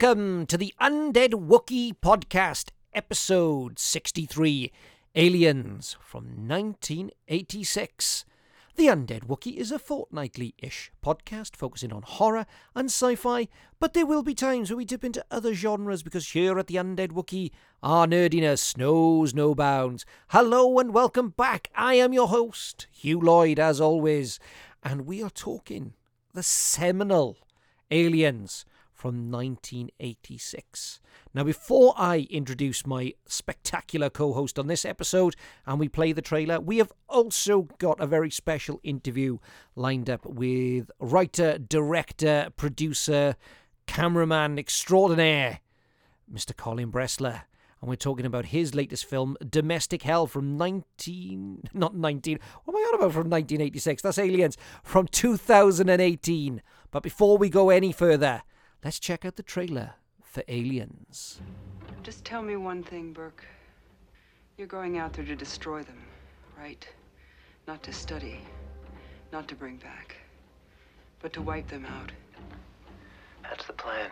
Welcome to the Undead Wookiee podcast, episode 63 Aliens from 1986. The Undead Wookiee is a fortnightly ish podcast focusing on horror and sci fi, but there will be times where we dip into other genres because here at the Undead Wookiee, our nerdiness knows no bounds. Hello and welcome back. I am your host, Hugh Lloyd, as always, and we are talking the seminal Aliens from 1986. Now, before I introduce my spectacular co host on this episode and we play the trailer, we have also got a very special interview lined up with writer, director, producer, cameraman extraordinaire, Mr. Colin Bressler. And we're talking about his latest film, Domestic Hell, from 19. Not 19. What am I on about from 1986? That's Aliens from 2018. But before we go any further, let's check out the trailer for Aliens. Just tell me one thing, Burke. You're going out there to destroy them, right? Not to study, not to bring back, but to wipe them out. That's the plan.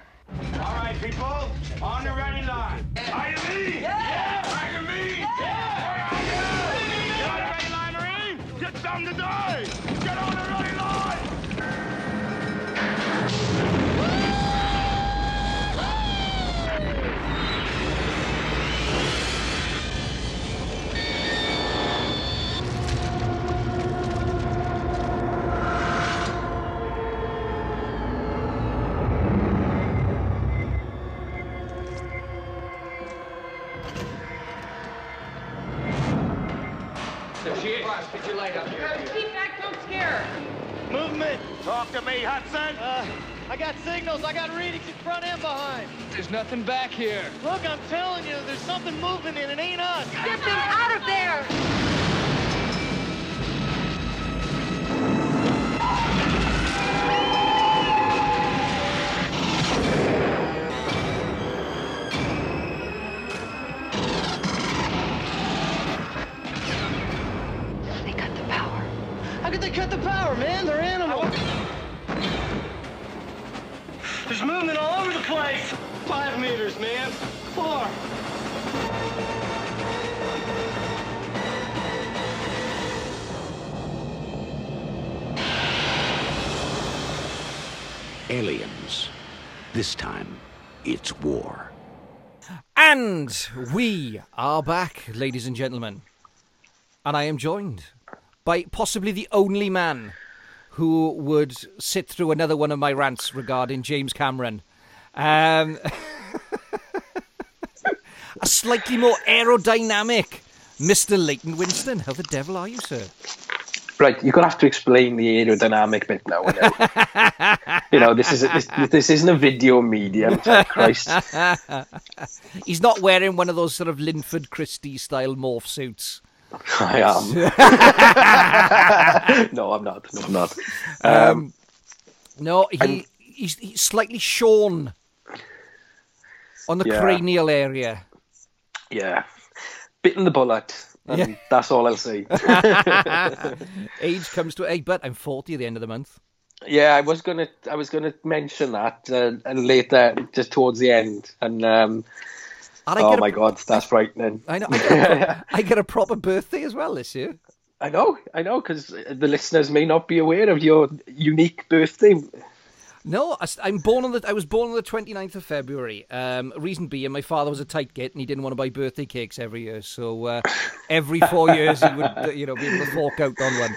All right, people, on the ready line. Are you me? Yeah! Are you me? Yeah! Are you? Get on the ready line, Marine! Get down to die! Get on the ready line! Got. I got readings in front and behind. There's nothing back here. Look, I'm telling you, there's something moving and it ain't us. Get them out of there. They cut the power. How could they cut the power, man? They're animals. There's movement all over the place. Five meters, man. Four. Aliens. This time, it's war. And we are back, ladies and gentlemen. And I am joined by possibly the only man who would sit through another one of my rants regarding James Cameron. Um, a slightly more aerodynamic Mr. Leighton Winstone. How the devil are you, sir? Right, you're gonna have to explain the aerodynamic bit now. innit? you know, this is this, this isn't a video medium. Christ, He's not wearing one of those sort of Linford Christie style morph suits. I am. no, I'm not. No, I'm not. Um, no, he, he's, he's slightly shorn on the Yeah. cranial area. Yeah, bitten the bullet. And Yeah. that's all I'll say. Age comes to hey, but I'm 40 at the end of the month. yeah, I was gonna, I was gonna mention that uh, and later, just towards the end, and um, And I oh get a- my god, that's frightening. I know. I get, a I get a proper birthday as well this year. I know, I know, because the listeners may not be aware of your unique birthday. No, I, am born on the. I was born on the 29th of February. Um, reason being, my father was a tight git and he didn't want to buy birthday cakes every year. So uh, every four years he would, you know, be able to fork out on one.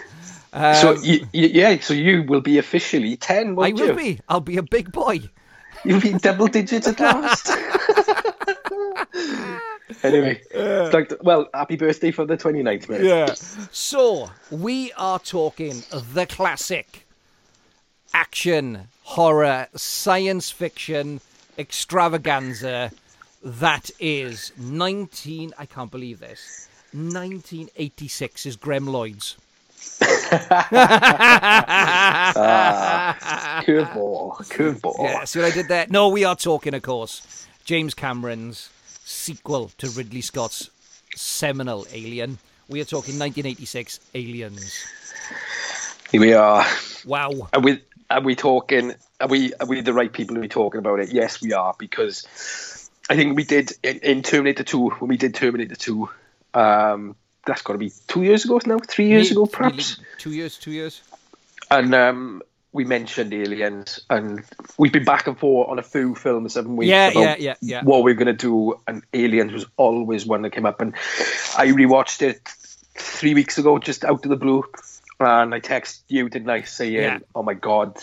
Um, So you, yeah, so you will be officially ten, I won't will you? be. I'll be a big boy. You'll be double digits at last. anyway, it's like, well, happy birthday for the 29th, mate. Yeah. So we are talking the classic action, horror, science fiction extravaganza that is 19. I can't believe this. 1986 is Gremloids. Ah, curveball, curveball. Yeah, see what I did there? No, we are talking, of course, James Cameron's sequel to Ridley Scott's seminal Alien. We are talking 1986 Aliens. Here we are. Wow. And with are we talking? Are we are we the right people to be talking about it? Yes, we are because I think we did in, in Terminator Two when we did Terminator Two. Um, that's got to be two years ago now, three years ago, perhaps. Two years, two years. And um, we mentioned aliens, and we've been back and forth on a few films, haven't we? Yeah, yeah, yeah, yeah. What we're gonna do, and aliens was always one that came up, and I rewatched it three weeks ago, just out of the blue, and I text you, didn't I, saying, Yeah. "Oh my god."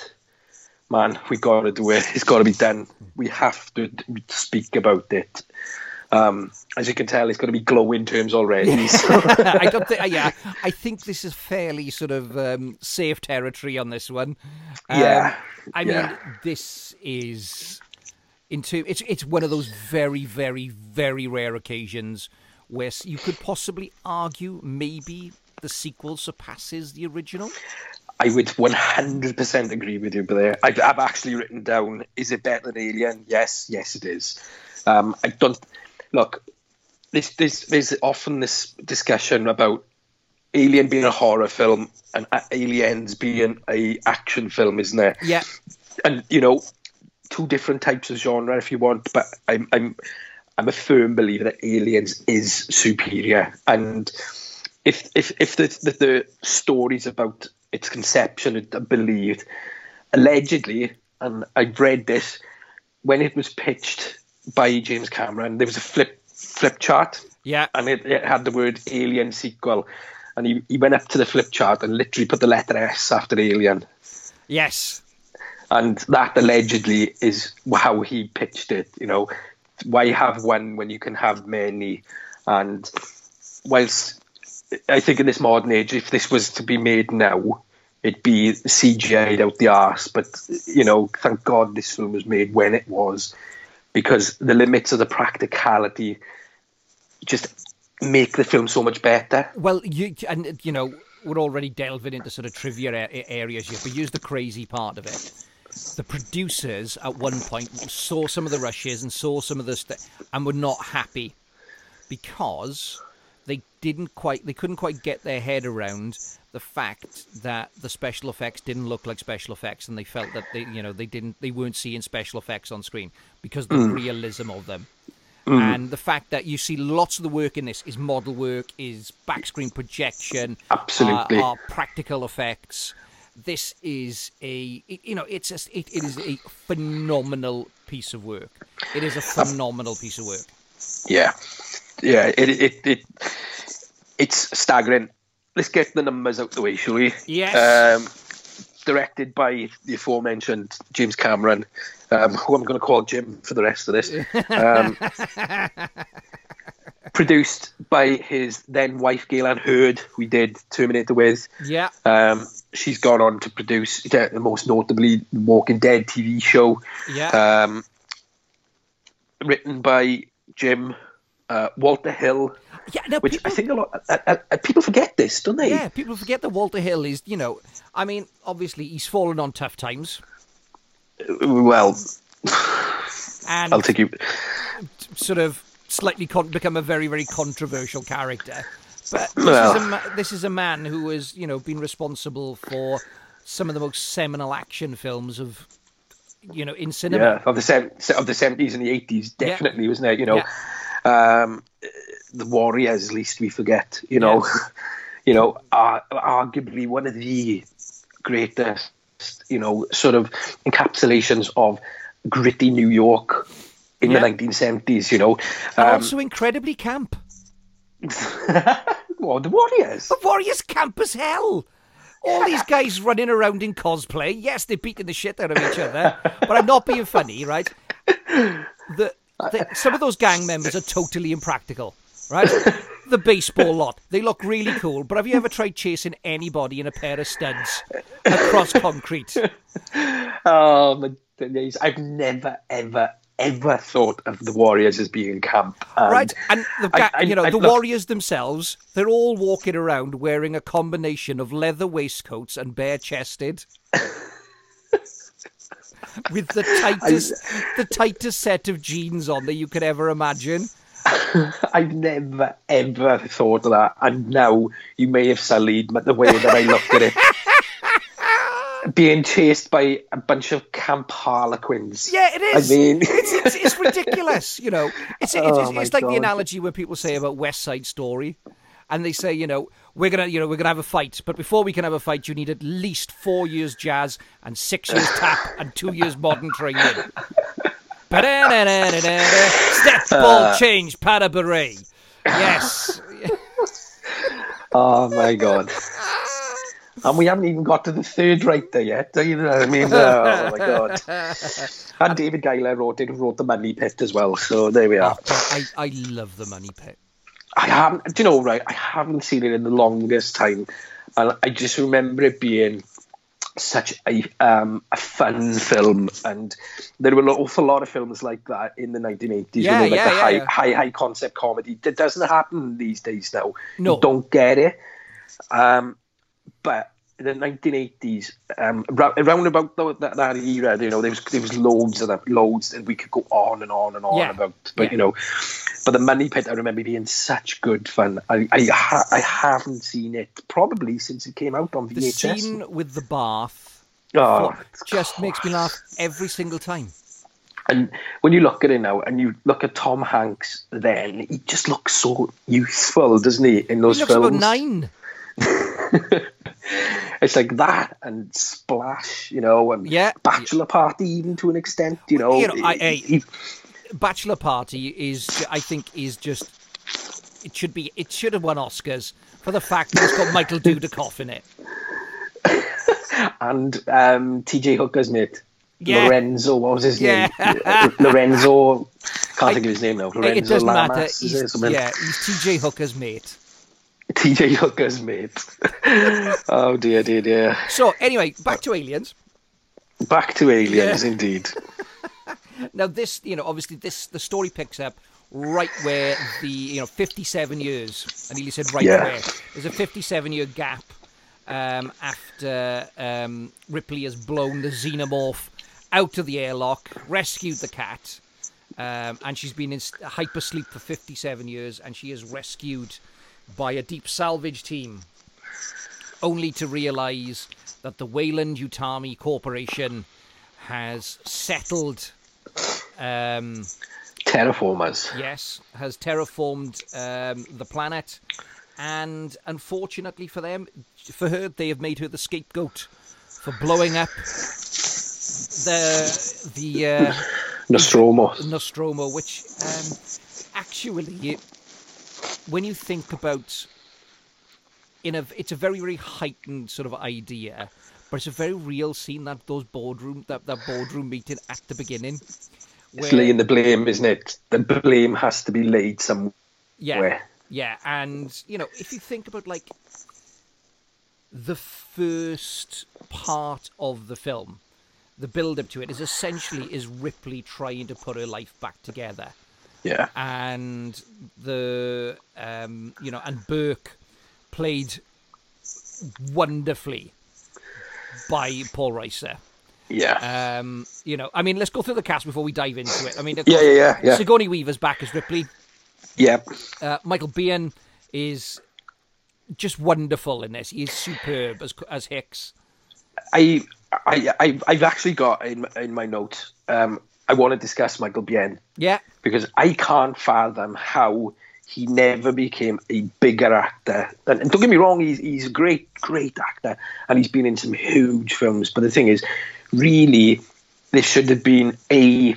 Man, we gotta do it. It's gotta be done. We have to speak about it. Um, as you can tell, it's going to be glowing terms already. so- I don't think. Yeah, I think this is fairly sort of um, safe territory on this one. Um, Yeah, I yeah. mean, this is into it's it's one of those very, very, very rare occasions where you could possibly argue maybe the sequel surpasses the original. I would 100% agree with you, there, I've, I've actually written down: is it better than Alien? Yes, yes, it is. Um, I don't look. This, this, there's often this discussion about Alien being a horror film and Aliens being a action film, isn't there? Yeah, and you know, two different types of genre if you want, but I'm I'm I'm a firm believer that Aliens is superior, and if if if the the, the stories about its conception are believed, allegedly, and I've read this when it was pitched by James Cameron, there was a flip flip chart yeah. and it, it had the word alien sequel and he, he went up to the flip chart and literally put the letter S after alien Yes. and that allegedly is how he pitched it. You know, why have one when you can have many? And whilst I think in this modern age, if this was to be made now, it'd be CGI'd out the arse. But you know, thank God this film was made when it was, because the limits of the practicality just make the film so much better. Well, you and you know we're already delving into sort of trivia areas here, but here's the crazy part of it. The producers at one point saw some of the rushes and saw some of the st- and were not happy because they didn't quite they couldn't quite get their head around the fact that the special effects didn't look like special effects and they felt that they you know they didn't they weren't seeing special effects on screen because of the mm. realism of them mm. and the fact that you see lots of the work in this is model work, is back screen projection, Absolutely. Uh, are practical effects. This is a you know it's just, it, it is a phenomenal piece of work. It is a phenomenal piece of work. Yeah, yeah. It it it it's staggering. Let's get the numbers out the way, shall we? Yes. Um, directed by the aforementioned James Cameron, um, who I'm going to call Jim for the rest of this. Um, produced by his then wife Gale Anne Hurd, who we did Terminator with. Yeah, Um, she's gone on to produce, uh, most notably, Walking Dead TV show yeah, um, written by Jim uh, Walter Hill, yeah. No, which people, I think a lot uh, uh, uh, people forget this, don't they? yeah, people forget that Walter Hill is you know, I mean, obviously he's fallen on tough times, Well, and I'll take you. sort of slightly con- become a very very controversial character. But this, Well- is ma- this is a man who has you know been responsible for some of the most seminal action films of you know in cinema. Yeah, of the of the seventies and the eighties, Yeah. definitely, wasn't it? You know, um, the Warriors, least we forget. You know, you know, are arguably one of the greatest, you know, sort of encapsulations of gritty New York in Yeah. the nineteen seventies. You know, um, also incredibly camp. well, the Warriors. The Warriors camp as hell. All these guys running around in cosplay. Yes, they're beating the shit out of each other, but I'm not being funny, right? The, some of those gang members are totally impractical, right? The baseball lot, they look really cool, but have you ever tried chasing anybody in a pair of studs across concrete? Oh my days! I've never, ever, ever thought of the Warriors as being camp. And Right, and the I- I- you know I- the look, warriors themselves, they're all walking around wearing a combination of leather waistcoats and bare chested, with the tightest, the tightest set of jeans on that you could ever imagine. I've never ever thought of that, and now you may have sullied the way that I looked at it. being chased by a bunch of camp harlequins. Yeah, it is. I mean, it's, it's, it's ridiculous. You know, it's it's, Oh, it's, my it's like the analogy when people say about West Side Story, and they say, you know, we're gonna, you know, we're gonna have a fight, but before we can have a fight, you need at least four years jazz and six years tap and two years modern training. Step, uh. ball, change, pas de bourrée. Yes. oh my god. And we haven't even got to the third writer yet. Do you know what I mean? Oh my god. And David Giler wrote it, wrote the Money Pit as well. So there we are. Oh, I, I love the money pit. I haven't, do you know, right? I haven't seen it in the longest time, and I just remember it being such a um, a fun film, and there were an awful lot of films like that in the 1980s. Yeah, they were like yeah, the yeah, high, yeah. high high concept comedy. That doesn't happen these days now. No. You don't get it. Um, but the 1980s, um, around about that, that era, you know, there was there was loads of them, loads, and we could go on and on and on Yeah. about. But Yeah. you know, but the Money Pit, I remember being such good fun. I I, ha- I haven't seen it probably since it came out on VHS. The scene with the bath oh, just makes me laugh every single time. And when you look at it now, and you look at Tom Hanks, then he just looks so youthful, doesn't he? In those He looks films, about nine. it's like that and Splash, you know, and Yeah. Bachelor Party, even to an extent, you know. You know, I- I- He- Bachelor Party is, I think, is just. It should be. It should have won Oscars for the fact that it's got Michael Dudikoff in it. and um, TJ Hooker's mate, Yeah. Lorenzo, what was his Yeah. name? Uh, Lorenzo, can't I- think of his name now. It Lorenzo doesn't Lamas, matter. is it, He's, yeah, he's TJ Hooker's mate. TJ Hooker's mate. oh dear, dear, dear. So anyway, back to Aliens. Back to aliens, Yeah. indeed. Now this, you know, obviously this the story picks up right where the you know 57 years. I nearly said right Yeah. where. There's a 57 year gap um, after um, Ripley has blown the xenomorph out of the airlock, rescued the cat, um, and she's been in hypersleep for 57 years, and she is rescued by a deep salvage team, only to realise that the Weyland-Yutani Corporation has settled. Um, Terraformers. yes, has terraformed um, the planet, and unfortunately for them, for her, they have made her the scapegoat for blowing up the the uh, Nostromo. Nostromo, which um, actually, when you think about, in a, it's a very very heightened sort of idea, but it's a very real scene that those boardroom that that boardroom meeting at the beginning. It's laying the blame, isn't it? The blame has to be laid somewhere. Yeah. Yeah, and you know, if you think about like the first part of the film, the build up to it is essentially is Ripley trying to put her life back together. Yeah. And the um you know, and Burke played wonderfully by Paul Reiser. Yeah. Um, you know, I mean, let's go through the cast before we dive into it. I mean, Yeah, yeah, yeah, yeah. Sigourney Weaver's back as Ripley. yeah. Uh, Michael Biehn is just wonderful in this. He is superb as as Hicks. I, I, I, I've actually got in in my notes. Um, I want to discuss Michael Biehn Yeah, because I can't fathom how he never became a bigger actor. And, and don't get me wrong, he's he's a great, great actor, and he's been in some huge films. But the thing is, really, there should have been a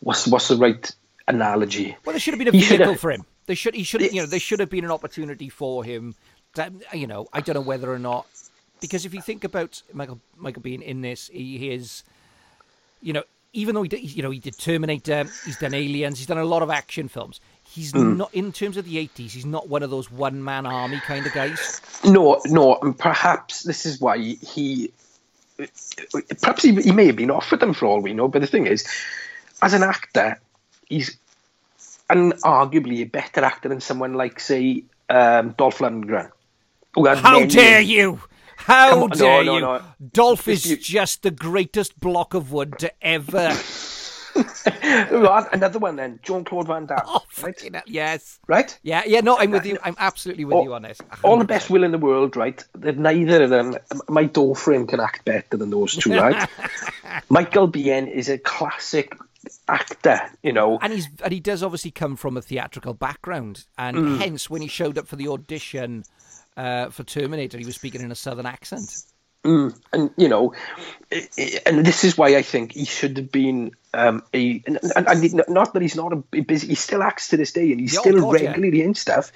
what's what's the right analogy? well, there should have been a vehicle for him. They should. He should. You know, there should have been an opportunity for him. That you know, I don't know whether or not because if you think about Michael Michael Biehn in this, he is, you know, even though he did, you know, he did Terminator, he's done Aliens, he's done a lot of action films. He's Hmm. not in terms of the eighties. He's not one of those one man army kind of guys. No, no, and perhaps this is why he. Perhaps he, he may have been offered them for all we know, but the thing is, as an actor, he's an arguably a better actor than someone like, say, um, Dolph Lundgren. How dare you! How on, dare no, you! no. Dolph is you- just the greatest block of wood to ever. Another one then, Jean Claude Van Damme. Oh, right? yes. right? Yeah, yeah, no, I'm with you. I'm absolutely with All- you on this. All the best will in the world, right? That neither of them. My door frame can act better than those two, right? Michael Biehn is a classic actor, you know. and he's and he does obviously come from a theatrical background, and Mm. hence when he showed up for the audition uh, for Terminator, he was speaking in a southern accent. and you know, and this is why I think he should have been um, a. And, and, and not that he's not a busy, he still acts to this day, and he's Yeah, oh still God, yeah. regularly in stuff.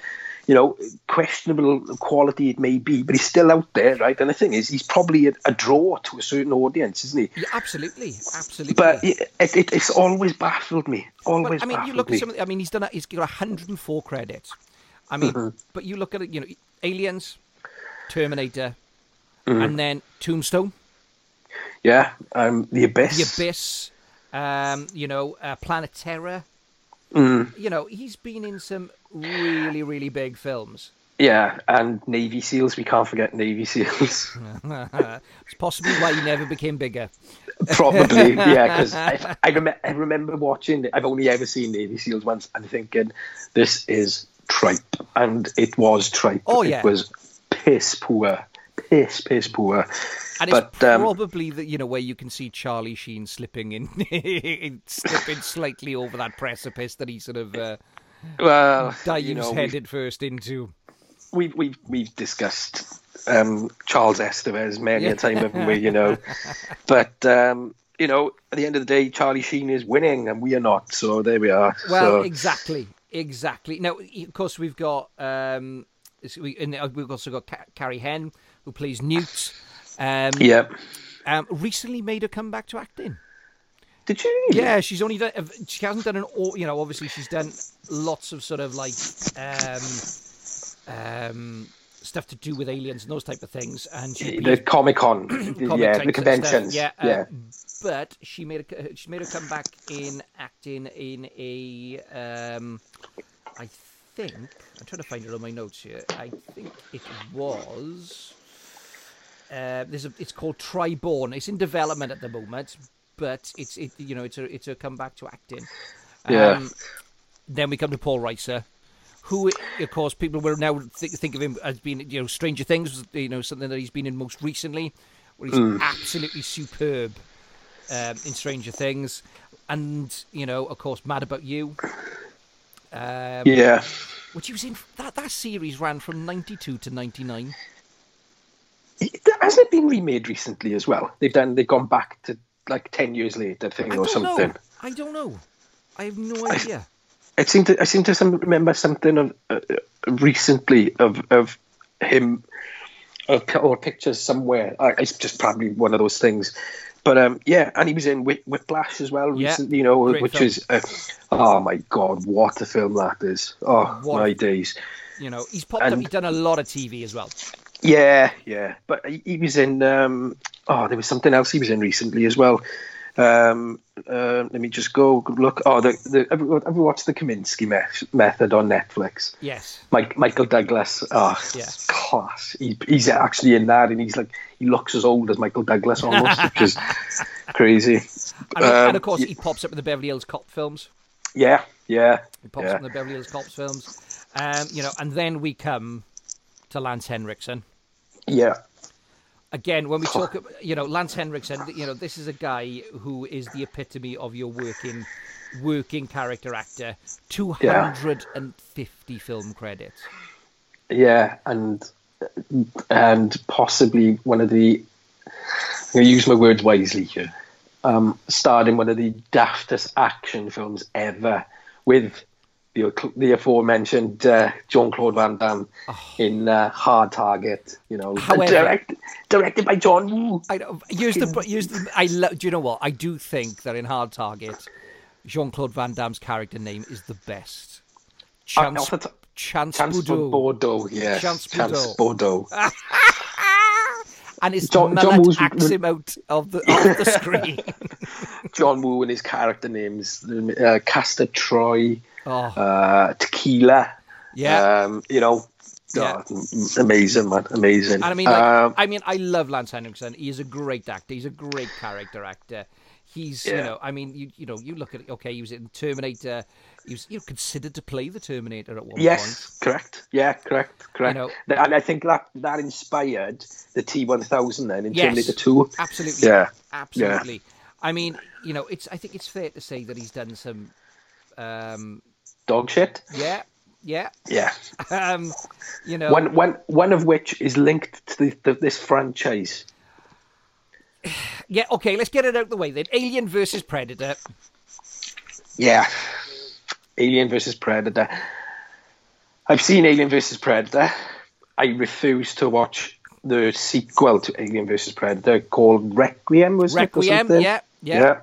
You know, questionable quality it may be, but he's still out there, right? And the thing is, he's probably a, a draw to a certain audience, isn't he? Yeah, absolutely, absolutely. But it, it, it's always baffled me. Always I mean, you look me. at some. of the- I mean, he's done. A, he's got 104 credits. I mean, Mm-hmm. but you look at it. You know, Aliens, Terminator, Mm-hmm. and then Tombstone, Yeah, um, the abyss. The Abyss. Um, you know, uh, Planet Terror. Mm. You know, he's been in some really, really big films. Yeah, and Navy SEALs. We can't forget Navy SEALs. it's possibly why he never became bigger. Probably, yeah, because I, I, rem- I remember watching. I've only ever seen Navy SEAls once, and thinking this is tripe, and it was tripe. Oh, yeah. it was piss poor, piss piss poor. And but it's um, probably the you know where you can see Charlie Sheen slipping in, slipping slightly over that precipice that he sort of uh, well, dives you know, headed first into. we've we've we've discussed um, Charles Estevez many Yeah. a time, haven't we? You know, but um, you know, at the end of the day, Charlie Sheen is winning, and we are not. So there we are. Well, so, exactly, exactly. Now, of course, we've got um, we, and uh, we've also got Carrie Henn who plays Newt. Um, yeah. um, recently made a comeback to acting. Did you? really? Yeah, she's only done. She hasn't done an. You know, obviously she's done lots of sort of like um, um, stuff to do with aliens and those type of things. And she The Comic Con, yeah, the stuff, conventions, Yeah, uh. But she made a she made a comeback in acting in a. Um, I think I'm trying to find it on my notes here. I think it was. Uh, there's a, it's called Triborn. It's in development at the moment, but it's it you know it's a it's a comeback to acting. Yeah. then we come to Paul Reiser, who of course people will now think, think of him as being you know Stranger Things, you know something that he's been in most recently, where he's Mm. absolutely superb um, in Stranger Things, and you know of course Mad About You. Um, Yeah. which he was in. That that series ran from ninety two to ninety nine. Hasn't it been remade recently as well? They've done. They've gone back to like ten years later, thing or something. know. I don't know. I have no idea. I seem to. I seem to some, remember something of uh, recently of of him or, or pictures somewhere. I, it's just probably one of those things. But um, yeah, and he was in Whip, Whiplash as well Yeah, recently. You know, which film. is uh, oh my god, what a film that is! Oh What- my days. You know, he's popped up. He's done a lot of TV as well. Yeah, yeah. But he, he was in. Um, oh, there was something else he was in recently as well. Um, uh, let me just go look. Oh, the, the have you have you watched the Kominsky me- method on Netflix? Yes. Mike, Michael Douglas. Oh, class. He, he's actually in that, and he's like he looks as old as Michael Douglas almost, which is crazy. And, Um, and of course, he pops up in the Beverly Hills Cop films. Yeah, yeah, He pops yeah. up in the Beverly Hills Cops films. Um, you know, and then we come to Lance Henriksen. yeah. Again, when we talk, you know, Lance Henriksen, you know, this is a guy who is the epitome of your working, working character actor. Two hundred and fifty film credits. Yeah, and and possibly one of the. I'm going to use my words wisely here. Um, starred in one of the daftest action films ever, with the the aforementioned uh, Jean Claude Van Damme in uh, Hard Target. You know, However- direct, directed by John Woo. I. Use the use the. I lo- do you know what? I do think that in Hard Target, Jean Claude Van Damme's character name is the best. Chance, off the top- Chance, Chance Boudreaux. Bordeaux, yeah, Chance Chance Bordeaux. and his John- John Woo's- acts him out of the off the screen. John Woo and his character names: uh, Castor Troy, oh, uh, Tequila. yeah. Um, you know, Yeah. Oh, amazing, man, amazing. And I mean, like, Um, I mean, I love Lance Henriksen. He is a great actor. He's a great character actor. He's, you know, I mean, you you know, you look at okay, he was in Terminator. He was, you know, considered to play the Terminator at one point. yes, correct. Yeah, correct, correct. know- and I think that that inspired the T one thousand then in Yes. Terminator Two. Absolutely. Yeah. Absolutely. I mean, you know, it's. I think it's fair to say that he's done some. Um, Dog shit. yeah, yeah. Yeah. Um, you know, One, one, one of which is linked to the, the, this franchise. yeah. Okay, let's get it out of the way then. Alien versus Predator. Yeah. Alien versus Predator. I've seen Alien versus Predator. I refuse to watch the sequel to Alien versus Predator called Requiem, was it? or Requiem. something? Yeah, yeah.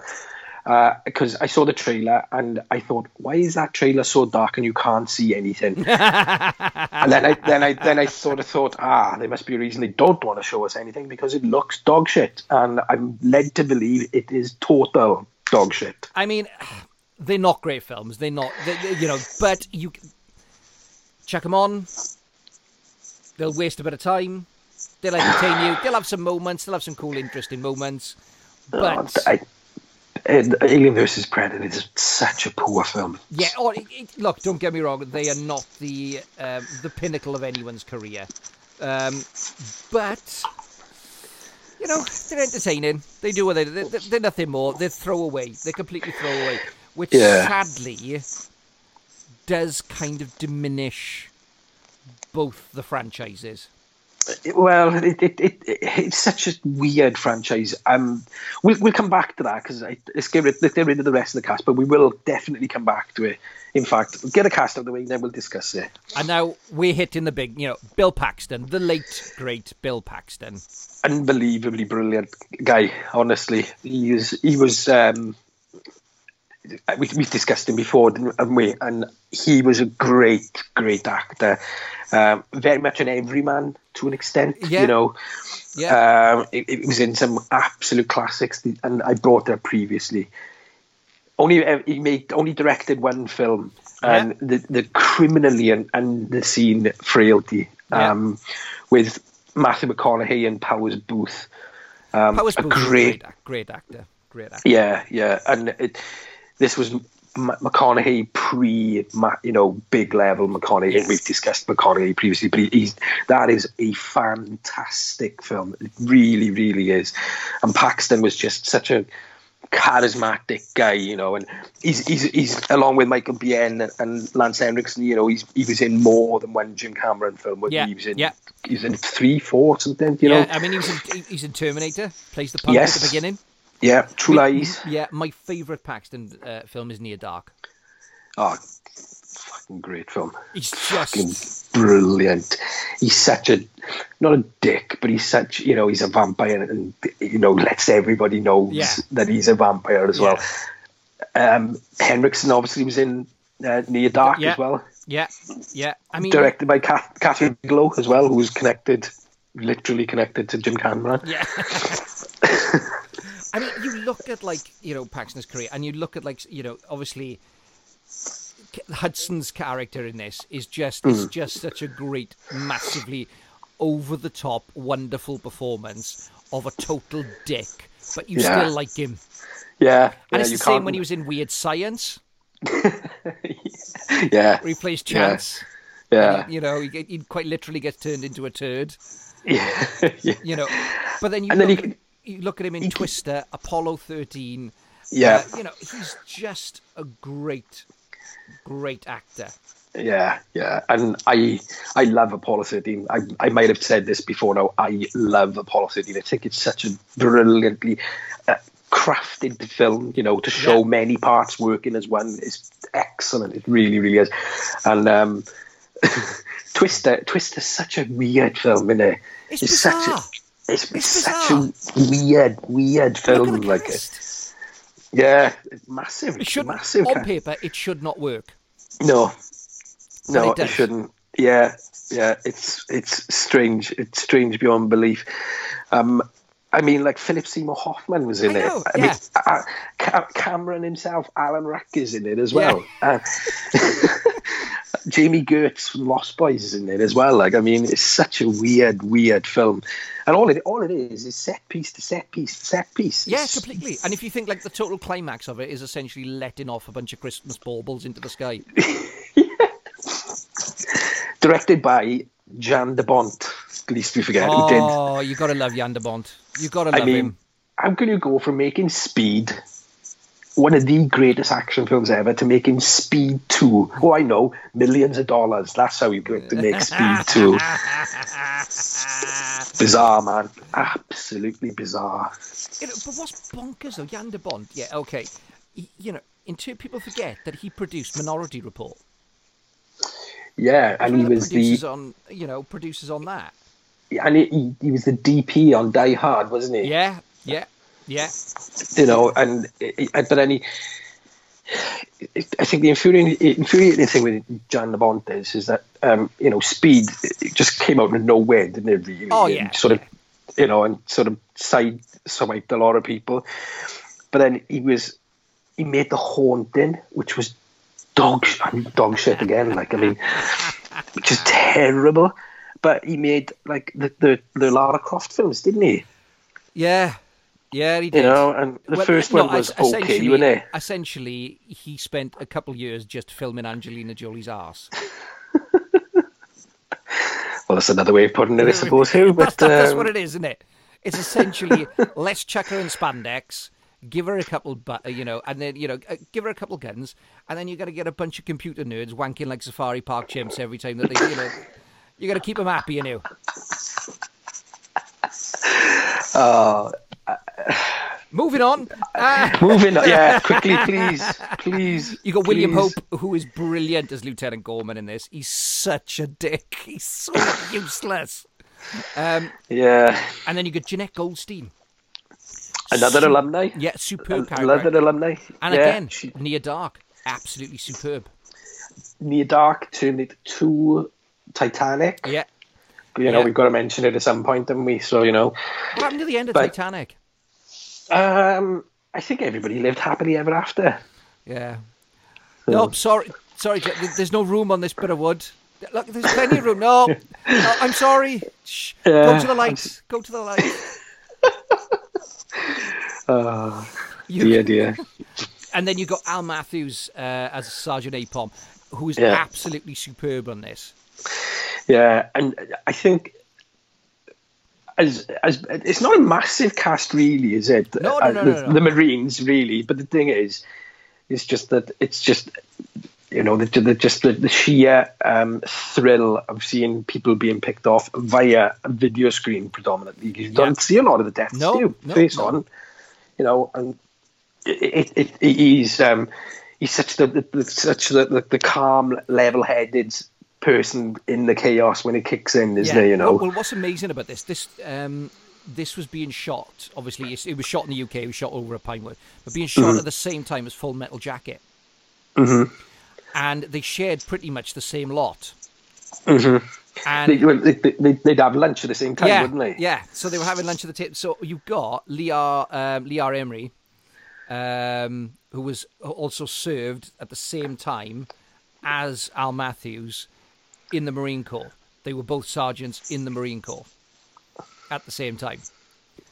Because I saw the trailer and I thought, why is that trailer so dark and you can't see anything? and then I then I then I sort of thought, ah, there must be a reason they don't want to show us anything because it looks dog shit, and I'm led to believe it is total dog shit. I mean, they're not great films. They're not, they, they- you know, but you check them on. They'll waste a bit of time. They'll entertain you. They'll have some moments. They'll have some cool, interesting moments. But Oh, I, Alien versus Predator is such a poor film. yeah, oh, it, it, look, don't get me wrong. They are not the um, the pinnacle of anyone's career. Um, but you know, they're entertaining. They do what they they're, they're nothing more. They're throwaway. They're completely throwaway, which Yeah. sadly does kind of diminish both the franchises. Well, it, it, it, it's such a weird franchise. Um, we'll we'll come back to that because let's get rid let's get rid of the rest of the cast, but we will definitely come back to it. In fact, get a cast out of the way, then we'll discuss it. And now we're hitting the big, you know, Bill Paxton, the late great Bill Paxton. Unbelievably brilliant guy. Honestly, he is. He was. Um, we we've discussed him before, haven't we? And he was a great, great actor. Um, very much an everyman to an extent. Yeah. You know. Yeah, Um, it, it was in some absolute classics, and I brought it up previously. Only uh, he made only directed one film, and the the criminally and, and the scene frailty Yeah. um, with Matthew McConaughey and Powers Boothe. Um, Powers Boothe great, great, great actor, great actor. yeah, yeah, and it, this was McConaughey pre, you know, big level McConaughey. Yes. We've discussed McConaughey previously, but he's that is a fantastic film. It really, really is. And Paxton was just such a charismatic guy, you know, and he's he's he's along with Michael Biehn and Lance Henriksen, you know, he's he was in more than one Jim Cameron film. Yeah, he? was in yeah. he was in three, four, something, you yeah, know. I mean, he was in, he's in Terminator, plays the punk Yes. at the beginning. Yeah, True Lies. Yeah, my favourite Paxton uh, film is Near Dark. Oh, fucking great film. He's fucking just brilliant. He's such a not a dick, but he's such you know he's a vampire and you know lets everybody knows Yeah. that he's a vampire as well. Um, Henriksen obviously was in uh, Near Dark Yeah. as well, yeah, yeah. I mean, directed by Kath- Kathryn Bigelow as well, who's connected, literally connected to Jim Cameron. Yeah. I mean, you look at like you know Paxton's career, and you look at like you know obviously Hudson's character in this is just is Mm. just such a great, massively over the top, wonderful performance of a total dick, but you Yeah. still like him. Yeah, And yeah, it's the same can't- when he was in Weird Science, yeah, where he plays Yeah. Chance. yeah, You know, he, he quite literally gets turned into a turd. yeah, yeah. You know, but then you And then he at, you look at him in Twister, Apollo thirteen. Yeah. uh, you know, he's just a great, great actor. Yeah, yeah, and I I love Apollo 13. I I might have said this before now. I love Apollo 13. I think it's such a brilliantly uh, crafted film. You know, to show Yeah. many parts working as one is excellent. It really, really is. And um, Twister, Twister's such a weird film, isn't it? It's such bizarre. a it's, It's such a weird, weird film. Like, cast. yeah, it's massive. It should massive. on paper it should not work. No, no, it it, shouldn't. Yeah, yeah, it's it's strange. It's strange beyond belief. Um, I mean, like Philip Seymour Hoffman was in I it. know, I yeah. mean, uh, Ca- Cameron himself, Alan Ruck is in it as well. Uh, Jami Gertz from Lost Boys is in there as well. Like, I mean, it's such a weird, weird film, and all it all it is is set piece to set piece to set piece. Yeah, It's- completely. And if you think like the total climax of it is essentially letting off a bunch of Christmas baubles into the sky. Directed by Jan de Bont. At least we forget who did. Oh, you gotta love Jan de Bont. You gotta love him. I mean, him. how can you go from making Speed, one of the greatest action films ever, to making Speed 2? Oh, I know, millions of dollars. That's how you get to make Speed 2. bizarre, man. Absolutely bizarre. You know, but what's bonkers though, Jan de Bont? Yeah, okay. You know, until people forget that he produced Minority Report. Yeah, and he One of the was producers the on, you know, producers on that. and he, he, he was the DP on Die Hard, wasn't he? Yeah, yeah, yeah. you know, and but then he, I think the infuriating, infuriating thing with Jan de is, is that um, you know, Speed just came out of nowhere, didn't it? Really, Oh, And yeah, sort of, you know, and sort of side swiped a lot of people. But then he was, he made the haunting, which was dog sh- dog shit again. Like I mean, which is terrible. But he made like the the, the Lara Croft films, didn't he? Yeah, yeah, he did. You know, and the Well, first no, one was okay, essentially- wasn't it? Essentially, he spent a couple of years just filming Angelina Jolie's ass. Well, that's another way of putting it, I suppose. Too, that's, but that's um, what it is, isn't it? It's essentially let's chuck her in spandex, give her a couple, bu- uh, you know, and then you know, uh, give her a couple guns, and then you got to get a bunch of computer nerds wanking like Safari Park chimps every time that they, you know, you got to keep them happy, you know. Oh, Moving on. Ah, moving on. Yeah, quickly, please, please. you got William. Hope, who is brilliant as Lieutenant Gorman in this. He's such a dick. He's so useless. Um, Yeah, and then you got Jenette Goldstein. another Su- alumni. Yeah, superb character. Another alumni. And yeah, again, she, Nia Dark, absolutely superb. Near Dark turned it to Titanic. Yeah. You know, yeah. we've got to mention it at some point, haven't we? So you know, What happened to the end of But- Titanic? Um, I think everybody lived happily ever after. Yeah. No, sorry, sorry. There's no room on this bit of wood. Look, there's plenty of room. No, no I'm sorry. Shh. Go to the lights. Go to the lights. Oh, You- dear, dear. And then you've got Al Matthews uh, as Sergeant Apone, who is Yeah. absolutely superb on this. Yeah, and I think as as it's not a massive cast, really, is it? No, no, Uh, no, the, no, the Marines, really. But the thing is, it's just that it's just you know the, the just the, the sheer um, thrill of seeing people being picked off via a video screen, predominantly. You don't see a lot of the deaths, No, do no, face on, you know, and it, it, it he's um he's such the, the, such the, the, the calm level headed person in the chaos when it kicks in isn't yeah. it you know Well, well, what's amazing about this? This um, this was being shot. Obviously, it's- it was shot in the UK. It was shot over at Pinewood, but being shot Mm-hmm. at the same time as Full Metal Jacket. Mhm. And they shared pretty much the same lot. Mhm. And they, they, they, they'd have lunch at the same time yeah, wouldn't they yeah. So they were having lunch at the table. So you've got Liar, um, R. Lee Ermey, um, who was also served at the same time as Al Matthews in the Marine Corps. They were both sergeants in the Marine Corps at the same time.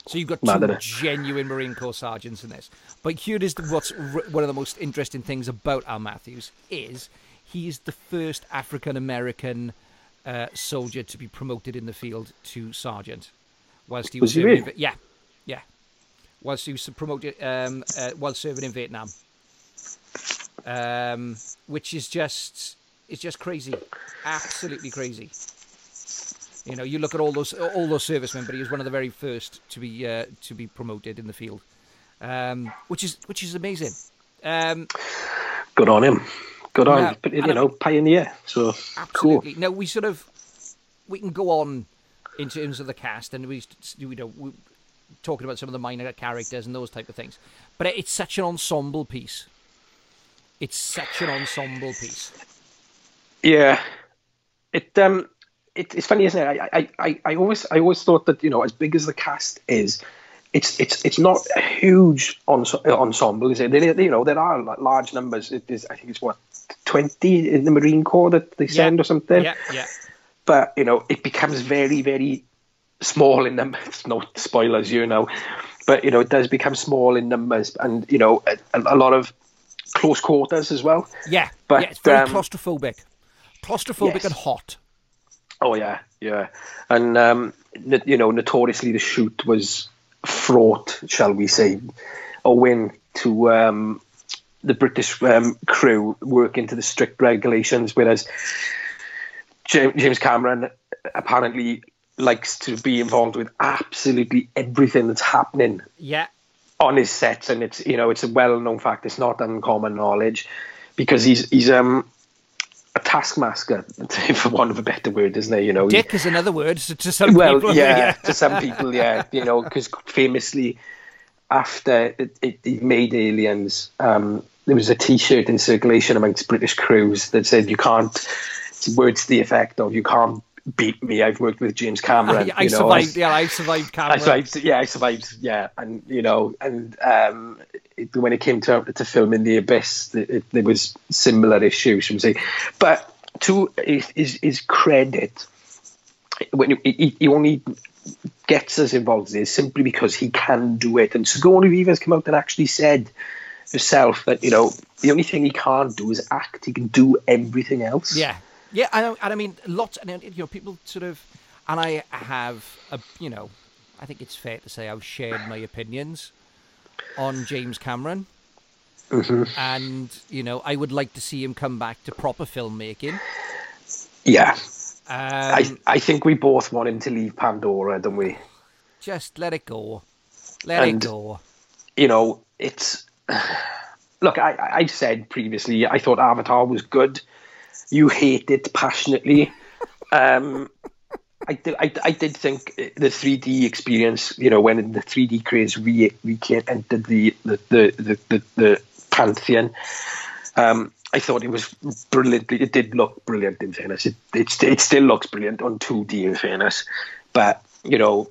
So you've got two genuine Marine Corps sergeants in this. But here is the, what's r- one of the most interesting things about Al Matthews is he is the first African American uh, soldier to be promoted in the field to sergeant, whilst he was, Was he in yeah, yeah, whilst he was promoted um, uh, while serving in Vietnam, um, which is just it's just crazy, absolutely crazy. You know, you look at all those all those servicemen, but he was one of the very first to be uh, to be promoted in the field, um, which is which is amazing. Um, good on him good on but you know pioneer so cool Absolutely. Now we sort of we can go on in terms of the cast, and we you know we talking about some of the minor characters and those type of things, but it's such an ensemble piece. It's such an ensemble piece. Yeah, it um, it, it's funny, isn't it? I, I, I, always, I always thought that you know, as big as the cast is, it's it's it's not a huge ens- ensemble, is it? They, you know, there are like, large numbers. It is, I think it's what twenty in the Marine Corps that they send or something. Yeah, yeah. But you know, it becomes very very small in numbers. No spoilers, you know, but you know, it does become small in numbers, and you know, a, a lot of close quarters as well. Yeah, But, yeah, it's very um, claustrophobic. Claustrophobic Yes. and hot. Oh yeah, yeah, and um, you know, notoriously the shoot was fraught, shall we say, owing to um, the British um, crew working to the strict regulations, whereas James Cameron apparently likes to be involved with absolutely everything that's happening Yeah, on his sets, and it's you know it's a well-known fact. It's not uncommon knowledge because he's he's um a taskmaster, for want of a better word, isn't he? You know, dick is another word to, to some well, people. yeah, to some people, yeah, you know, because famously after it, it, it made Aliens, um, there was a T-shirt in circulation amongst British crews that said, "You can't." Words to the effect of, "You can't beat me. I've worked with James Cameron." I, I you know, survived. Yeah, I survived Cameron. I survived. Yeah, I survived. Yeah, and you know, and um, it, when it came to to filming the abyss, there was similar issues. Should we say? But to his, his, credit, when he, he, only gets us involved in this simply because he can do it. And Sigourney Weaver's come out and actually said herself that you know the only thing he can't do is act. He can do everything else. Yeah, yeah, I know, and I mean lots. And you know, people sort of, and I have a, you know, I think it's fair to say I've shared my opinions on James Cameron, and you know, I would like to see him come back to proper filmmaking. yeah. Um, I I think we both want him to leave Pandora, don't we? just let it go, let And- it go. you know, it's look. I I said previously I thought Avatar was good. You hate it passionately. Um, I did. I, I did think the 3D experience. You know, when in the 3D craze re, re entered the the the the, the, the pantheon. Um, I thought it was brilliantly. It did look brilliant in fairness. It it, it still looks brilliant on 2D in fairness, but you know,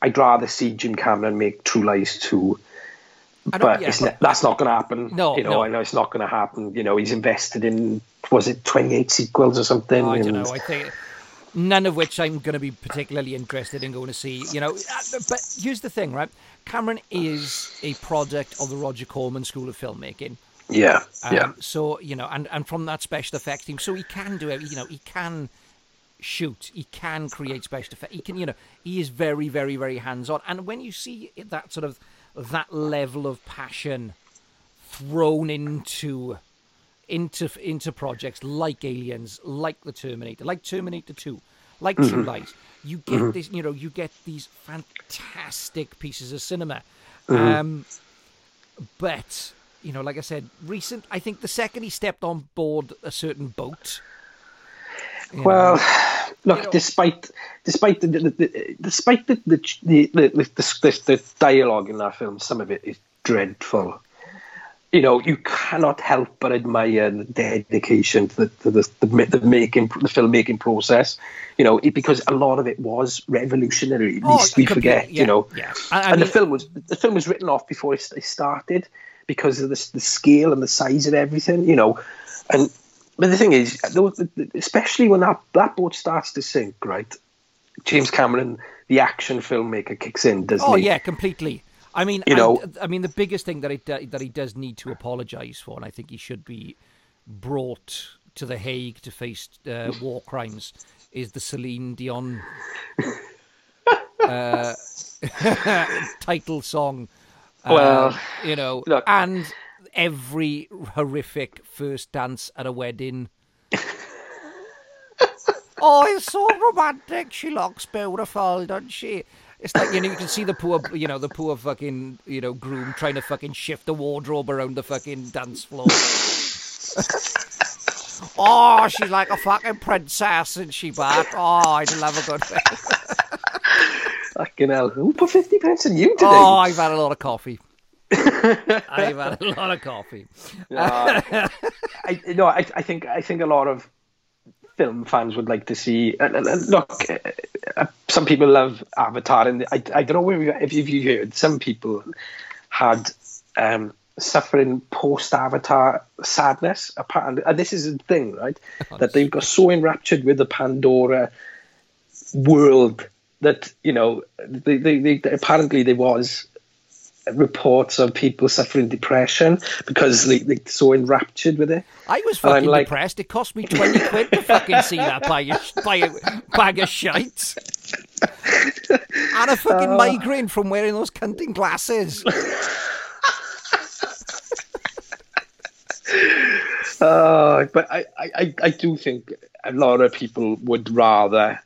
I'd rather see Jim Cameron make True Lies 2 I don't- but yeah, it's but- that's not going to happen. No, you know, no. I know it's not going to happen. You know, he's invested in was it twenty eight sequels or something? I don't and- know. I think none of which I'm going to be particularly interested in going to see. You know, uh, but here's the thing, right? Cameron is a product of the Roger Corman School of Filmmaking. yeah, Um, yeah, So you know, and and from that special effects team, so he can do it. You know, he can shoot. He can create special effects. He can, you know, he is very, very, very hands on. And when you see that sort of that level of passion thrown into into into projects like Aliens, like the Terminator, like Terminator Two, like True mm-hmm. Lies, you get mm-hmm. this. You know, you get these fantastic pieces of cinema. Mm-hmm. Um, but you know, like I said, recent. I think the second he stepped on board a certain boat. Well, know, look, you know- despite despite the, the, the despite the the, the, the, the, the the dialogue in that film, some of it is dreadful. You know, you cannot help but admire the dedication to the to the, the, making the filmmaking process. You know, it, because a lot of it was revolutionary. Oh, at Oh, least we completely, forget. yeah, you know, yeah. I- I and the film was the film was written off before it, it started because of the, the scale and the size of everything. You know, and but the thing is, especially when that, that boat starts to sink, right? James Cameron, the action filmmaker, kicks in, doesn't Oh he? yeah, completely. I mean, You know- I mean, the biggest thing that he that he does need to apologise for, and I think he should be brought to the Hague to face uh, war crimes, is the Celine Dion uh, title song. Uh, Well, you know, look. and every horrific first dance at a wedding. oh, it's so romantic. She looks beautiful, doesn't she? It's like you know you can see the poor you know the poor fucking you know groom trying to fucking shift the wardrobe around the fucking dance floor. oh, she's like a fucking princess, and she back. Oh, I'd love a good. Fucking hell. Who put 50 pence in you today? Oh, I've had a lot of coffee. I've had a lot of coffee. Uh, I, no, I, I think I think a lot of film fans would like to see. And, and, and look, uh, some people love Avatar, and I, I don't know you, if you heard some people had um, suffering post Avatar sadness. Apparently, and this is the thing, right? that they've got so enraptured with the Pandora world that you know, they, they, they apparently there was reports of people suffering depression because they, they're so enraptured with it. I was fucking like- depressed. It cost me 20 quid to fucking see that bag of, by a bag of shite. and a fucking migraine from wearing those cunting glasses. Uh, but I, I, I- do think a lot of people would rather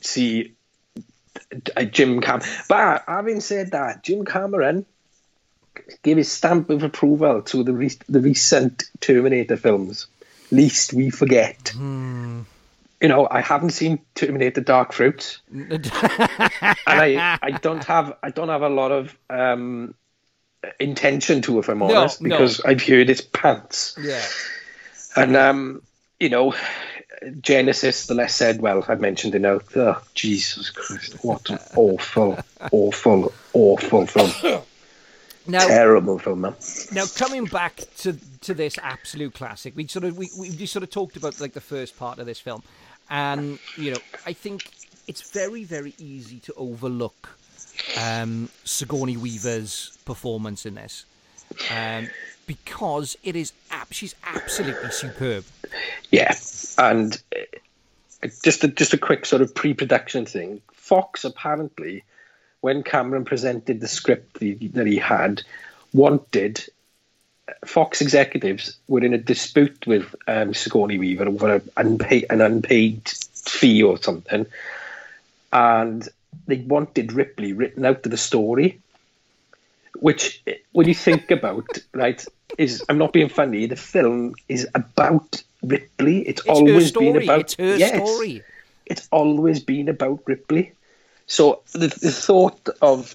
see a Jim Cam. But having said that, Jim Cameron gave his stamp of approval to the re- the recent Terminator films. Least we forget. You know, I haven't seen Terminator Dark Fruit, and I, I don't have I don't have a lot of um, intention to, if I'm honest, no. because I've heard it's pants. yeah. And um, you know, Genisys, the less said, well, I've mentioned it now. Oh, Jesus Christ, what an awful, awful, awful film. Now, Terrible film, man. now coming back to to this absolute classic, we sort of we, we sort of talked about like the first part of this film, and you know I think it's very very easy to overlook um, Sigourney Weaver's performance in this, um, because it is ab- she's absolutely superb. Yeah, and uh, just a, just a quick sort of pre-production thing. Fox apparently, when Cameron presented the script that he, had, wanted Fox executives were in a dispute with um, Sigourney Weaver over a unpaid, an unpaid fee or something, and they wanted Ripley written out of the story. Which, when you think about, right, is I'm not being funny. The film is about Ripley. It's, It's always been about it's her yes, story. It's always been about Ripley. So the, the thought of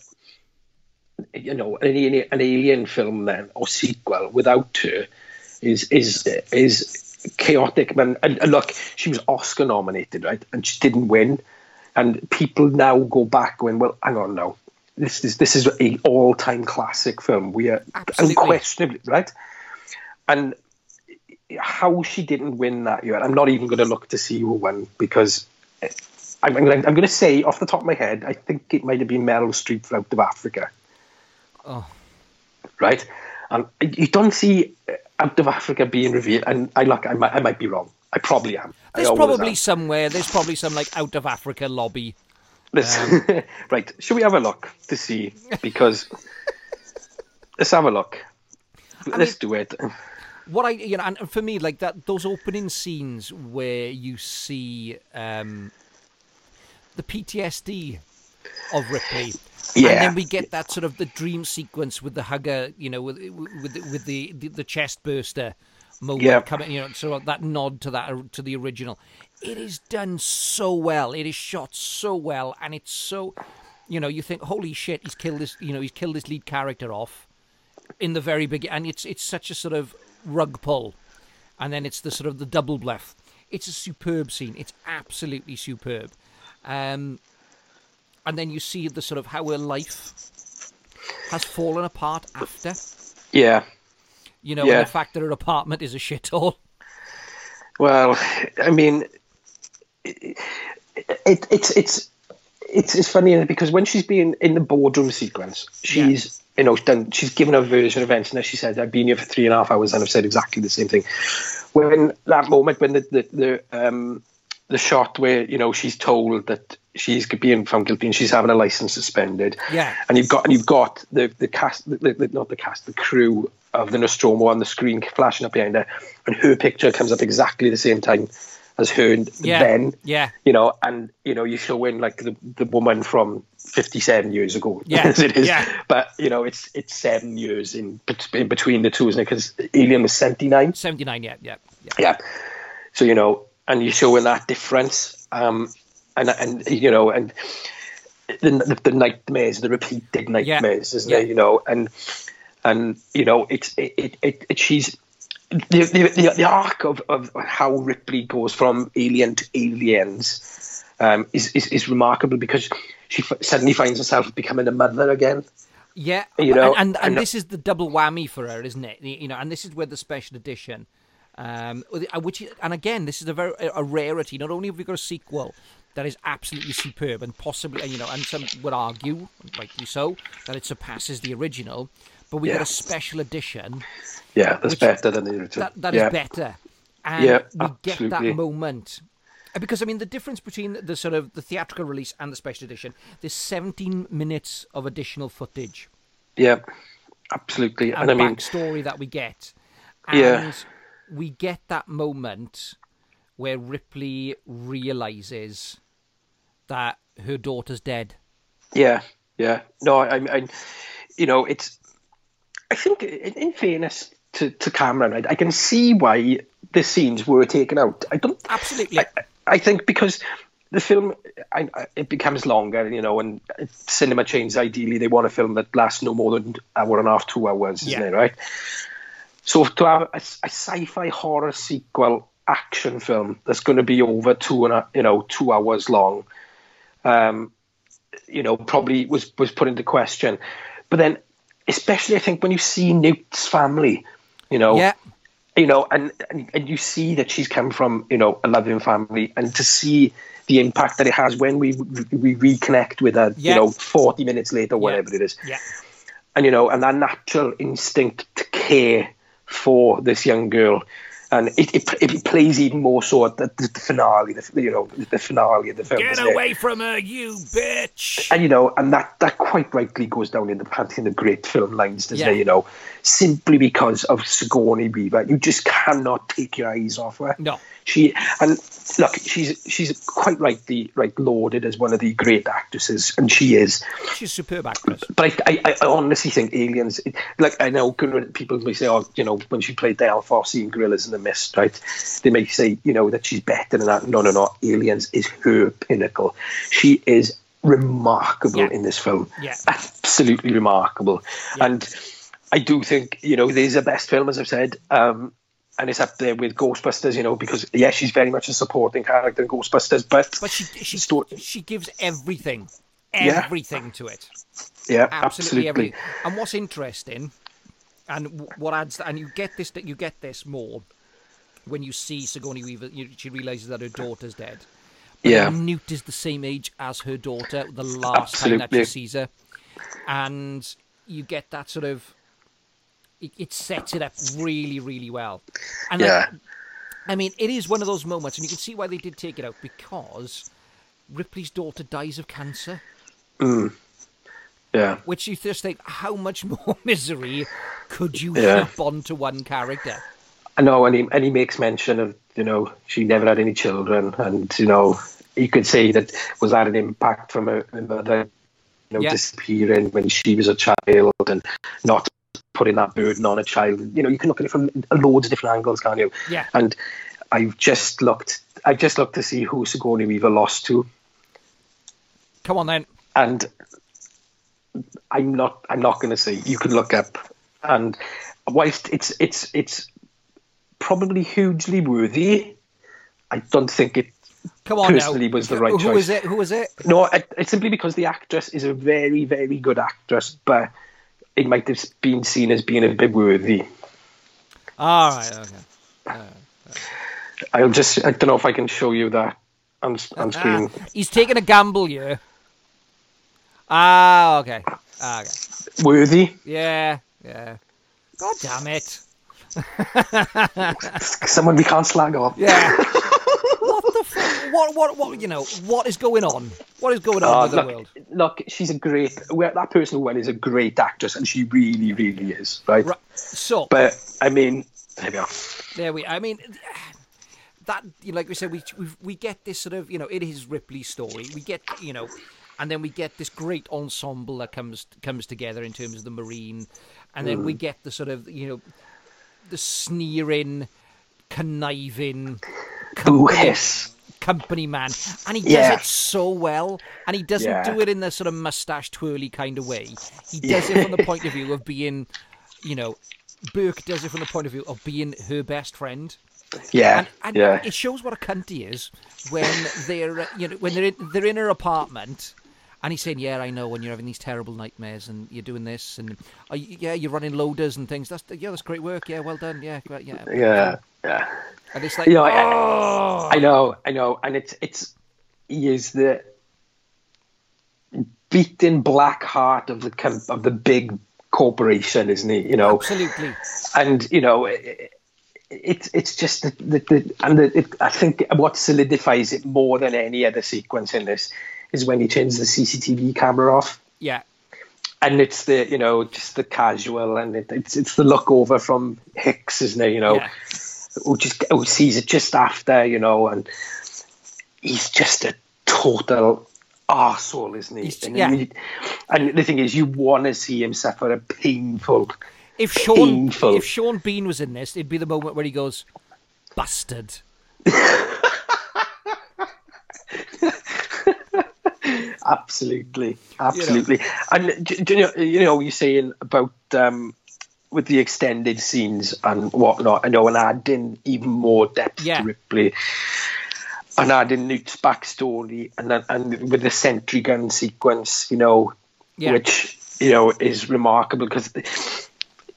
you know an alien, an alien film then or sequel without her is is is chaotic. Man, and, and look, she was Oscar nominated, right, and she didn't win. And people now go back going, well, hang on now. This is this is a all time classic film. We are Absolutely. unquestionably right. And how she didn't win that year, I'm not even going to look to see who won because I'm, I'm, I'm going to say off the top of my head, I think it might have been Meryl Streep for Out of Africa. Oh. Right? And you don't see Out of Africa being revealed, and I look, I might, I might be wrong. I probably am. There's probably am. somewhere. There's probably some like out of Africa lobby. Let's, Um, right, should we have a look to see? Because let's have a look. Let's do it. what I you know, and for me, like that, those opening scenes where you see um, the PTSD of Ripley, and then we get that sort of the dream sequence with the hugger, you know, with with with the the, the chest burster moment Yeah. coming, you know, of that nod to that to the original. It is done so well. It is shot so well, and it's so, you know, you think, holy shit, he's killed this, you know, he's killed this lead character off in the very beginning, and it's it's such a sort of rug pull, and then it's the sort of the double bluff. It's a superb scene. It's absolutely superb, um, and then you see the sort of how her life has fallen apart after. Yeah. You know, Yeah. and the fact that her apartment is a shithole. Well, I mean, it, it, it's it's it's it's funny because when she's being in the boardroom sequence, she's you know done. She's given a version of events, and as she said, "I've been here for three and a half hours, and I've said exactly the same thing." When that moment, when the the, the um the shot where you know she's told that she's being found guilty and she's having a license suspended, Yeah. and you've got and you've got the the cast, the, the, not the cast, the crew of the Nostromo on the screen flashing up behind her, and her picture comes up exactly the same time as her and Yeah. then, Yeah. you know, and you know you show in like the the woman from fifty seven years ago, Yeah, as it is, yeah. but you know it's it's seven years in, in between the two, isn't it? Because Alien was seventy nine, Seventy nine. Yeah. Yeah. Yeah. yeah. So you know, and you show in that difference, um, and and you know, and the the, the nightmares, the repeated nightmares, isn't Yeah. there? You know, and and you know, it's it, it, it, it she's the, the, the, arc of, of how Ripley goes from alien to aliens um, is, is is remarkable because she f- suddenly finds herself becoming a mother again. Yeah, You know, and and, and and- this is the double whammy for her, isn't it? You know, and this is where the special edition, um, which and again, this is a very a rarity. Not only have we got a sequel that is absolutely superb and possibly, you know, and some would argue, rightly so, that it surpasses the original, but we got a special edition Yeah, that's better than the original. that that is yeah. better, and Yeah, we get that moment. Uh, Because I mean, the difference between the sort of the theatrical release and the special edition, there's 17 minutes of additional footage Yeah, absolutely. and, And I mean, backstory that we get, and Yeah. we get that moment where Ripley realizes that her daughter's dead. Yeah, yeah. No, I, I, you know, it's. I think, in, in fairness to, to Cameron, right, I can see why the scenes were taken out. I don't. Absolutely. I, I think because the film, I, it becomes longer, you know, and cinema chains ideally they want a film that lasts no more than hour and a half, two hours, isn't it? Right. So to have a, a sci-fi horror sequel action film that's going to be over two and a, you know two hours long, um, you know, probably was was put into question. But then, especially I think when you see Newt's family, you know, yeah, you know, and, and and you see that she's come from you know a loving family, and to see the impact that it has when we we reconnect with her, Yeah. you know, forty minutes later, whatever it is, yeah, and you know, and that natural instinct to care for this young girl, and it it, it plays even more so at the, the finale, the you know, the finale of the film. get isn't it? away from her, you bitch. and you know, and that that quite rightly goes down in the pantheon of great film lines, doesn't Yeah. it? You know, simply because of Sigourney Weaver, you just cannot take your eyes off her. No. She and look, she's she's quite rightly right lauded as one of the great actresses, and she is. She's a superb actress. But I, I, I honestly think Aliens, like I know people may say, oh, you know, when she played Dian Fossey in Gorillas in the Mist, right? They may say, you know, that she's better than that. No, no, no. Aliens is her pinnacle. She is remarkable Yeah. in this film. Yeah. Absolutely remarkable. And I do think, you know, there's a best film, as I've said. Um, and it's up there with Ghostbusters, you know, because yeah, she's very much a supporting character in Ghostbusters, but, But she she Sto- she gives everything, Yeah. everything to it. yeah, absolutely, absolutely. everything. And what's interesting, and what adds, and you get this, that you get this more when you see Sigourney Weaver. You, she realizes that her daughter's dead. But Yeah. Newt is the same age as her daughter. The last time that Absolutely. she sees her, and you get that sort of. It, it sets it up really, really well. And like, Yeah. I mean, it is one of those moments, and you can see why they did take it out because Ripley's daughter dies of cancer. Mm. Yeah. Which you just think, how much more misery could you Yeah. heap onto one character? I know, and he, and he makes mention of, you know, she never had any children, and, you know, you could say that was that an impact from her, her mother, you know, Yeah. disappearing when she was a child and not putting that burden on a child. You know, you can look at it from loads of different angles, can't you? Yeah. And I've just looked, I've just looked to see who Sigourney Weaver lost to, Come on then. and I'm not I'm not going to say you can look up and whilst it's it's it's probably hugely worthy I don't think it Come on Personally now. was the right choice. Who was it? Who is it? no it, it's simply because the actress is a very very good actress but it might have been seen as being a bit worthy All right. Okay. I'll just I don't know if I can show you that on, on screen Ah, he's taking a gamble yeah. Ah, okay. Ah, okay. worthy Yeah, yeah. God damn it. someone we can't slag off Yeah. what? What, what, what, you know, what is going on? What is going on Oh, with the world? look, she's a great. well, That person who won is a great actress, and she really, really is, right? Right. So, But I mean, there we are. There we. I mean, that you know, like we said, we we we get this sort of you know it is Ripley's story. We get you know, and then we get this great ensemble that comes comes together in terms of the Marine, and then Mm. we get the sort of you know, the sneering, conniving. Company-. Company man, and he does Yeah. it so well, and he doesn't Yeah. do it in the sort of mustache twirly kind of way. He does it from the point of view of being, you know, Burke does it from the point of view of being her best friend. Yeah, and, and yeah, it shows what a cunt he is when they're you know when they're in, they're in her apartment and he's saying yeah I know when you're having these terrible nightmares and you're doing this and oh, yeah you're running loaders and things. That's yeah that's great work. Yeah well done. Yeah great, yeah. Yeah, yeah. and it's like You know, I- oh! I know, I know, and it's it's he is the beating black heart of the of the big corporation, isn't he? You know, absolutely. And you know it, it's it's just the, the, the and the, it, I think what solidifies it more than any other sequence in this is when he turns the CCTV camera off yeah and it's the you know just the casual and it, it's it's the look over from Hicks isn't it you know Yeah. who just who sees it just after you know and he's just a total arsehole isn't he and, yeah. you- and the thing is you want to see him suffer a painful if Sean Painful. if Sean Bean was in this it'd be the moment where he goes bastard Absolutely, absolutely. And do, do you know, you know, you're saying about um, with the extended scenes and whatnot. I know, and adding even more depth Yeah. to Ripley, and adding Newt's backstory, and then- and with the sentry gun sequence, you know, Yeah. which you know is remarkable because.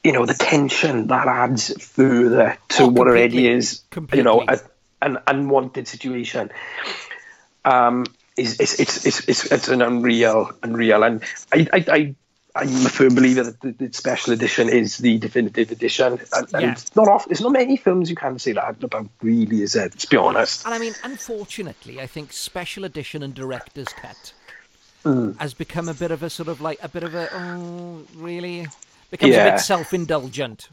You know the tension that adds further to Oh, what already completely. is, you know, a, an unwanted situation um, is it's, it's it's it's it's an unreal, unreal, and I I. I I'm a firm believer that the, the special edition is the definitive edition, and, and Yeah. it's not off. There's not many films you can say that about. Really, is it? Let's be honest. And I mean, unfortunately, I think special edition and director's cut Hmm. has become a bit of a sort of like a bit of a oh really becomes a bit self-indulgent.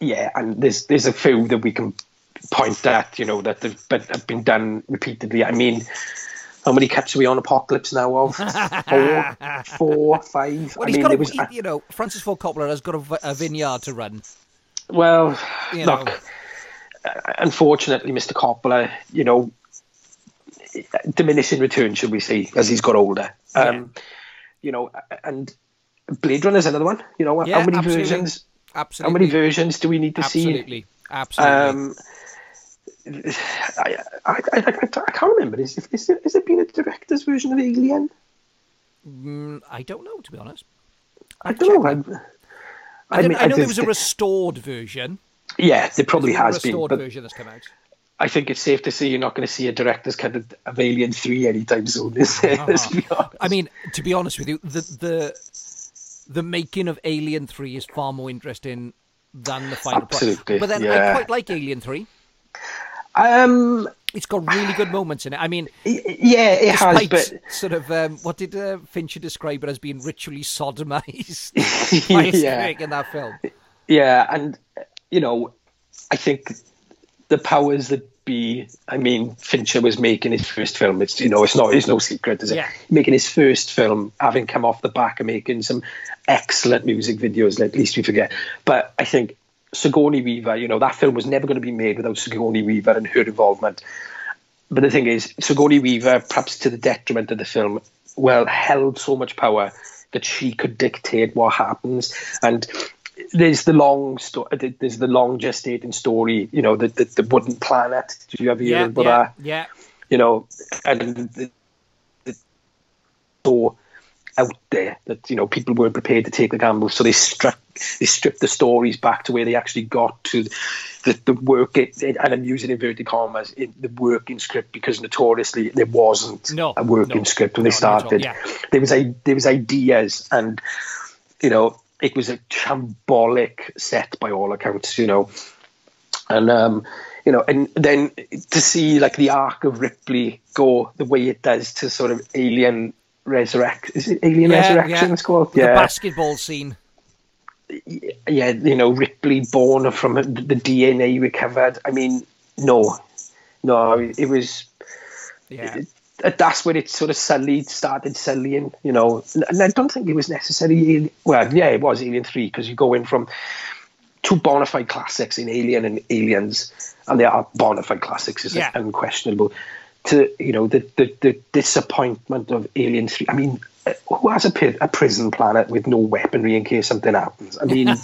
Yeah, and there's there's a few that we can point at, you know, that have been, have been done repeatedly. I mean, how many cuts are we on Apocalypse now of? Four, four, five. Well, I mean, got there a, was, he- you know, Francis Ford Coppola has got a vineyard to run. Well, You look, know. uh, unfortunately, Mr. Coppola, you know, diminishing return, should we say, as he's got older. Um, You know, and Blade Runner is another one. You know, Yeah, how many absolutely. versions? Absolutely. How many versions do we need to Absolutely. see? Absolutely. Um, I, I, I, I, I can't remember. Is, is, there, has there been a director's version of Alien? Mm, I don't know, to be honest. I don't know. I, I, mean, I know there was a restored version. yeah, there probably There's a has been, restored version that's come out. I think it's safe to say you're not going to see a director's cut of, of Alien Three anytime soon. Is there? Honest. I mean, to be honest with you, the the the making of Alien Three is far more interesting than the final product. Absolutely, But then I quite like Alien Three. Um, It's got really good moments in it. I mean, yeah, it has, but sort of um, what did uh, Fincher describe it as being ritually sodomized by yeah, in that film? yeah, and you know, I think the powers that be. I mean, Fincher was making his first film. It's you know, it's not. It's no secret, is it? Yeah. Making his first film, having come off the back of making some excellent music videos. At least we forget. But I think Sigourney Weaver. You know, that film was never going to be made without Sigourney Weaver and her involvement. But the thing is, Sigourney Weaver, perhaps to the detriment of the film, well, held so much power that she could dictate what happens. And there's the long story. Uh, there's the long gestating story. You know, the the, the wooden planet. Did you ever hear Yeah, about yeah, that? yeah. You know, and the, the, so out there that you know people weren't prepared to take the gamble, so they struck they stripped the stories back to where they actually got to the, the work it, and I'm using inverted commas in the working script because notoriously there wasn't No, a working no, script when no, they not at all, started. yeah. There was there was ideas and you know it was a shambolic set by all accounts. You know, and um, you know, and then to see like the arc of Ripley go the way it does to sort of Alien Resurrect. Is it Alien Yeah, Resurrection? yeah. It's called. The yeah, basketball scene. yeah. You know, Ripley born from the DNA recovered. I mean, no, no, it was. Yeah. it- uh, that's when it sort of sullied, started sullying, you know. And I don't think it was necessarily, well, yeah, it was Alien 3, because you go in from two bona fide classics in Alien and Aliens, and they are bona fide classics, it's Yeah. unquestionable, to, you know, the, the, the disappointment of Alien 3. I mean, uh, who has a, a prison planet with no weaponry in case something happens? I mean,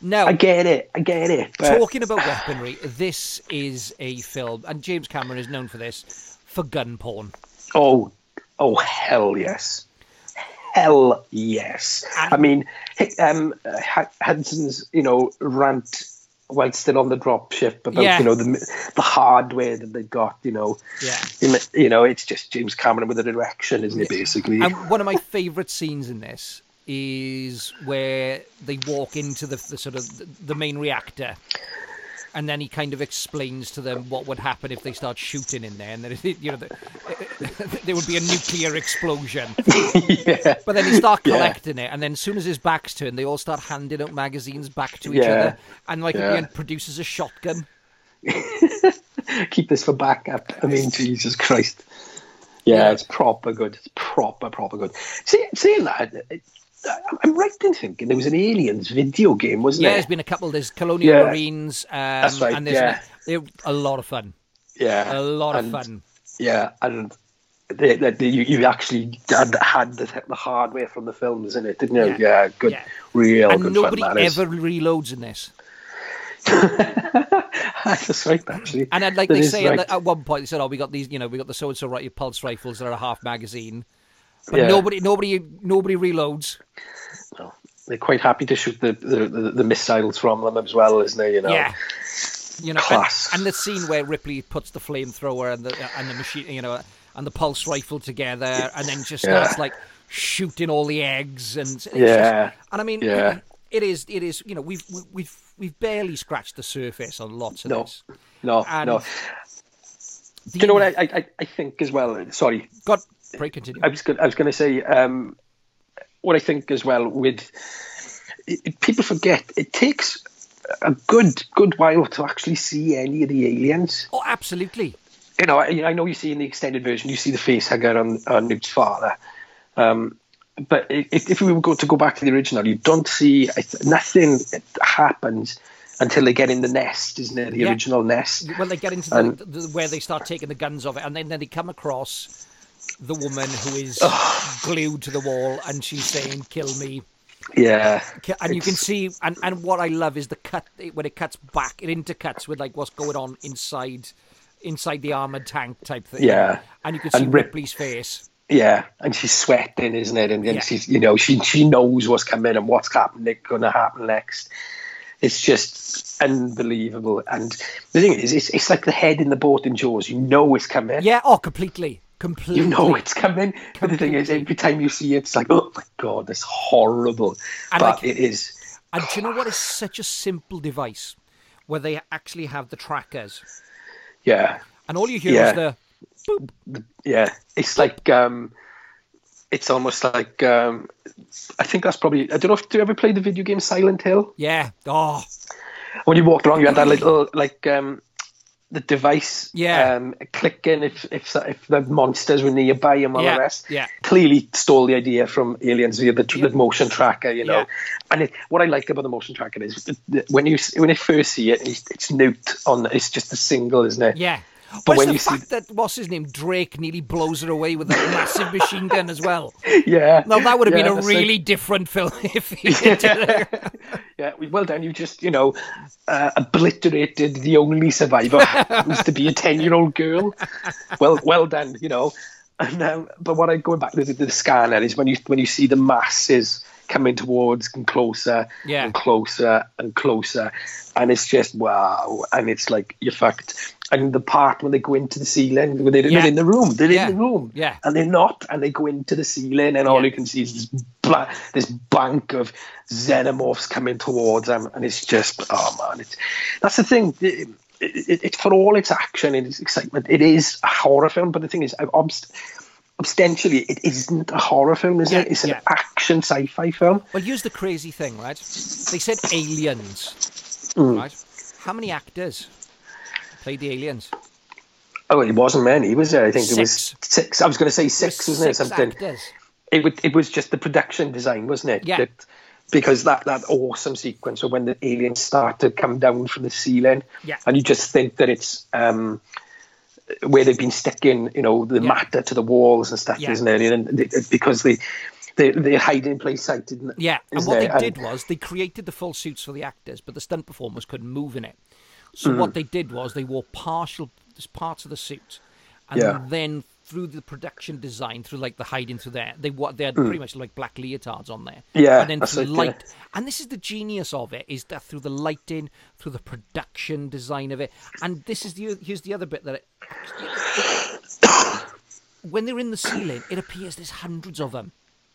Now, I get it. I get it. But talking about weaponry, this is a film, and James Cameron is known for this, for gun porn. oh, oh, hell yes. Hell yes. I mean, um, Hudson's, you know, rant while still on the drop ship about, Yeah. you know, the the hardware that they got, you know. Yeah. You know, it's just James Cameron with a direction, isn't it, basically? And one of my favourite scenes in this is where they walk into the, the sort of the main reactor, and then he kind of explains to them what would happen if they start shooting in there, and that you know the, there would be a nuclear explosion. yeah. But then he start Yeah. collecting it, and then as soon as his back's turned, they all start handing out magazines back to each Yeah. other, and like at the end produces a shotgun. Keep this for backup. I mean, Jesus Christ. Yeah, it's proper good. It's proper, proper good. See, saying that, I'm right in thinking there was an Aliens video game, wasn't Yeah, there? Yeah, there's been a couple. There's Colonial Yeah. Marines, um, That's right, and there's yeah. they're a lot of fun. yeah, A lot of fun. Yeah, and they, they, they, you, you actually had, had the, the hardware from the films in it, didn't you? Yeah. Yeah, good, Yeah. real and good nobody fun. Ever reloads in this. That's right, actually. And then, like That they say right. at, at one point, they said, "Oh, we got these, you know, we got the so and so right your pulse rifles that are a half magazine." But Yeah. nobody, nobody, nobody reloads. No, they're quite happy to shoot the, the, the, the missiles from them as well, isn't they? You know. Yeah. You know, and, Class. and the scene where Ripley puts the flamethrower and the and the machine, you know, and the pulse rifle together, and then just Yeah. starts like shooting all the eggs and it's just- Yeah. and I mean, Yeah. it is, it is, you know, we've we- we've we've barely scratched the surface on lots of No, this. no, And no. Do you know what I, I, I think as well? Sorry, God, pray continue. I was going, I was going to say um, what I think as well with it, people forget it takes a good good while to actually see any of the aliens. oh, absolutely. You know, I, I know you see in the extended version, you see the face hugger on, on Newt's father. Um, but if, if we were to go back to the original, you don't see nothing happens until they get in the nest, isn't it? The Yeah. original nest. when they get into the, And- the, where they start taking the guns off it, and then, then they come across the woman who is glued to the wall, and she's saying, "Kill me." Yeah. And you can see, and, and what I love is the cut when it cuts back, it intercuts with like what's going on inside, inside the armored tank type thing. Yeah. and you can see And Rip- Ripley's face. Yeah, and she's sweating, isn't it? And, and Yeah. she's, you know, she she knows what's coming and what's happening, going to happen next. It's just unbelievable. And the thing is, it's, it's like the head in the boat in Jaws. You know it's coming. Yeah, oh, completely, completely. You know it's coming. But the thing is, every time you see it, it's like, oh my god, that's horrible. And but like- it is. And do you know what? It's such a simple device, where they actually have the trackers, Yeah, and all you hear Yeah. is the boop. yeah. It's like um, it's almost like um, I think that's probably. I don't know if do you ever play the video game Silent Hill? Yeah. Oh, when you walked around, you had that little like um, the device Yeah. um, clicking if if if the monsters were nearby and all Yeah, the rest. yeah. Clearly stole the idea from Aliens via the, Yeah. the motion tracker, you know. Yeah. And it, what I like about the motion tracker is when you when you first see it, it's, it's nuked on. It's just a single, isn't it? Yeah. But But when the you see- fact that what's his name Drake nearly blows her away with a massive machine gun as well. Yeah. Now that would have Yeah, been a really different film if he did it. Yeah, well done. You just, you know, uh, obliterated the only survivor, who's to be a ten-year-old girl. Well, well done. You know, and um, but what I going back to the, the scanner is when you when you see the masses coming towards and closer Yeah. and closer and closer, and it's just wow, and it's like you're fucked. And the part when they go into the ceiling, they're, Yeah. they're in the room, they're Yeah. in the room, Yeah. and they're not, and they go into the ceiling, and all you can see is this bla- this bank of xenomorphs coming towards them, and it's just oh man, it's that's the thing. It, it, it's for all its action and its excitement. It is a horror film, but the thing is, obst- ostensibly, it isn't a horror film, is Yeah, it? It's an yeah. action sci-fi film. Well, here's the crazy thing, right? They said aliens, Mm. right? How many actors played the aliens? Oh, it wasn't many, was it? I think it was Six. six. I was going to say six, There were wasn't it? Something. actors. it would, it was just the production design, wasn't it? Yeah. That, because that, that awesome sequence of when the aliens start to come down from the ceiling, Yeah. and you just think that it's um, where they've been sticking, you know, the Yeah. matter to the walls and stuff, Yeah. isn't it? And because they they they hide in plain sight, didn't? Yeah, and what they it? did was they created the full suits for the actors, but the stunt performers couldn't move in it. So mm. what they did was they wore partial parts of the suit, and Yeah. then through the production design, through like the hiding through there, they what they had pretty much like black leotards on there. Yeah, and then through yeah. light, and this is the genius of it is that through the lighting, through the production design of it, and this is the here's the other bit that it, when they're in the ceiling, it appears there's hundreds of them.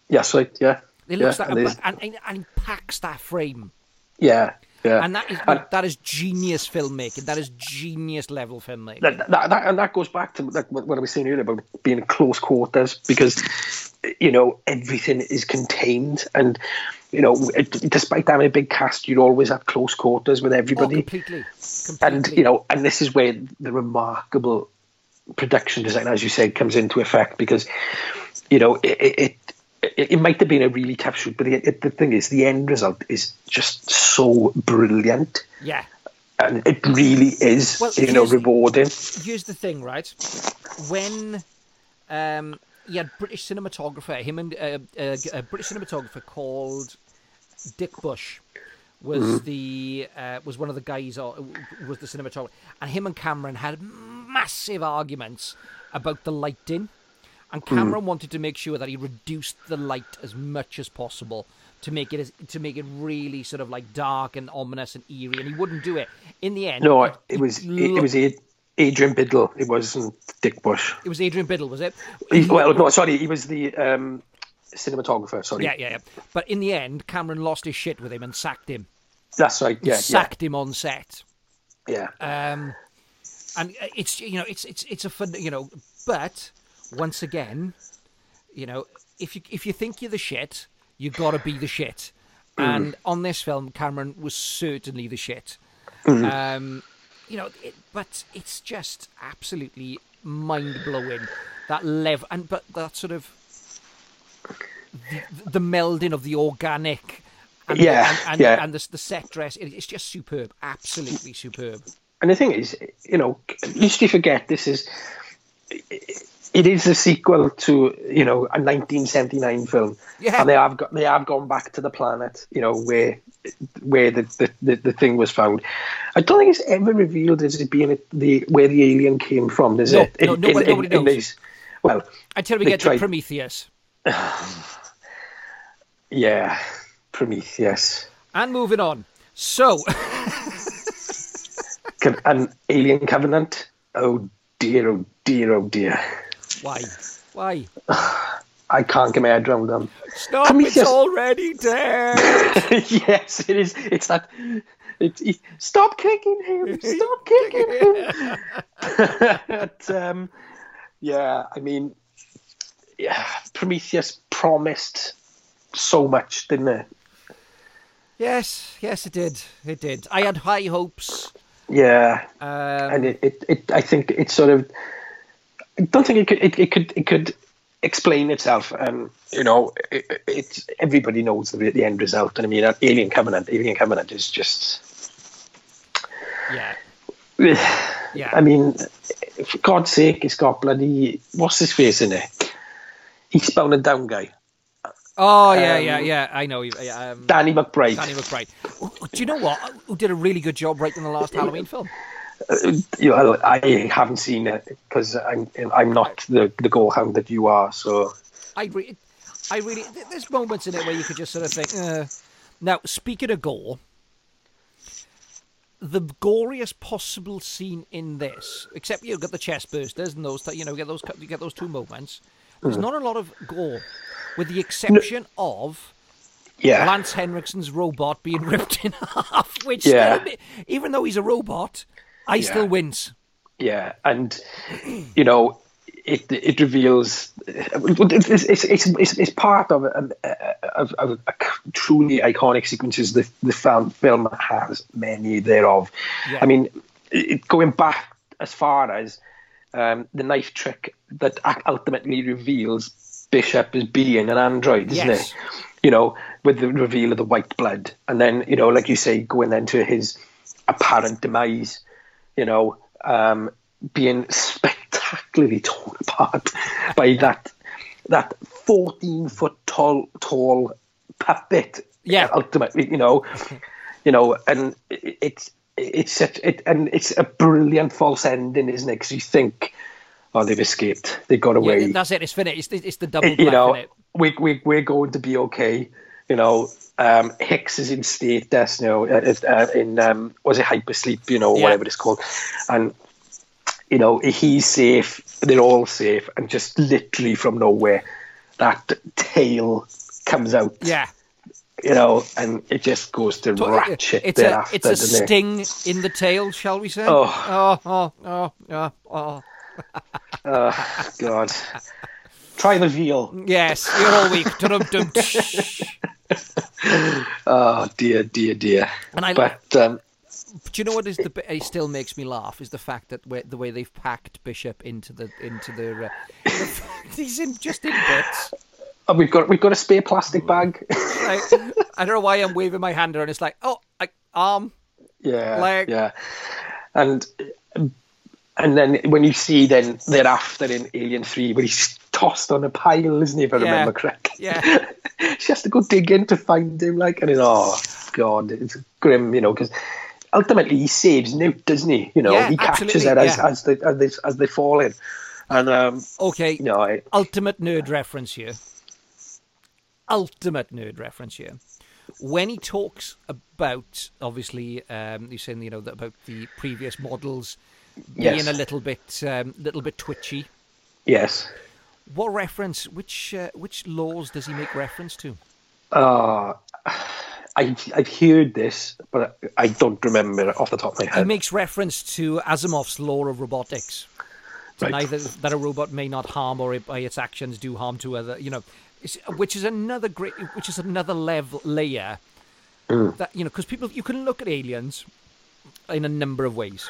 Yes, right. Yeah. It looks yeah, like and a, and, and, and packs that frame. yeah, yeah. And that is And- that is genius filmmaking. That is genius level filmmaking. that, that, that, and that goes back to like what I was saying earlier about being in close quarters because you know everything is contained and you know despite having a big cast you're always at close quarters with oh, everybody completely, completely. and you know and this is where the remarkable production design as you said comes into effect because you know it it, it it might have been a really tough shoot, but the, it, the thing is, the end result is just so brilliant, yeah. and it really is, Well, you know, rewarding. Here's the thing, right? When um, he had British cinematographer, him and uh, uh, a British cinematographer called Dick Bush was Mm-hmm. the uh, was one of the guys uh, was the cinematographer, and him and Cameron had massive arguments about the lighting, and Mm. Cameron wanted to make sure that he reduced the light as much as possible to make it as, to make it really sort of like dark and ominous and eerie, and he wouldn't do it. In the end, No, it was it, it was Ad- Adrian Biddle. It wasn't Dick Bush. it was Adrian Biddle, was it? He, well, no, sorry, he was the um, cinematographer. Sorry, Yeah, yeah, yeah. But in the end, Cameron lost his shit with him and sacked him. that's right. Yeah, sacked him on set. yeah, yeah. Um, and it's you know it's it's it's a fun you know, but once again, you know, if you if you think you're the shit, you got to be the shit. And on this film, Cameron was certainly the shit. Um, you know, it, but it's just absolutely mind blowing that level and but that sort of the, the melding of the organic. And, Yeah, and, and, yeah. and the, the set dress, it, it's just superb, absolutely superb. And the thing is, you know, lest you forget, this is it is a sequel to you know a 1979 film, Yeah. and they have got they have gone back to the planet, you know, where where the the, the, the thing was found. I don't think it's ever revealed as it being the where the alien came from, is No, it? no, nobody- nobody knows. these- well, Until we get tried- to Prometheus. yeah, Prometheus. And moving on. So, an Alien Covenant. Oh dear, oh dear, oh dear. Why? Why? I can't get my head around them. Stop, Prometheus- it's already dead. yes, it is. It's that. It, it- stop kicking him! Stop kicking him! but, um, yeah, I mean, yeah, Prometheus promised so much, didn't it? yes, yes, it did. It did. I had high hopes. Yeah, Um, and it, it, it, I think it sort of. I don't think it could. It, it could. It could explain itself. And you know, it, it's everybody knows the, the end result. And I mean, Alien Covenant. Alien Covenant is just. yeah. Yeah. I mean, for God's sake, it's got bloody what's his face in it? Eastbound and Down guy, Oh, yeah, yeah, um, yeah. I know. Um, Danny McBride. Danny McBride. Oh, Do you know what? Who did a really good job writing the last Halloween film? You know, I haven't seen it because I'm I'm not the the gorehound that you are. So I re- I really. There's moments in it where you could just sort of think. Uh. Now, speaking of gore, the goriest possible scene in this, except you've got the chest bursters and those, you know, get those, you get those two moments. There's not a lot of gore, with the exception of yeah, Lance Henriksen's robot being ripped in half. Which, Yeah. still, even though he's a robot, I still Yeah. wince. yeah, and you know. It, it reveals it's, it's, it's, it's, it's part of a, of, of a truly iconic sequences the the film film has many thereof. Yeah. I mean, it, going back as far as um, the knife trick that ultimately reveals Bishop as being an android, isn't Yes. it? You know, with the reveal of the white blood, and then you know, like you say, going then to his apparent demise. You know, um, being spectacularly torn apart by that that fourteen foot tall tall puppet. Yeah. ultimately, you know, you know, and it, it's it's such it, and it's a brilliant false ending, isn't it? Because you think, oh, they've escaped, they got away. Yeah, that's it. It's finished. It's, the- it's the double you black, know, we, we, we're going to be okay. You know, um, Hicks is in stasis, you know, uh, uh, in, um, was it hypersleep, you know, Yeah. whatever it's called. And, you know, he's safe, they're all safe, and just literally from nowhere, that tail comes out, Yeah. you know, and it just goes to ratchet it's a thereafter, it's a doesn't it? sting in the tail, shall we say? Oh. oh, oh, oh, oh, oh. Oh, God. Try the veal. Yes, you're all weak. Dum-dum. Oh, dear, dear, dear. And I- but, um, Do you know what is the? bit- It still makes me laugh is the fact that the way they've packed Bishop into the into. Uh, the fact he's in just in bits. oh, we've got we've got a spare plastic bag. Like, I don't know why I'm waving my hand around. It's like, oh, like arm. Yeah, Like- yeah, and and then when you see then thereafter in Alien Three, where he's tossed on a pile, isn't he? If I Yeah, remember correctly. yeah. she has to go digging to find him. Like, and it's, oh god, it's grim, you know, because ultimately he saves Newt, doesn't he? You know, Yeah, he catches absolutely, her as, yeah. as they as they as they fall in, and um, Okay. you know, I, ultimate nerd reference here. Ultimate nerd reference here. When he talks about, obviously, um, you're saying you know about the previous models being a little bit, um, little bit twitchy. yes. What reference? Which uh, which laws does he make reference to? Uh, I I've heard this, but I don't remember it off the top of my head. He makes reference to Asimov's law of robotics. Right. neither that a robot may not harm or by its actions do harm to other, you know, which is another great, which is another level layer that you know, because people you can look at aliens in a number of ways.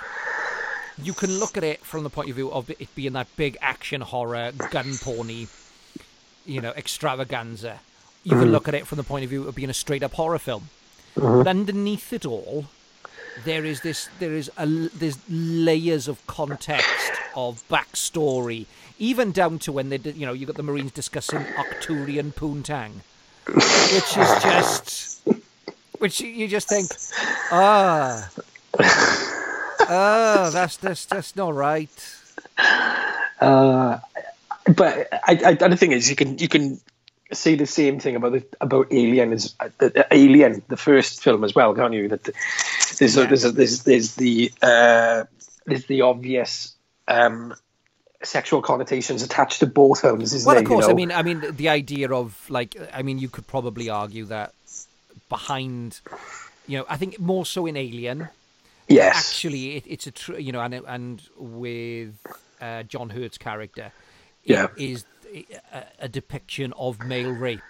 You can look at it from the point of view of it being that big action horror, gun porny, you know, extravaganza. You can look at it from the point of view of being a straight up horror film. But underneath it all, there is this there is a there's layers of context of backstory even down to when they did you know you got the marines discussing arcturian poontang which is just which you just think ah ah that's that's that's not right Uh, but I, I, the thing is, you can you can say the same thing about the, about Alien as uh, Alien, the first film as well, can't you? That the- there's a, there's a, there's there's the uh, there's the obvious um, sexual connotations attached to both films, isn't well there? of course you i mean i mean the idea of like i mean you could probably argue that behind you know i think more so in alien yes, actually it, it's a tr- you know and and with uh, John Hurt's character Yeah. is a, a depiction of male rape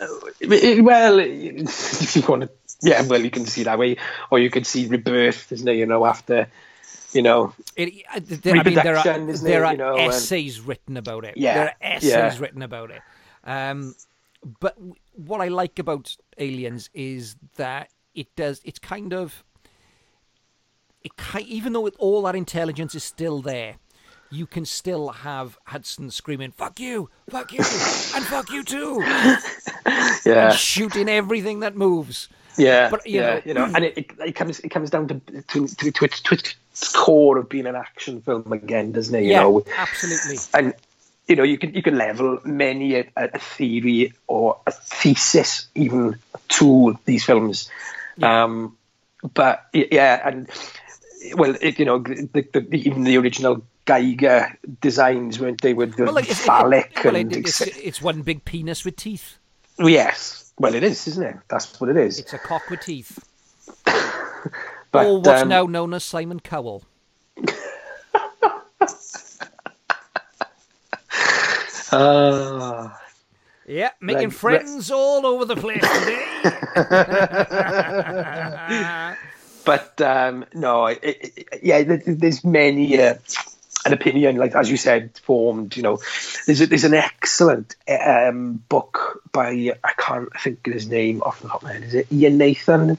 well, if you want to, yeah, well, you can see that way, or you can see rebirth, isn't it? You know, after, you know, it, uh, th- there, I mean, there are, there it, are you know, and- essays written about it. Yeah, there are essays yeah. written about it. Um, but what I like about Aliens is that it does. It's kind of it ki- even though it, all that intelligence is still there, you can still have Hudson screaming "fuck you, fuck you, and fuck you too," yeah, and shooting everything that moves. yeah, but, you yeah, know- you know, and it, it, it comes it comes down to to to, to, its, to its core of being an action film again, doesn't it? You yeah, know, absolutely. and you know you can you can level many a, a theory or a thesis even to these films um but yeah and well it, you know the, the, the, even the original Giger designs weren't they with the Well, like, it's- it- phallic well, and it- it's, it's one big penis with teeth. yes well it is isn't it that's what it is It's a cock with teeth. but or what's um, now known as Simon Cowell. ah, Yeah, making Right, friends all over the place today. but um, no, it, it, yeah, there- there's many uh, an opinion, like as you said, formed. You know, there's a, there's an excellent um, book by I can't think of his name off the top of my head. Is it Ian Nathan?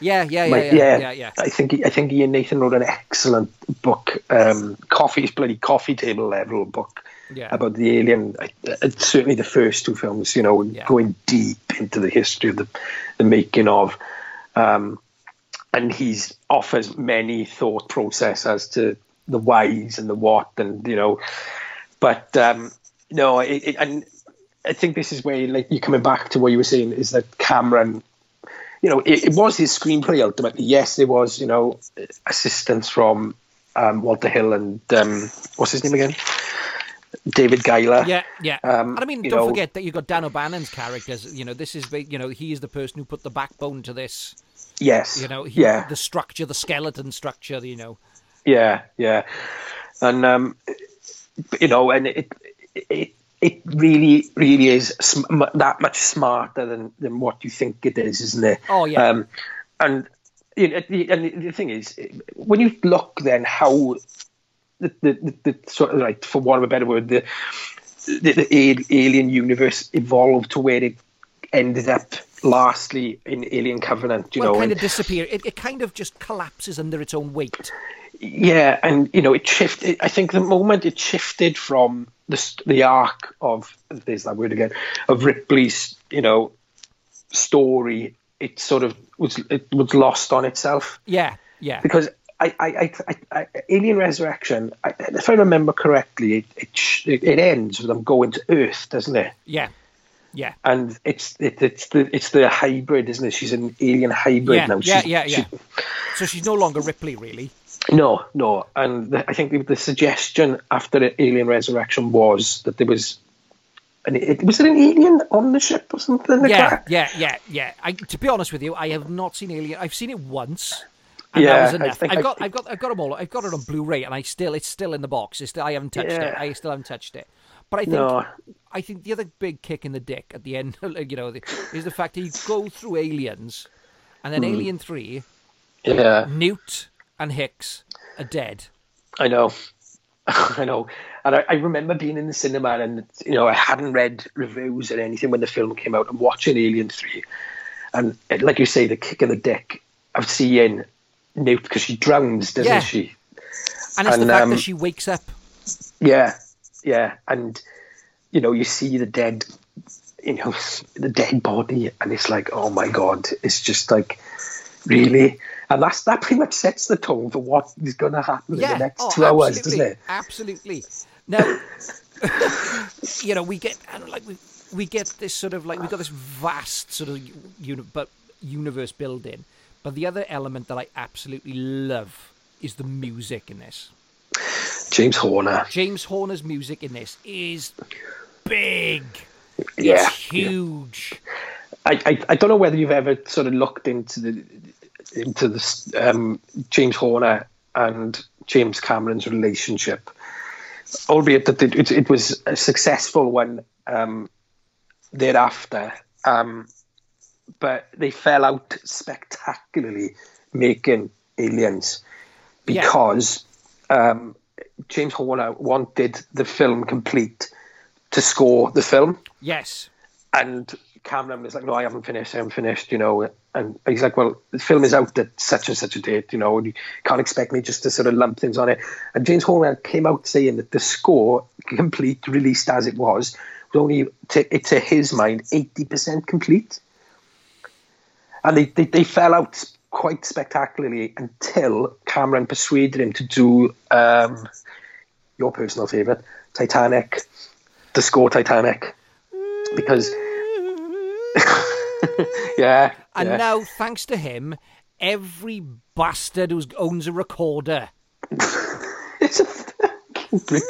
yeah, yeah, yeah, Like, yeah, yeah, yeah. I think I think Ian Nathan wrote an excellent book. Um, coffee, bloody coffee table level book. Yeah. about the alien. I, uh, certainly, the first two films, you know, Yeah. going deep into the history of the the making of, um, and he's offers many thought process as to the whys and the what, and you know, but um, no, it, it, and I think this is where like you're coming back to what you were saying is that Cameron you know, it, it was his screenplay ultimately. Yes, there was, you know, assistance from um, Walter Hill and um, what's his name again? David Giler. Yeah, yeah. Um, and I mean, don't know- forget that you've got Dan O'Bannon's characters. You know, this is, you know, he is the person who put the backbone to this. Yes. You know, he, yeah. the structure, the skeleton structure. You know, Yeah, yeah, and um, you know, and it it it really really is sm- that much smarter than than what you think it is, isn't it? Oh, yeah. Um, and you know, and the thing is, when you look then how the the, the, sort of like for want of a better word, the the, the alien universe evolved to where it ended up lastly in Alien Covenant, you well, know, kind and- of disappear. It, it kind of just collapses under its own weight. Yeah, and you know, it shifted. I think the moment it shifted from the the arc of there's that word again of Ripley's, you know, story, it sort of was it was lost on itself Yeah, yeah, because I I, I, I, Alien Resurrection, I, if I remember correctly, it it, it it ends with them going to Earth, doesn't it? yeah, yeah. And it's it, it's the it's the hybrid, isn't it? She's an alien hybrid Yeah, now. yeah, She's- yeah, she- yeah. So she's no longer Ripley, really. No, no, and the, I think the, the suggestion after Alien Resurrection was that there was, an, it, was it an alien on the ship or something like Yeah, that? yeah, yeah, yeah. I, to be honest with you, I have not seen Alien. I've seen it once. And Yeah, that was enough. I- got, I've got, I've got them all. I've got it on Blu-ray, and I still, it's still in the box. It's still, I haven't touched it. I still haven't touched it. But I think, No. I think the other big kick in the dick at the end, you know, the, is the fact that you go through Aliens, and then Alien Three, Yeah, Newt and Hicks are dead. I know, I know, and I, I remember being in the cinema and you know I hadn't read reviews or anything when the film came out. I'm watching Alien Three, and like you say, the kick in the dick of seeing Newt because she drowns, doesn't Yeah. she? And it's the fact um, that she wakes up. Yeah, yeah, and you know, you see the dead, you know, the dead body, and it's like, oh my god, it's just like, really, and that's that pretty much sets the tone for what is going to happen in the next oh, two hours, doesn't it? Absolutely. Now, you know, we get and like we we get this sort of like we got this vast sort of uni- but universe building, but the other element that I absolutely love is the music in this. James Horner, James Horner's music in this is big. yeah, it's huge. I, I, I don't know whether you've ever sort of looked into the into the um, James Horner and James Cameron's relationship, albeit that it, it, it was a successful one um, thereafter. Um, but they fell out spectacularly making Aliens Yeah. because um, James Horner wanted the film complete to score the film Yes. and Cameron was like, "No, I haven't finished. I haven't finished." You know, and he's like, "Well, the film is out at such and such a date. You know, and you can't expect me just to sort of lump things on it." And James Horner came out saying that the score, complete, released as it was, was only to, to his mind eighty percent complete, and they, they they fell out quite spectacularly until Cameron persuaded him to do um, your personal favorite, Titanic, the score Titanic, because. yeah. And yeah. now, thanks to him, every bastard who owns a recorder it's a recorder.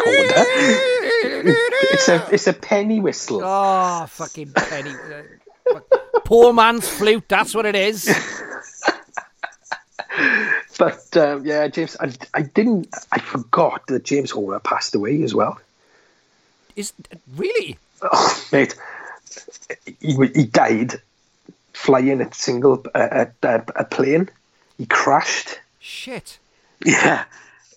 it's a it's a penny whistle. Oh, fucking penny. uh, Poor man's flute, that's what it is. But um, yeah, James, I, I didn't, I forgot that James Horner passed away as well. Is Really? Oh, mate, he, he died flying a single uh, a, a, plane. He crashed. Shit. Yeah.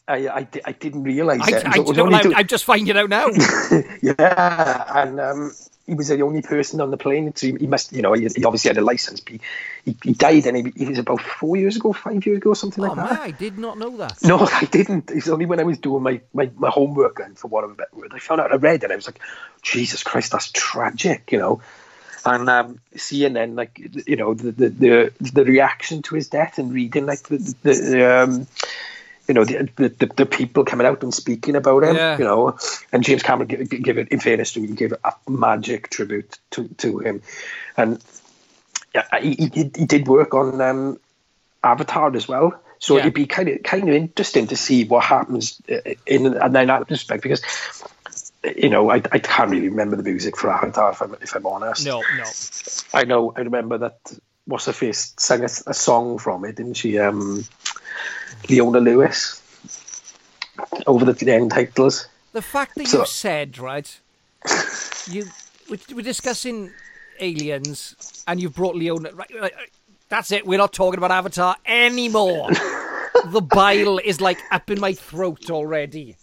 I, I, I didn't realise I, it. I, It only know, to- I'm just finding out now. yeah, and um, he was the only person on the plane. So he, he must, you know, he, he obviously had a license. But he, he, died, and he, was about four years ago, five years ago, something like Oh that. man, I did not know that. No, I didn't. It's only when I was doing my, my, my homework and for what I'm I found out I read and I was like, Jesus Christ, that's tragic, you know. And um, seeing then like you know the, the the the reaction to his death and reading like the the, the um, you know the, the the people coming out and speaking about him, Yeah. you know, and James Cameron give, give it in fairness to him, gave a magic tribute to to him, and yeah, he, he, he did work on um, Avatar as well. So Yeah. it'd be kind of kind of interesting to see what happens uh, in and then that respect because you know I, I can't really remember the music for Avatar if I'm if I'm honest. No, no. I know I remember that what's her face sang a, a song from it, didn't she? Um, Leona Lewis over the, end titles. The fact that So- you said right, you we- we're discussing aliens, and you've brought Leona. Right, right, that's it. We're not talking about Avatar anymore. the bile is like up in my throat already.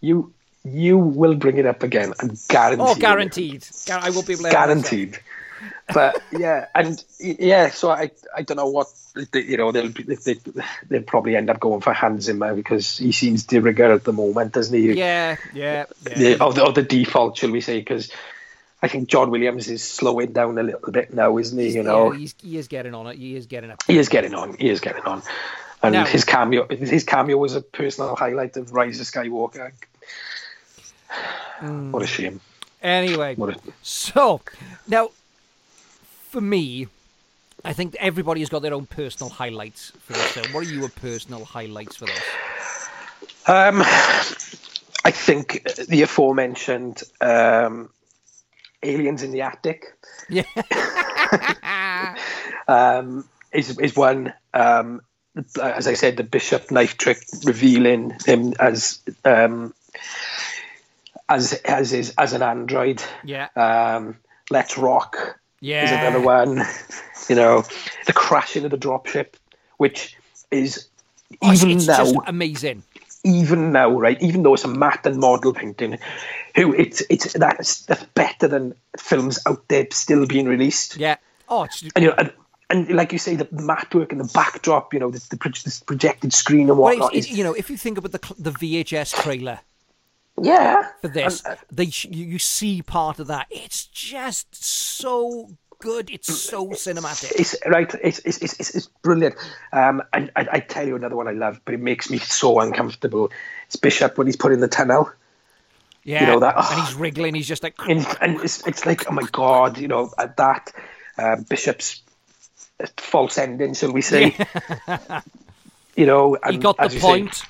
You you will bring it up again. I'm guaranteed. Oh, guaranteed. I will be able to guaranteed. But yeah, and yeah, so I I don't know what you know they'll be, they they'll probably end up going for Hans Zimmer because he seems de rigueur at the moment, doesn't he? Yeah, yeah, yeah. The, or, the, or the default, shall we say? Because I think John Williams is slowing down a little bit now, isn't he? You know, yeah, he's, he is getting on it. He is getting up. he is getting on. He is getting on. And Now- his cameo, his cameo was a personal highlight of Rise of Skywalker. Mm. What a shame! Anyway, a, so now for me, I think everybody has got their own personal highlights for this film. What are your personal highlights for this? Um, I think the aforementioned um, aliens in the attic Yeah, um, is is one. Um, as I said, the bishop knife trick revealing him as um, as as is as an android. yeah, Um, Let's rock yeah. is another one. You know, the crashing of the dropship, which is Oh, even it's now just amazing. even now, right? Even though it's a matte and model painting, who it's it's that's that's better than films out there still being released. Yeah. Oh, it's, And you know, and, and like you say, the matte work and the backdrop, you know, the, the, projected screen and well, whatnot. it's, is, it, you know, if you think about the the VHS trailer yeah, for this, And, uh, they you, you see part of that. It's just so good. It's so cinematic. it's right. It's it's it's, it's, brilliant. Um, and I, I tell you another one I love, but it makes me so uncomfortable. It's Bishop when he's put in the tunnel. Yeah, you know that- and he's wriggling. He's just like, and, and it's, it's like oh my god you know at that uh, bishop's false ending shall we say you know and he got the you say, point.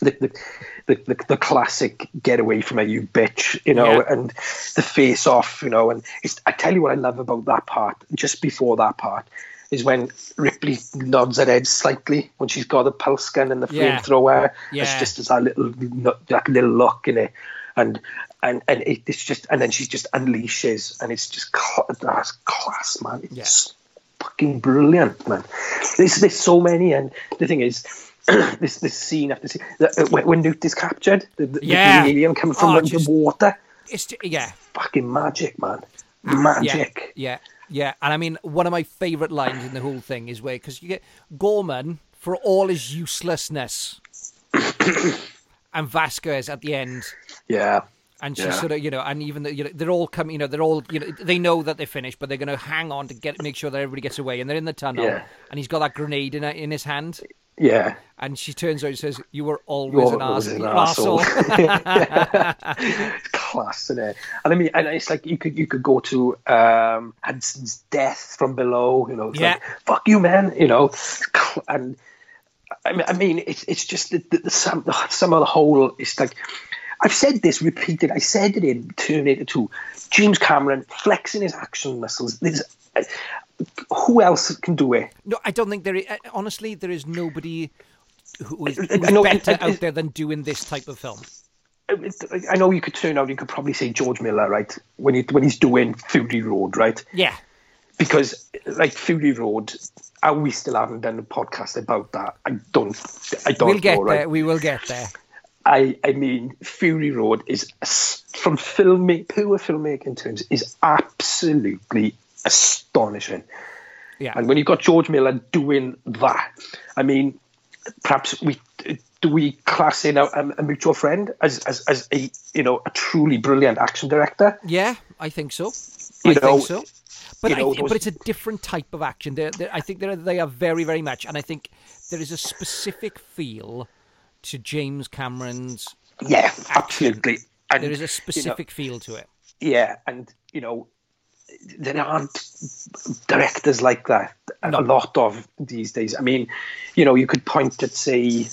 the, the, the, the, the classic get away from me you bitch you know Yeah. and the face off you know and it's i tell you what i love about that part just before that part is when Ripley nods her head slightly when she's got the pulse gun and the Yeah. flamethrower. Yeah. It's just as that little that little look in it, and and and it, it's just and then she just unleashes, and it's just that's class, man. It's fucking brilliant, man. There's there's so many, and the thing is. this this scene after scene uh, when, when Newt is captured, the, the, Yeah. the alien coming from Oh, just- the water, It's yeah, fucking magic, man, yeah, magic. yeah, yeah. And I mean, one of my favourite lines in the whole thing is where because you get Gorman for all his uselessness, and Vasquez at the end. Yeah, And she Yeah. sort of, you know, and even the, you know, they're all coming, you know, they're all, you know, they know that they're finished, but they're going to hang on to get make sure that everybody gets away. And they're in the tunnel, Yeah. and he's got that grenade in in his hand, yeah. and she turns out and says, "You were always You're an, always arse- an arsehole." It's class. And I mean, and it's like you could you could go to um, Hudson's death from below. You know, it's Yeah. like fuck you, man. You know, and I mean, I mean it's it's just the, the, the some some of the whole. It's like I've said this repeated. I said it in Terminator Two. James Cameron flexing his action muscles. There's, who else can do it? No, I don't think there. Is, uh, honestly, there is nobody who is, uh, uh, who's I know- better out there than doing this type of film. I know you could turn out. You could probably say George Miller, right? When he when he's doing Fury Road, right? Yeah, because like Fury Road, and we still haven't done a podcast about that. I don't, I don't we'll get know, right? there. We will get there. I I mean, Fury Road is from filmmaking, pure filmmaking terms, is absolutely astonishing. Yeah. And when you've got George Miller doing that, I mean, perhaps we do we class in a, a mutual friend as, as as a you know a truly brilliant action director. Yeah, I think so. You I know, think so. But you know, I, those- but it's a different type of action. They're, they're, I think they're, they are very very much, and I think there is a specific feel to James Cameron's. Yeah, absolutely. And, There is a you know, specific feel to it. yeah, and you know, there aren't directors like that. No. A lot of these days. I mean, you know, you could point at say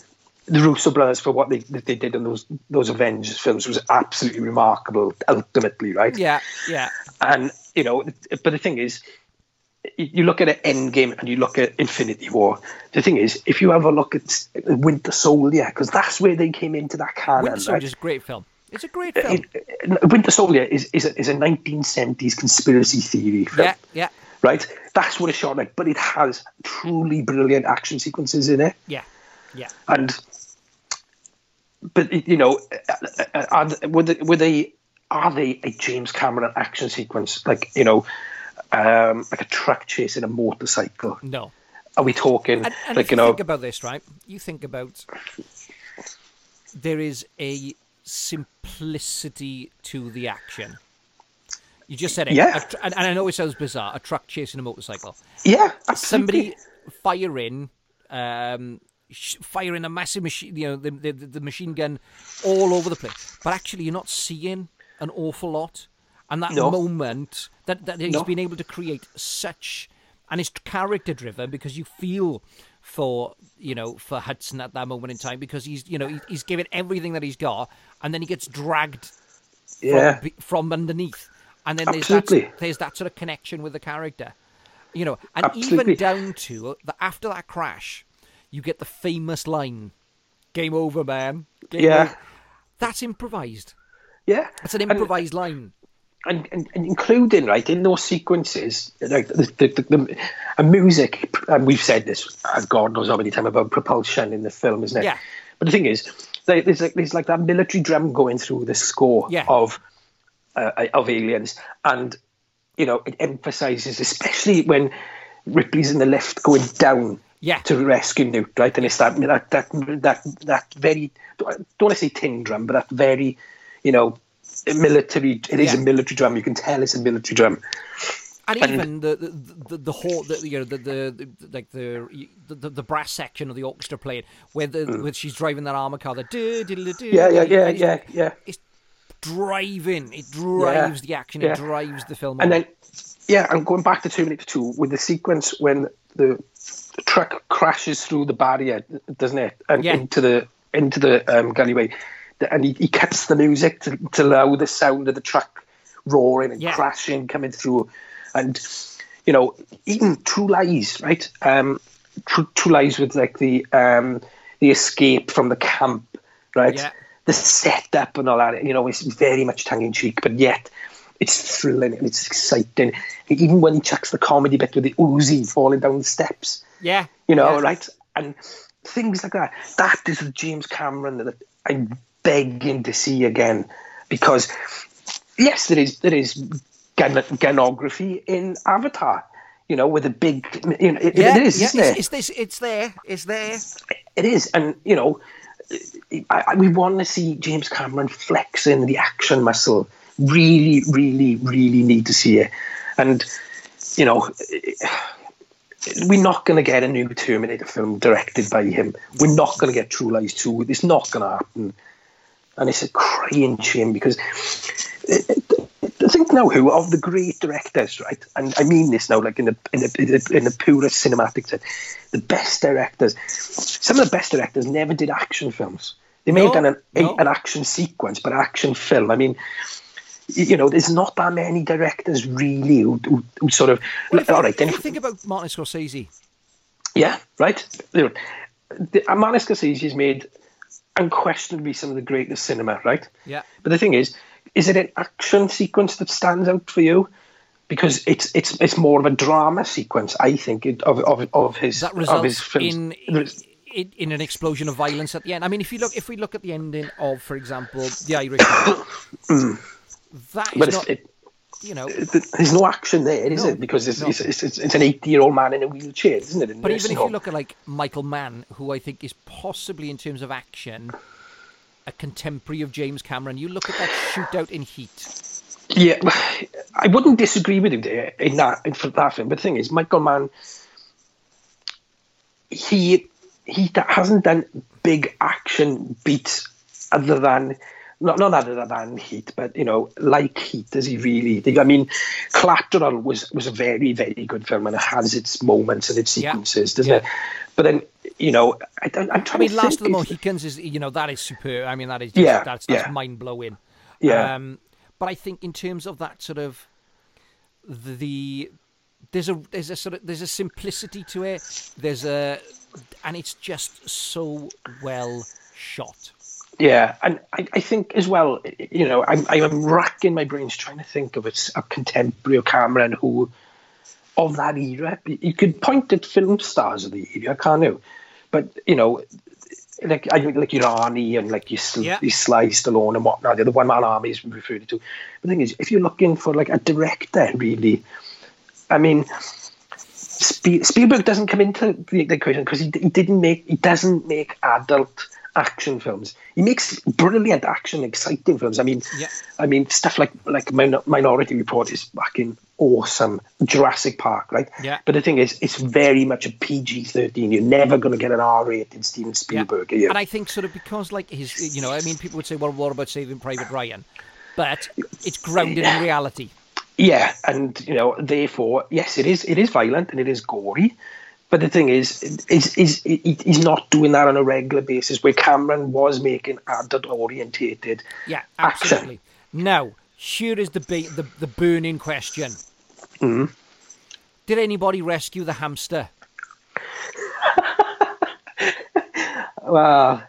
the Russo brothers for what they that they did in those those Avengers films was absolutely remarkable. Ultimately, right? Yeah, yeah, And you know, but the thing is, you look at an Endgame and you look at Infinity War. The thing is, if you have a look at Winter Soldier, because that's where they came into that canon. Winter right? Soldier is a great film. It's a great film. Winter Soldier is is a, is a 1970s conspiracy theory film, yeah, yeah, right? That's what it's shot like, but it has truly brilliant action sequences in it, yeah, yeah. and but you know, are, were they, were they are they a James Cameron action sequence like you know, um, like a truck chasing a motorcycle? No. Are we talking And, and like you you know? think about this, right? You think about there is a simplicity to the action. You just said it. Yeah. Tr- and, and I know it sounds bizarre. A truck chasing a motorcycle. yeah, Somebody firing, um, sh- firing a massive machine. You know, the, the the machine gun all over the place. But actually, you're not seeing an awful lot. And that No. moment that that he's No. been able to create such, and it's character driven because you feel for you know for Hudson at that moment in time because he's you know he, he's given everything that he's got, and then he gets dragged from, Yeah, be- from underneath, and then there's Absolutely. that, there's that sort of connection with the character, you know, and Absolutely. even down to the after that crash, you get the famous line, "Game over, man." Game Yeah. over." That's improvised. yeah. That's an And- improvised line. And, and, and including right in those sequences, like the the, the, the music, and we've said this, uh, God knows how many times about propulsion in the film, isn't it? Yeah. But the thing is, there's like there's like that military drum going through the score Yeah. of uh, of aliens, and you know it emphasizes, especially when Ripley's in the lift going down. Yeah. To rescue Newt, right? And it's that that that that that very don't want to say tin drum, but that very, you know, military. It is Yeah. a military drum. You can tell it's a military drum. And And- even the the the, the whole the, you know the, the, like the, the the brass section of the orchestra playing where the where she's driving that armor car the do, do, do, do, Mm. Yeah, yeah, yeah, it's- yeah, yeah. it's driving it drives the action yeah. it drives the film And on. then, yeah, and going back to Terminator 2, with the sequence when the, truck crashes through the barrier, doesn't it? And Yeah. into the into the um, alleyway. And he, he cuts the music to, to allow the sound of the truck roaring and Yeah. crashing coming through. And, you know, even True Lies, right? Um, True, True Lies with like the um, the escape from the camp, right? Yeah. The setup and all that, you know, it's very much tongue in cheek, but yet it's thrilling and it's exciting. Even when he chucks the comedy bit with the Uzi falling down the steps, yeah you know, yeah. right? And things like that. That is the James Cameron that I'm begging to see again, because yes, there is there is gun, gunography in Avatar. You know, with a big, you know, it, yeah, it is, yeah, isn't it's, it? it's this it's there it's there It is, and you know, I, I, we want to see James Cameron flexing the action muscle. Really, really, really need to see it, and you know, we're not going to get a new Terminator film directed by him. We're not going to get True Lies two. It's not going to happen, and it's a crying shame because. I think now who of the great directors, right? And I mean this now, like in the in the in the, purest cinematic sense, the best directors. Some of the best directors never did action films. They may No, have done an, a- no. an action sequence, but action film. I mean, you know, there's not that many directors really who, who, who sort of. Well, all right, then if think about Martin Scorsese yeah, right. The- uh, Martin Scorsese has made unquestionably some of the greatest cinema, right? yeah But the thing is, is it an action sequence that stands out for you? Because it's it's it's more of a drama sequence, I think, of of, of his that of his films. in There's- i in an explosion of violence at the end. I mean, if you look, if we look at the ending of, for example, The Irishman, mm. that is But not, it, you know. there's no action there, is No, it? Because it's, no. it's, it's, it's, it's an 80 year old man in a wheelchair, isn't it? But even if you look at like Michael Mann, who I think is possibly in terms of action a contemporary of James Cameron, you look at that shootout in Heat. Yeah, I wouldn't disagree with you there in that in for that film. But the thing is, Michael Mann, he he hasn't done big action beats other than not not other than Heat, but you know, like Heat, does he really? I mean, Collateral was was a very very good film and it has its moments and its Yeah. sequences, doesn't Yeah. it? But then you know, I, don't- I'm I trying mean, to Last of the Mohicans is you know that is superb. I mean, that is just, Yeah, that's that's yeah. mind blowing. Yeah. Um, but I think in terms of that sort of the there's a there's a sort of there's a simplicity to it. There's a and it's just so well shot. Yeah, and I, I think as well, you know, I'm I'm racking my brains trying to think of a contemporary of Cameron who, of that era, you could point at film stars of the era, I can't you? But you know, like I like your Arnie and like your, Sl- Yeah. your Sly Stallone and whatnot, the one man army is referred to. But the thing is, if you're looking for like a director, really, I mean. Spielberg doesn't come into the, the equation because he, he didn't make he doesn't make adult action films. He makes brilliant action, exciting films. I mean, Yeah. I mean stuff like like Min- Minority Report is fucking awesome. Jurassic Park, right? Yeah. But the thing is, it's very much a PG thirteen. You're never going to get an R rated Steven Spielberg. You? And I think sort of because like his, you know, I mean, people would say, well, what about Saving Private Ryan? But it's grounded in reality. Yeah, and you know, therefore, yes, it is. It is violent and it is gory, but the thing is, is is he- he's not doing that on a regular basis. Where Cameron was making adult orientated Yeah, action. absolutely. Now, here is the ba- the, the burning question. Mm-hmm. Did anybody rescue the hamster? Well,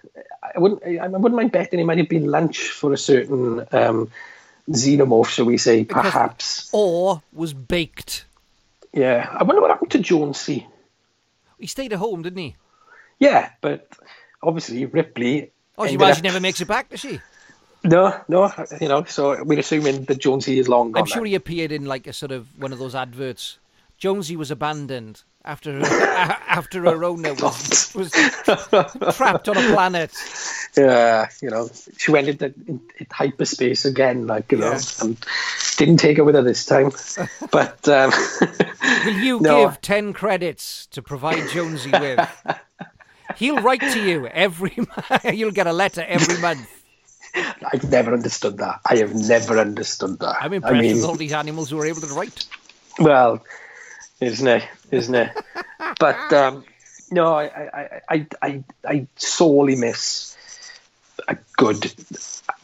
I wouldn't. I wouldn't mind betting it might have been lunch for a certain um, xenomorph, shall we say? Perhaps. Or was baked? Yeah. I wonder what happened to Jonesy. He stayed at home, didn't he? Yeah, but obviously Ripley. Oh, she, well, she never makes it back, does she? No, no. You know, so we're assuming that Jonesy is long gone. I'm sure he appeared in like a sort of one of those adverts. Jonesy was abandoned after after her owner was, was trapped on a planet. Yeah, you know, she went into in, in hyperspace again, like you know, and didn't take her with her this time. But um, Will you No. give 10 credits to provide Jonesy with? He'll write to you every. You'll get a letter every month. I've never understood that. I have never understood that. I'm impressed I mean, with all these animals who are able to write. well, isn't it? Isn't it? but um, no, I, I, I, I, I sorely miss a good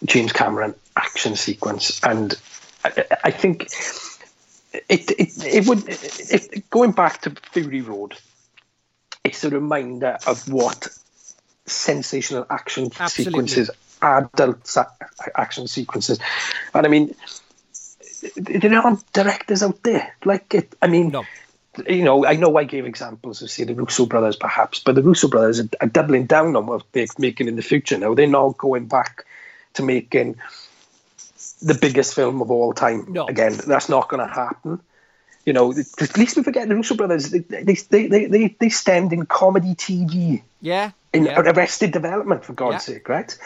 James Cameron action sequence, and I, I think it, it, it would. It, going back to Fury Road, it's a reminder of what sensational action Absolutely. sequences, adult action sequences, and I mean, there aren't directors out there like it. I mean, No. You know, I know I gave examples of say the Russo brothers, perhaps, but the Russo brothers are, are doubling down on what they're making in the future now. They're not going back to making the biggest film of all time No. again. That's not going to happen. You know, at least we forget the Russo brothers. They they they they, they, they stand in comedy TV Yeah? in yeah. Arrested Development, for God's Yeah. sake, right?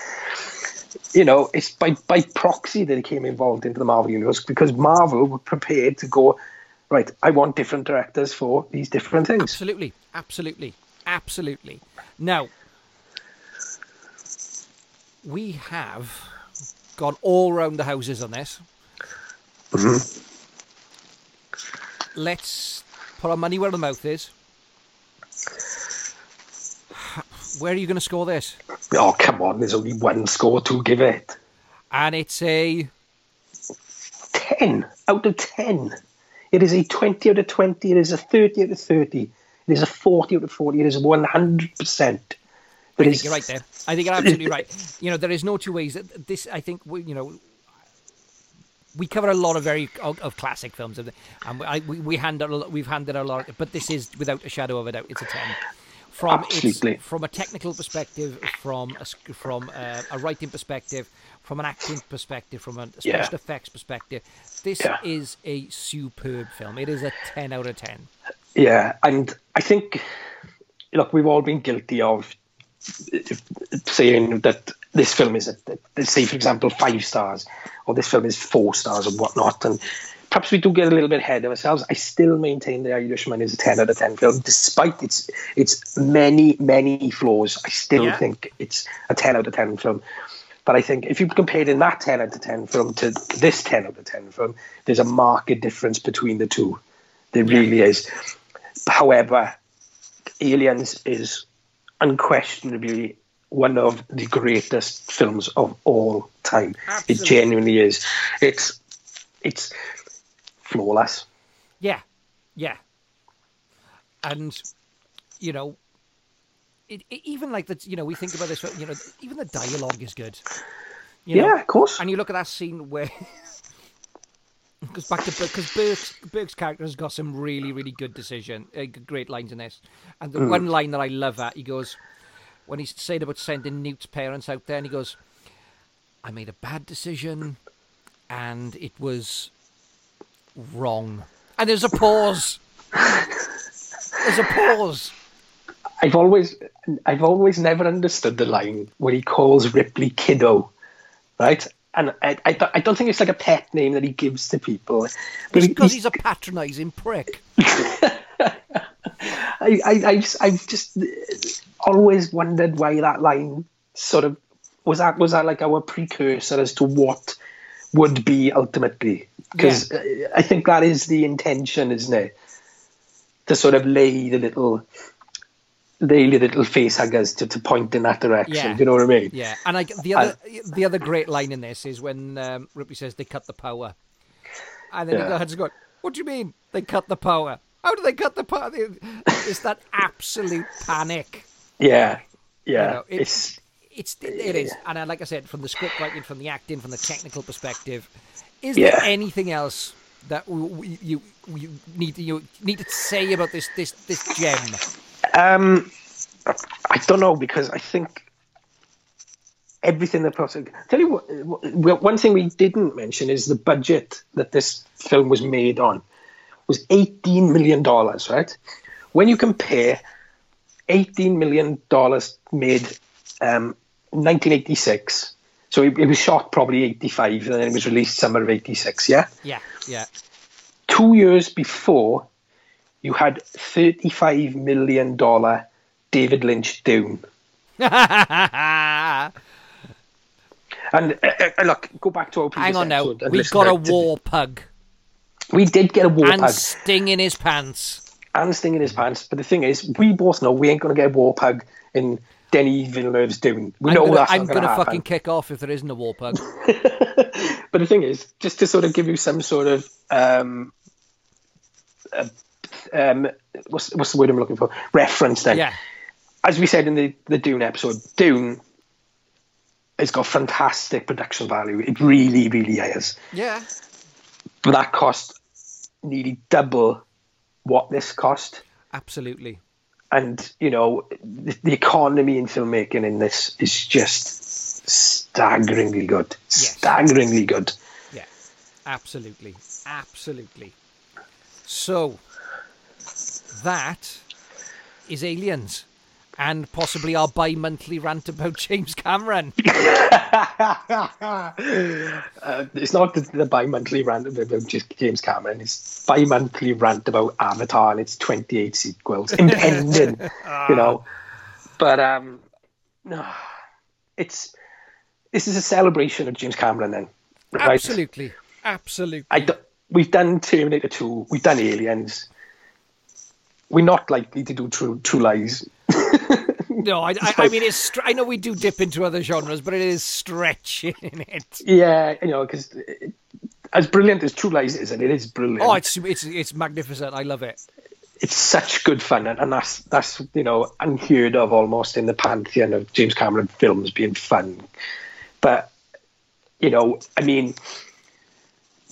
You know, it's by by proxy that he came involved into the Marvel universe because Marvel were prepared to go, right. I want different directors for these different things. Absolutely. Absolutely. Absolutely. Now, we have gone all round the houses on this. Mm-hmm. Let's put our money where the mouth is. Where are you going to score this? Oh come on! There's only one score to give it. And it's a Ten out of ten. It is a twenty out of twenty. It is a thirty out of thirty. It is a forty out of forty. It is one hundred percent. I think you're right there. I think you're absolutely right. You know, there is no two ways. This, I think, we, you know, we cover a lot of very of, of classic films, and I, we, we handle we've handed a lot, but this is without a shadow of a doubt, it's a ten. from Absolutely. its, from a technical perspective, from a, from a, a writing perspective, from an acting perspective, from a special Yeah. effects perspective. This Yeah. is a superb film. It is a ten out of ten. Yeah, and I think, look, we've all been guilty of saying that this film is, a, say, for example, five stars, or this film is four stars, or whatnot, and perhaps we do get a little bit ahead of ourselves. I still maintain The Irishman is a ten out of ten film, despite its its many many flaws. I still Yeah. think it's a ten out of ten film. But I think if you compared in that 10 out of 10 film to this 10 out of 10 film, there's a marked difference between the two. There really is. However, Aliens is unquestionably one of the greatest films of all time. Absolutely. It genuinely is. It's it's flawless. Yeah, yeah. And you know, it, it, even like that. You know, we think about this. You know, even the dialogue is good. You know? yeah, of course. And you look at that scene where. Because back to because Burke's, Burke's character has got some really really good decision, uh, great lines in this, and the Mm. one line that I love at he goes when he's saying about sending Newt's parents out there, and he goes, "I made a bad decision, and it was wrong." And there's a pause. there's a pause. I've always I've always never understood the line when he calls Ripley kiddo, right? And I, I, don't- I don't think it's like a pet name that he gives to people. But It's he- because he's- he's a patronising prick. I, I, I just, I've just always wondered why that line sort of was that was that like our precursor as to what would be ultimately because uh, I think that is the intention, isn't it? To sort of lay the little, the little face huggers to, to point in that direction. Yeah. Do you know what I mean? Yeah, and like the other the other great line in this is when um, Ripley says they cut the power, and then Yeah. the head's going, "What do you mean they cut the power? How do they cut the power?" It's that absolute panic. Yeah, yeah. know, it- it's It's it is, and uh, like I said, from the script writing, from the acting, from the technical perspective, is Yeah. there anything else that we, we, you you need to you need to say about this this this gem? Um, I don't know because I think everything that possible. Tell you what, one thing we didn't mention is the budget that this film was made on was eighteen million dollars. Right? When you compare eighteen million dollars made um, 1986, so it, it was shot probably 85, and then it was released summer of 86. Yeah Yeah, yeah, two years before, you had thirty-five million dollar David Lynch Dune. And uh, uh, look, go back to our previous Hang on now, we got a war pug We did get a war and pug And Sting in his pants. and Sting in his pants, but the thing is, we both know we ain't going to get a war pug in Denis Villeneuve's Dune. We I'm know gonna, that's I'm going to fucking kick off if there isn't a war pug. But the thing is, just to sort of give you some sort of um, uh, um, what's what's the word I'm looking for? Reference then. yeah, as we said in the, the Dune episode, Dune has got fantastic production value. It really, really has. yeah, But that cost nearly double what this cost. absolutely. And, you know, the, the economy in filmmaking in this is just staggeringly good. Staggeringly good. Yeah, absolutely, absolutely. So that is Aliens, and possibly our bi-monthly rant about James Cameron. uh, it's not the, the bi-monthly rant about just James Cameron. It's bi-monthly rant about Avatar and its 28 sequels, impending, you know. But um, no, it's this is a celebration of James Cameron. Then, right? Absolutely, absolutely. We've done Terminator 2, we've done Aliens. We're not likely to do True True Lies. No, I, I, I mean it's. Str- I know we do dip into other genres, but it is stretching it. Yeah, you know, because uh, as brilliant as True Lies is, and it is brilliant. Oh, it's it's it's magnificent. I love it. it's such good fun, and, and that's that's you know unheard of almost in the pantheon of James Cameron films being fun. But you know, I mean,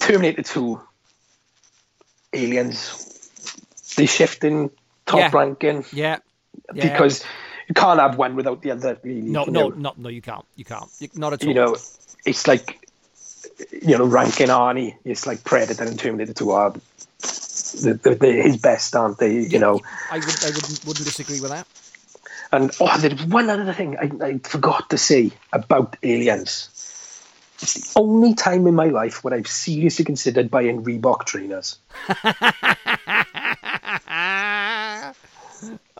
Terminator Two, Aliens, the shift in top Yeah. ranking. Yeah, Yeah. because you can't have one without the other. Really, No, no, know? no, no, you can't. You can't. You, not at all. you know, it's like you know, ranking Arnie. It's like Predator and Terminator Two are the, the, the, his best, aren't they? You know, I would, I wouldn't, wouldn't disagree with that. and oh, there's one other thing I, I forgot to say about Aliens. It's the only time in my life when I've seriously considered buying Reebok trainers.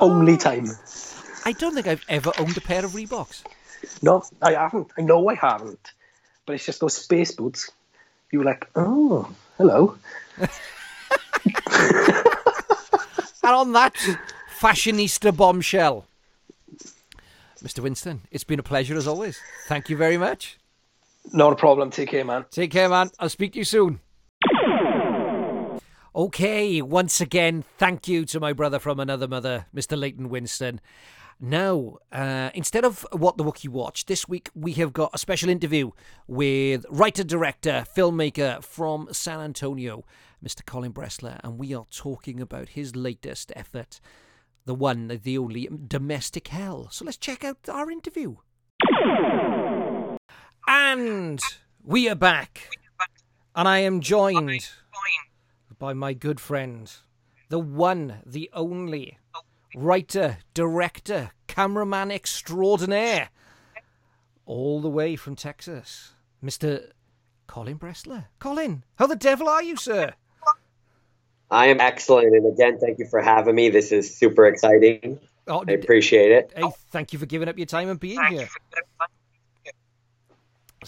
Only time. I don't think I've ever owned a pair of Reeboks. No, I haven't. I know I haven't. But it's just those space boots. You were like, oh, hello. And on that fashionista bombshell, Mr. Winstone, it's been a pleasure as always. Thank you very much. Not a problem. Take care, man. Take care, man. I'll speak to you soon. Okay, once again, thank you to my brother from another mother, Mr. Leighton Winstone. Now, uh, instead of What the Wookiee Watch, this week we have got a special interview with writer, director, filmmaker from San Antonio, Mr. Colin Bressler, and we are talking about his latest effort, the one, the only Domestic Hell. So let's check out our interview. And we are back. And I am joined by my good friend, the one, the only writer, director, cameraman extraordinaire, all the way from Texas, Mr. Colin Bressler. Colin, how the devil are you, sir? I am excellent. And again, thank you for having me. This is super exciting. Oh, I appreciate it. hey, thank you for giving up your time and being here.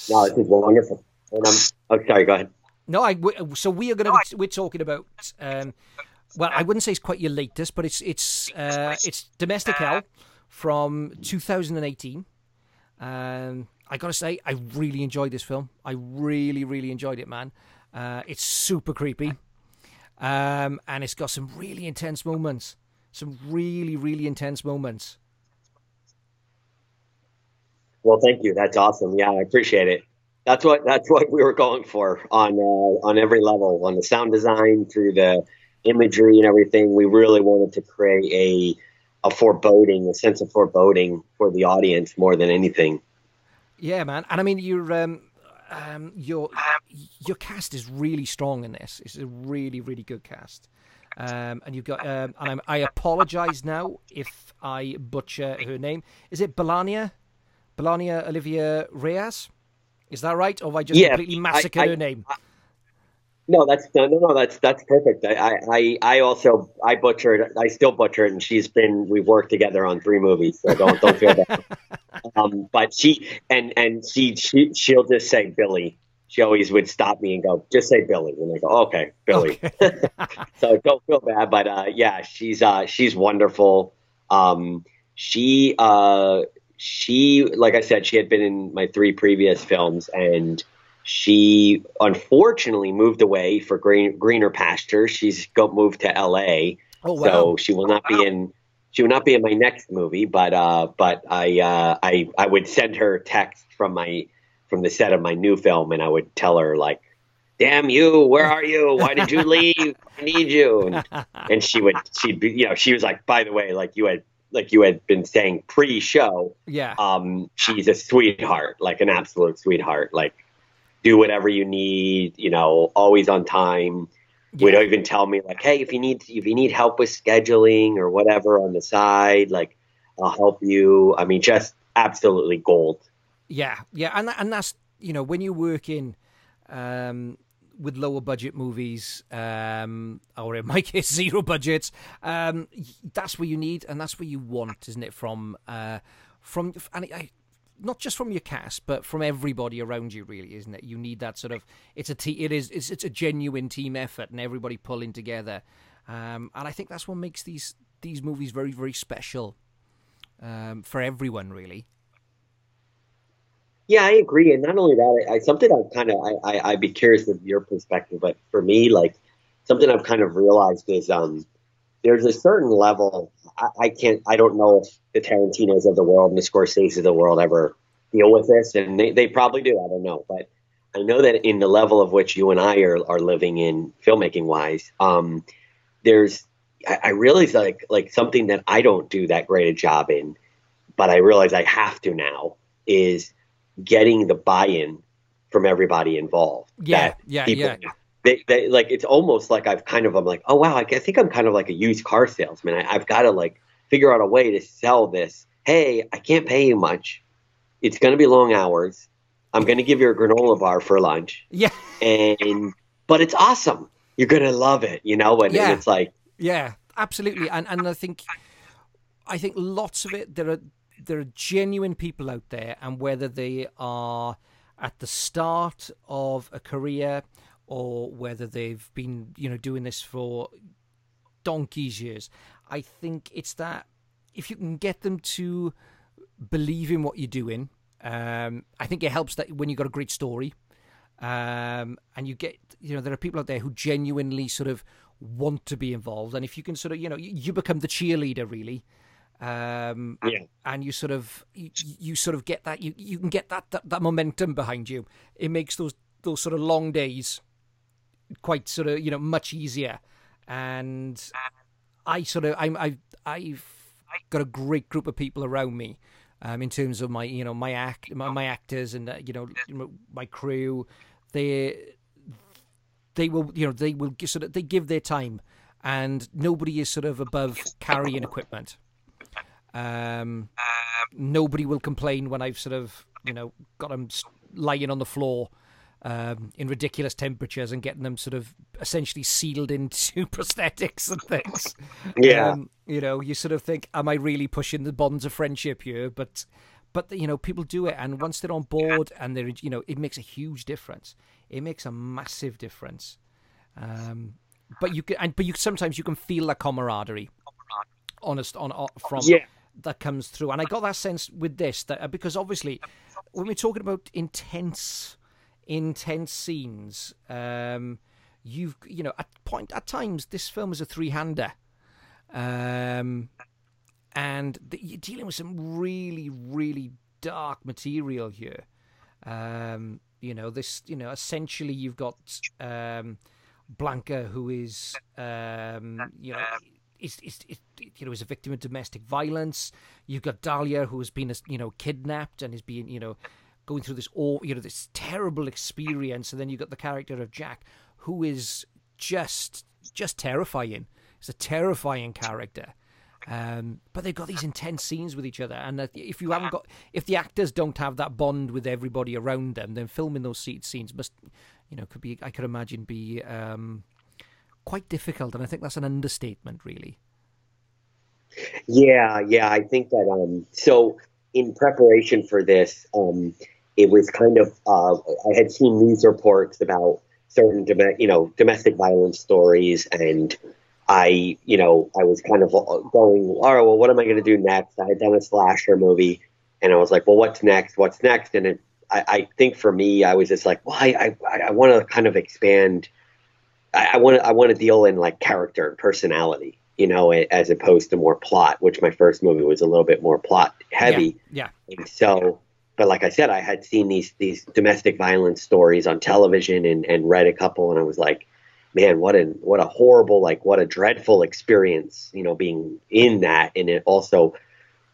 No, this is wonderful. And I'm, oh, sorry, go ahead. No, I. so we are going to we're talking about um, well, I wouldn't say it's quite your latest, but it's it's uh, it's Domestic Hell from 2018. Um, I got to say, I really enjoyed this film. I really, really enjoyed it, man. Uh, it's super creepy, um, and it's got some really intense moments. Some really, really intense moments. Well, thank you. That's awesome. Yeah, I appreciate it. That's what that's what we were going for on uh, on every level, on the sound design through the imagery and everything. We really wanted to create a a foreboding, a sense of foreboding for the audience more than anything. Yeah, man. And I mean, your um, um, your your cast is really strong in this. It's a really, really good cast. Um, and you've got, um, and I'm, I apologize now if I butcher her name. Is it Belania? Belania Olivia Reyes? Is that right? Or have I just Yeah, completely I- massacred I- her name? No, that's no, no, no. That's that's perfect. I, I, I I also I butchered. I still butcher it, and she's been. We've worked together on three movies, so don't don't feel bad. Um, but she and and she she she'll just say Billy. She always would stop me and go, "Just say Billy," and I go, "Okay, Billy." so don't feel bad, but uh, yeah, she's uh, she's wonderful. Um, she uh, she like I said, she had been in my three previous films, and she unfortunately moved away for green, greener pastures. She's got moved to L.A. Oh, wow. So she will not be in. She will not be in my next movie, but uh, but I uh, I I would send her text from my from the set of my new film, and I would tell her like, "Damn you! Where are you? Why did you leave? I need you." And, and she would she'd be you know she was like, "By the way, like you had like you had been saying pre-show, Yeah. um, she's a sweetheart, like an absolute sweetheart. Like, do whatever you need, you know, always on time. Would Yeah. even tell me like, hey, if you need if you need help with scheduling or whatever on the side, like, I'll help you. I mean, just absolutely gold. Yeah, yeah, and and that's you know when you work in um, with lower budget movies, um, or in my case zero budgets, um, that's where you need and that's where you want, isn't it? From uh, from and I, not just from your cast, but from everybody around you, really, isn't it? You need that sort of it's a te- it is it's, it's a genuine team effort and everybody pulling together, um, and I think that's what makes these these movies very very special um, for everyone, really. Yeah, I agree. And not only that, I, I something I've kind of I, I I'd be curious of your perspective, but for me, like something I've kind of realized is um there's a certain level I, I can't I don't know if the Tarantinos of the world and the Scorseses of the world ever deal with this, and they, they probably do. I don't know, but I know that in the level of which you and I are are living in filmmaking wise, um, there's I, I realized like like something that I don't do that great a job in, but I realize I have to now is getting the buy-in from everybody involved. Yeah, yeah, people- yeah. They, they like it's almost like I've kind of I'm like oh wow I think I'm kind of like a used car salesman. I, I've got to like figure out a way to sell this. Hey, I can't pay you much. It's going to be long hours. I'm going to give you a granola bar for lunch, Yeah, and but it's awesome. You're going to love it, you know. And, Yeah. and it's like yeah, absolutely. And and I think I think lots of it there are there are genuine people out there, and whether they are at the start of a career or whether they've been you know doing this for donkey's years, I think it's that if you can get them to believe in what you're doing, um, I think it helps that when you've got a great story, um, and you get you know there are people out there who genuinely sort of want to be involved, and if you can sort of you know you, become the cheerleader really. Um, Yeah. and you sort of you, you sort of get that you, you can get that, that that momentum behind you. It makes those those sort of long days quite sort of you know much easier. And I sort of I'm I've I've got a great group of people around me, um, in terms of my you know my act my, my actors and uh, you know my crew. They they will you know they will sort of they give their time, and nobody is sort of above carrying equipment. Um, nobody will complain when I've sort of you know got them lying on the floor um, in ridiculous temperatures and getting them sort of essentially sealed into prosthetics and things. Yeah. Um, you know, you sort of think, am I really pushing the bonds of friendship here? But, but you know, people do it, and once they're on board, and they're, you know, it makes a huge difference. It makes a massive difference. Um, but you can, and but you sometimes you can feel the camaraderie, honest on, on from Yeah. That comes through, and I got that sense with this that uh, because obviously when we're talking about intense, intense scenes, um, you've you know at point at times this film is a three hander, um, and the, you're dealing with some really really dark material here. Um, you know this. You know essentially you've got um, Blanca who is um, you know. Is, is, is, you know, is a victim of domestic violence. You've got Dahlia, who has been, you know, kidnapped and is being, you know, going through this, all you know, this terrible experience. And then you've got the character of Jack, who is just, just terrifying. He's a terrifying character. Um, but they've got these intense scenes with each other, and if you haven't got, if the actors don't have that bond with everybody around them, then filming those seat scenes must, you know, could be, I could imagine, be um, quite difficult, and I think that's an understatement, really. Yeah, yeah, I think that um so in preparation for this, um it was kind of uh I had seen news reports about certain dom- you know domestic violence stories and I, you know, I was kind of going, all right, well, what am I going to do next? I had done a slasher movie, and I was like, well, what's next? What's next? And it, I, I think for me, I was just like, well, I, I, I want to kind of expand. I want to, I want to deal in like character and personality, you know, as opposed to more plot, which my first movie was a little bit more plot heavy. Yeah. And so, but like I said, I had seen these these domestic violence stories on television and, and read a couple, and I was like, man, what a what a horrible, like what a dreadful experience, you know, being in that, and it also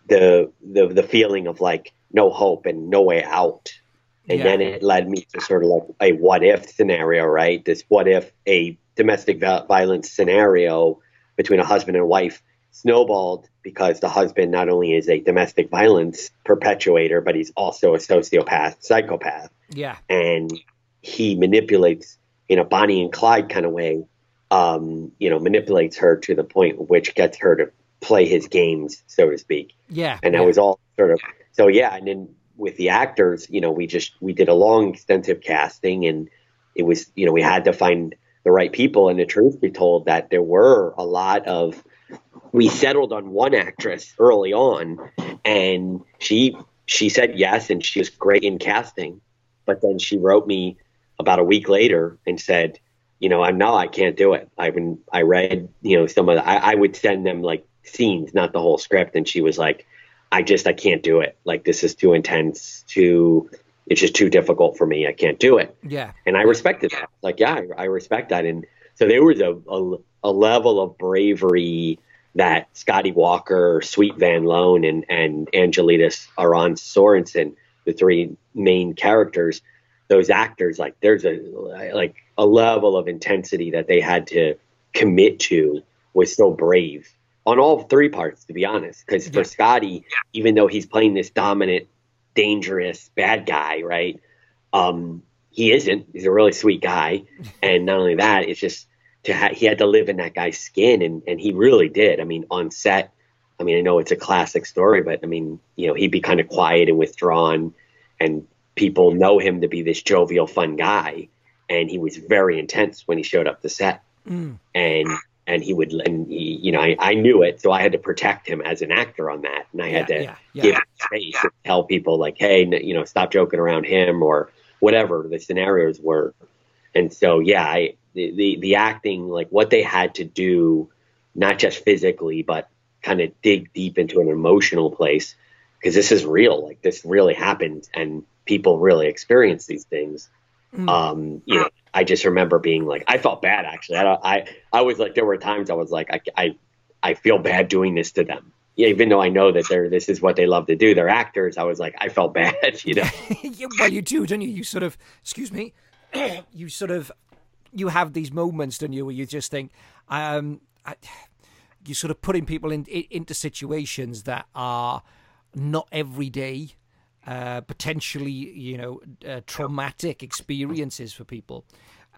the the the feeling of like no hope and no way out. And Yeah. then it led me to sort of like a what if scenario, right? This what if a domestic violence scenario between a husband and wife snowballed because the husband not only is a domestic violence perpetuator, but he's also a sociopath, psychopath Yeah. and he manipulates in a Bonnie and Clyde kind of way. Um, you know, manipulates her to the point which gets her to play his games, so to speak. Yeah. And yeah. that was all sort of so. Yeah, and then with the actors, you know, we just we did a long, extensive casting, and it was you know we had to find the right people. And the truth be told, that there were a lot of we settled on one actress early on, and she she said yes, and she was great in casting. But then she wrote me about a week later and said, you know, I'm no, I can't do it. Been, I read, you know, some of the, I, I would send them like scenes, not the whole script. And she was like, I just, I can't do it. Like, this is too intense, too, it's just too difficult for me. I can't do it. Yeah. And I respected that. Like, yeah, I, I respect that. And so there was a, a a level of bravery that Scotty Walker, Sweet Van Loan, and and Angelitas Aron Sorensen, the three main characters, those actors, like there's a like a level of intensity that they had to commit to was so brave on all three parts, to be honest. Because for Scotty, even though he's playing this dominant, dangerous bad guy, right? Um, he isn't. He's a really sweet guy, and not only that, it's just to ha- he had to live in that guy's skin, and and he really did. I mean, on set, I mean, I know it's a classic story, but I mean, you know, he'd be kind of quiet and withdrawn, and people know him to be this jovial, fun guy, and he was very intense when he showed up to set, Mm. and and he would, and he, you know, I, I knew it, so I had to protect him as an actor on that, and I had to yeah, yeah. give him space and tell people like, hey, you know, stop joking around him or whatever the scenarios were, and so yeah, I the the, the acting like what they had to do, not just physically, but kind of dig deep into an emotional place because this is real, like this really happened, and people really experience these things. Mm. Um, you know, I just remember being like, I felt bad actually. I, don't- I, I was like, there were times I was like, I, I, I feel bad doing this to them. Yeah, even though I know that they're, this is what they love to do. They're actors. I was like, I felt bad, you know? yeah, well, you do, don't you? You sort of, excuse me, you sort of, you have these moments, don't you, where you just think, um, I, you sort of putting people in, in, into situations that are not everyday, uh, potentially, you know, uh, traumatic experiences for people,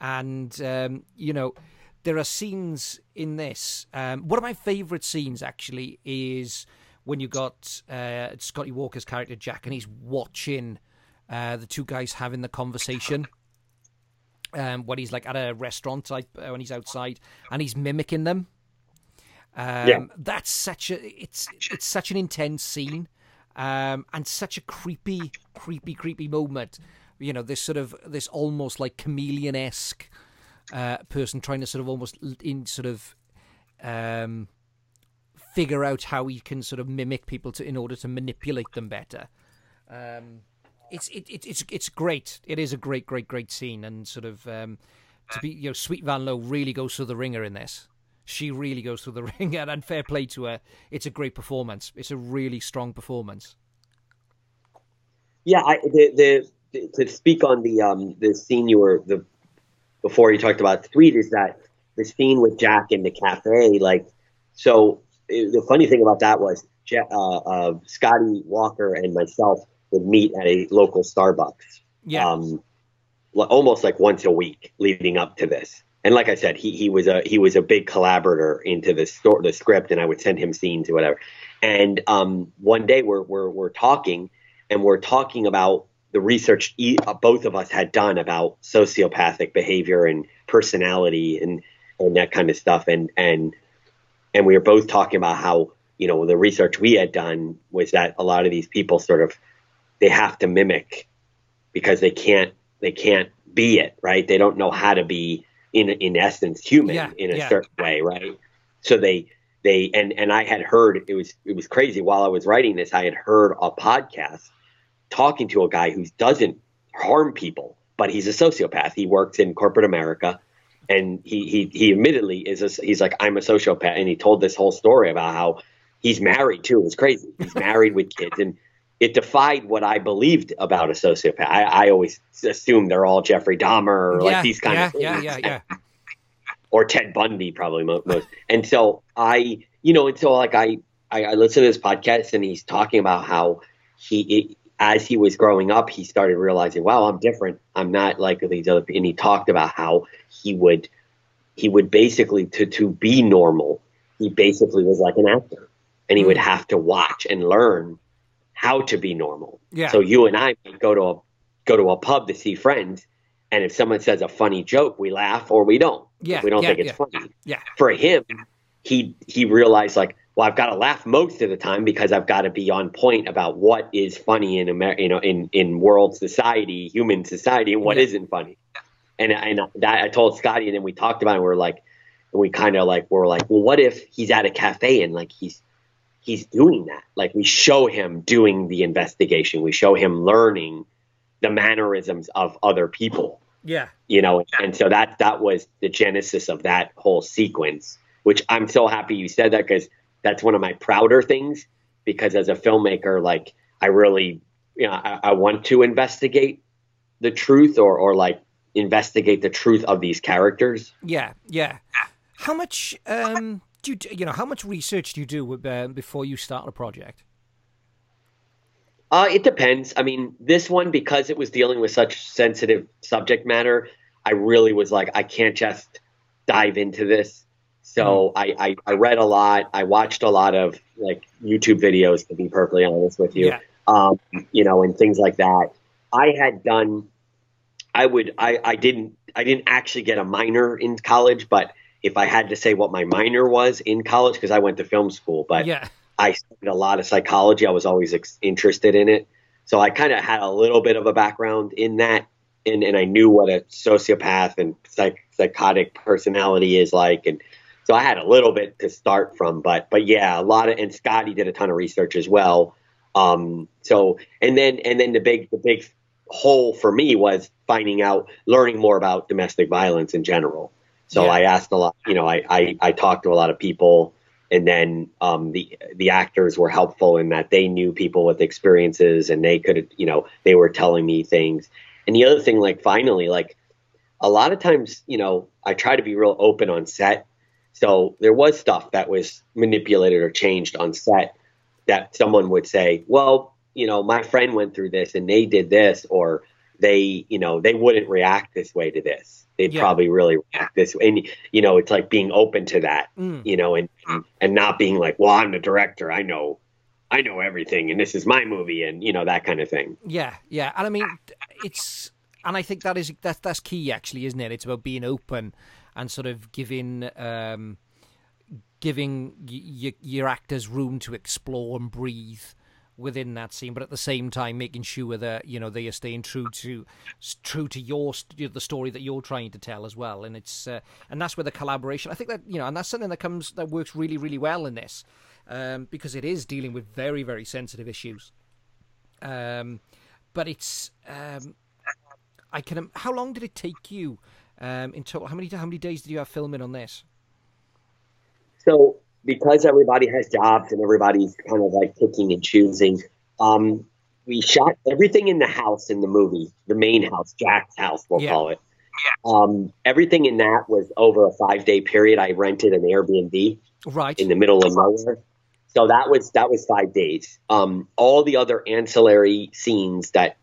and um, you know. There are scenes in this. Um, one of my favourite scenes, actually, is when you got uh, Scotty Walker's character Jack, and he's watching uh, the two guys having the conversation. Um, when he's like at a restaurant, like uh, when he's outside, and he's mimicking them. Um, Yeah. That's such a it's it's such an intense scene, um, and such a creepy, creepy, creepy moment. You know, this sort of this almost like chameleon esque uh, person trying to sort of almost in sort of um, figure out how he can sort of mimic people to in order to manipulate them better. Um, it's it, it, it's it's great. It is a great, great, great scene, and sort of um, to be you know, Sweet Van Low really goes through the ringer in this. She really goes through the ring, and fair play to her. It's a great performance. It's a really strong performance. Yeah, I, the, the to speak on the um the scene you were the before you talked about Sweet is that the scene with Jack in the cafe, like so. The funny thing about that was uh, uh, Scotty Walker and myself would meet at a local Starbucks. Yeah. Um, almost like once a week leading up to this. And like I said, he he was a he was a big collaborator into the store the script, and I would send him scenes or whatever. And um, one day we're we're we're talking, and we're talking about the research e- uh, both of us had done about sociopathic behavior and personality and and that kind of stuff. And and and we were both talking about how you know the research we had done was that a lot of these people sort of they have to mimic because they can't they can't be it right they don't know how to be in in essence human Yeah, in a yeah. certain way right? So they they and and I had heard it was it was crazy. While I was writing this I had heard a podcast talking to a guy who doesn't harm people but he's a sociopath. He works in corporate America and he he he admittedly is a, he's like I'm a sociopath and he told this whole story about how he's married too. It was crazy. He's married with kids and it defied what I believed about a sociopath. I, I always assumed they're all Jeffrey Dahmer or yeah, like these kind yeah, of things. yeah, yeah, yeah. Or Ted Bundy, probably most. And so I, you know, and so like I, I, I listened to this podcast and he's talking about how he, it, as he was growing up, he started realizing, wow, I'm different. I'm not like these other. People and he talked about how he would, he would basically to to be normal. He basically was like an actor, and he would Mm. have to watch and learn how to be normal. Yeah. So you and I might go to a go to a pub to see friends, and if someone says a funny joke, we laugh or we don't. Yeah, we don't yeah, think it's yeah. funny. Yeah. For him, he he realized like, well, I've got to laugh most of the time because I've got to be on point about what is funny in Amer- you know, in in world society, human society, and what Yeah. not funny. And and that I told Scotty, and then we talked about it. And we're like, and we kind of like we're like, well, what if he's at a cafe and like he's he's doing that? Like we show him doing the investigation, we show him learning the mannerisms of other people, Yeah. you know and so that that was the genesis of that whole sequence which i'm so happy you said that because that's one of my prouder things because as a filmmaker like i really you know i, I want to investigate the truth or or like investigate the truth of these characters Yeah, yeah. How much um, do you you know? How much research do you do with, uh, before you start a project? Uh, it depends. I mean, this one because it was dealing with such sensitive subject matter, I really was like, I can't just dive into this. So I, I, I read a lot. I watched a lot of like YouTube videos, to be perfectly honest with you. Yeah. Um, you know, and things like that. I had done. I would. I, I didn't. I didn't actually get a minor in college, but if I had to say what my minor was in college, because I went to film school, but Yeah, I studied a lot of psychology. I was always ex- interested in it. So I kind of had a little bit of a background in that. And, and I knew what a sociopath and psych- psychotic personality is like. And so I had a little bit to start from. But, but yeah, a lot of, and Scotty did a ton of research as well. Um, so, and then, and then the big, the big hole for me was finding out, learning more about domestic violence in general. So Yeah. I asked a lot, you know, I, I, I talked to a lot of people and then um, the the actors were helpful in that they knew people with experiences and they could you know they were telling me things and the other thing like finally like a lot of times you know i try to be real open on set so there was stuff that was manipulated or changed on set that someone would say well you know my friend went through this and they did this or they you know they wouldn't react this way to this they'd Yeah. probably really react this way and you know it's like being open to that Mm. you know and and not being like well i'm the director i know i know everything and this is my movie and you know that kind of thing yeah, yeah. And I mean, it's and I think that is that's that's key actually, isn't it? It's about being open and sort of giving um, giving y- y- your actors room to explore and breathe within that scene, but at the same time making sure that you know they are staying true to true to your the story that you're trying to tell as well. And it's uh, and that's where the collaboration. I think that you know, and that's something that comes that works really really well in this um, because it is dealing with very very sensitive issues. Um, but it's um, I can. How long did it take you um, in total? How many how many days did you have filming on this? so because everybody has jobs and everybody's kind of like picking and choosing um we shot everything in the house in the movie the main house jack's house we'll Yeah. call it Yeah. um everything in that was over a five day period i rented an airbnb Right. in the middle of nowhere. So that was that was five days. Um, all the other ancillary scenes that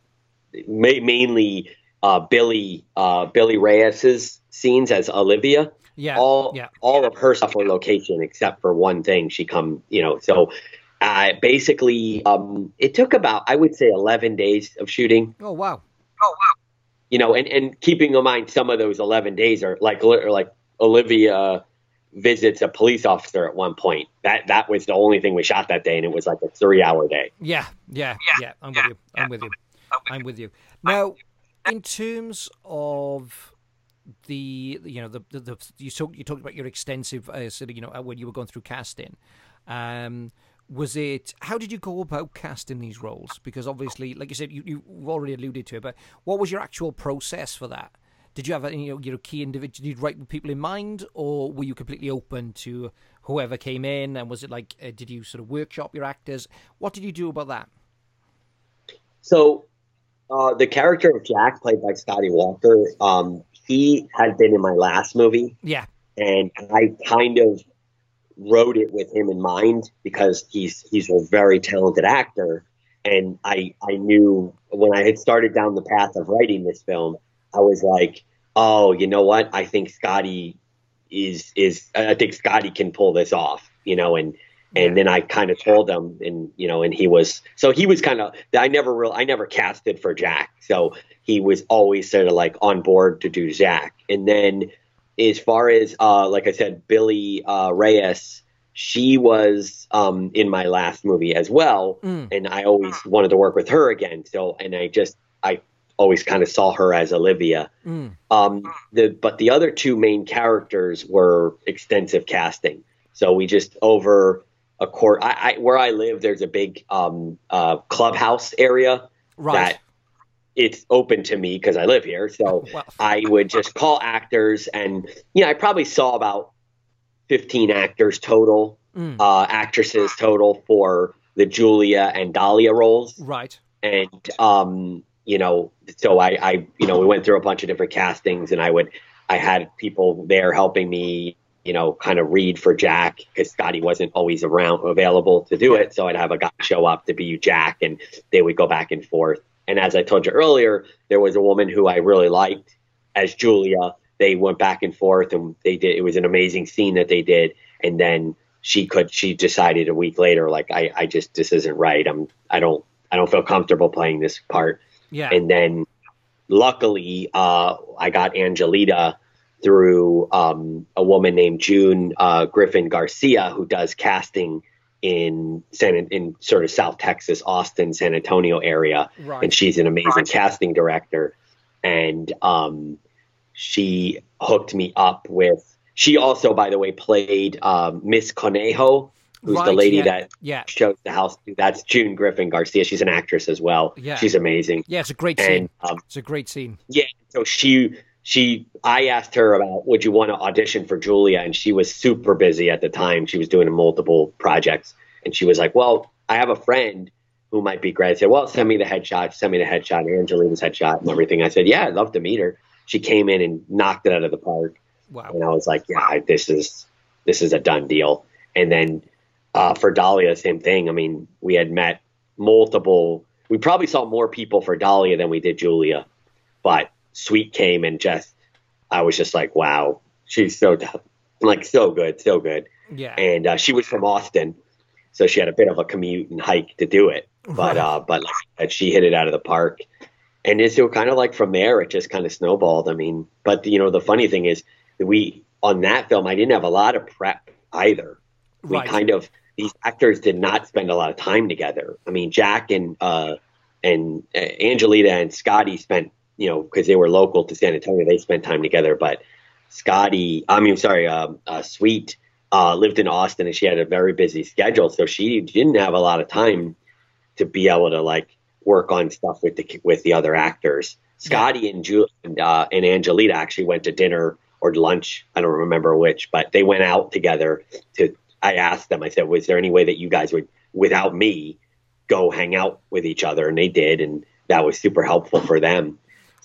ma- mainly uh, Billy uh, Billy Reyes's scenes as Olivia. Yeah. All yeah. all of her stuff were location except for one thing. She come you know so. Uh, basically, um, it took about I would say eleven days of shooting Oh wow. Oh wow. You know, and, and keeping in mind some of those 11 days are like, or like Olivia visits a police officer at one point. That, that was the only thing we shot that day. And it was like a three hour day. Yeah, yeah, yeah. I'm with you. I'm with you. I'm with you. Now, in terms of the you know the the, the you talked you talked about your extensive uh, sort of you know uh, when you were going through casting. Um, was it how did you go about casting these roles? Because obviously, like you said, you you already alluded to it, but what was your actual process for that? Did you have any you know, your key individual? Did you write with people in mind, or were you completely open to whoever came in? And was it like, uh, did you sort of workshop your actors? What did you do about that? So, uh, the character of Jack, played by Scotty Walker, um, he had been in my last movie. Yeah, and I kind of wrote it with him in mind because he's he's a very talented actor, and I I knew when I had started down the path of writing this film, I was like, oh, you know what? I think Scotty is is I think Scotty can pull this off, you know, and and then I kind of told him, and you know, and he was so he was kind of I never real I never casted for Jack, so he was always sort of like on board to do Jack, and then as far as uh, like I said, Billy uh, Reyes, she was um, in my last movie as well, Mm. and I always wanted to work with her again. So, and I just I always kind of saw her as Olivia. Mm. Um, the but the other two main characters were extensive casting. So we just over a court. I, I where I live, there's a big um, uh, clubhouse area right. that it's open to me because I live here. So Well. I would just call actors, and you know, I probably saw about fifteen actors total, Mm. uh, actresses total for the Julia and Dahlia roles Right. and um, you know, so I, I, you know, we went through a bunch of different castings, and I would, I had people there helping me, you know, kind of read for Jack because Scotty wasn't always around available to do it, so I'd have a guy show up to be Jack, and they would go back and forth. And as I told you earlier, there was a woman who I really liked as Julia. They went back and forth, and they did. It was an amazing scene that they did, and then she could. She decided a week later, like I, I just this isn't right. I'm. I don't. I don't feel comfortable playing this part. Yeah. And then luckily, uh, I got Angelita through um, a woman named June uh, Griffin Garcia, who does casting in San in sort of South Texas, Austin, San Antonio area, Right. and she's an amazing casting director. And um, she hooked me up with. She also, by the way, played um, Miss Conejo, who's the lady yeah, that yeah. shows the house. That's June Griffin Garcia. She's an actress as well. Yeah. She's amazing. Yeah, it's a great scene. Um, It's a great scene. yeah, so she she I asked her about would you want to audition for Julia, and she was super busy at the time. She was doing multiple projects, and she was like, "Well, I have a friend who might be great." I said, "Well, send me the headshot. Send me the headshot, Angelina's headshot, and everything." I said, "Yeah, I'd love to meet her." She came in and knocked it out of the park, Wow. and I was like, "Yeah, this is this is a done deal." And then uh, for Dahlia, same thing. I mean, we had met multiple. We probably saw more people for Dahlia than we did Julia, but Sweet came and just, I was just like, wow, she's so like so good, so good. Yeah. And uh, she was from Austin, so she had a bit of a commute and hike to do it. But Right. uh, but like she hit it out of the park. And it's so kind of like from there, it just kind of snowballed. I mean, but you know, the funny thing is, we on that film, I didn't have a lot of prep either. We Right. kind of these actors did not spend a lot of time together. I mean, Jack and uh, and uh, Angelita and Scotty spent, you know, because they were local to San Antonio, they spent time together. But Scotty, I mean, sorry, um, uh, Sweet uh, lived in Austin and she had a very busy schedule, so she didn't have a lot of time to be able to like work on stuff with the with the other actors. Scotty and Ju- and, uh, and Angelita actually went to dinner or lunch. I don't remember which, but they went out together. To I asked them. I said, "Was there any way that you guys would, without me, go hang out with each other?" And they did, and that was super helpful for them.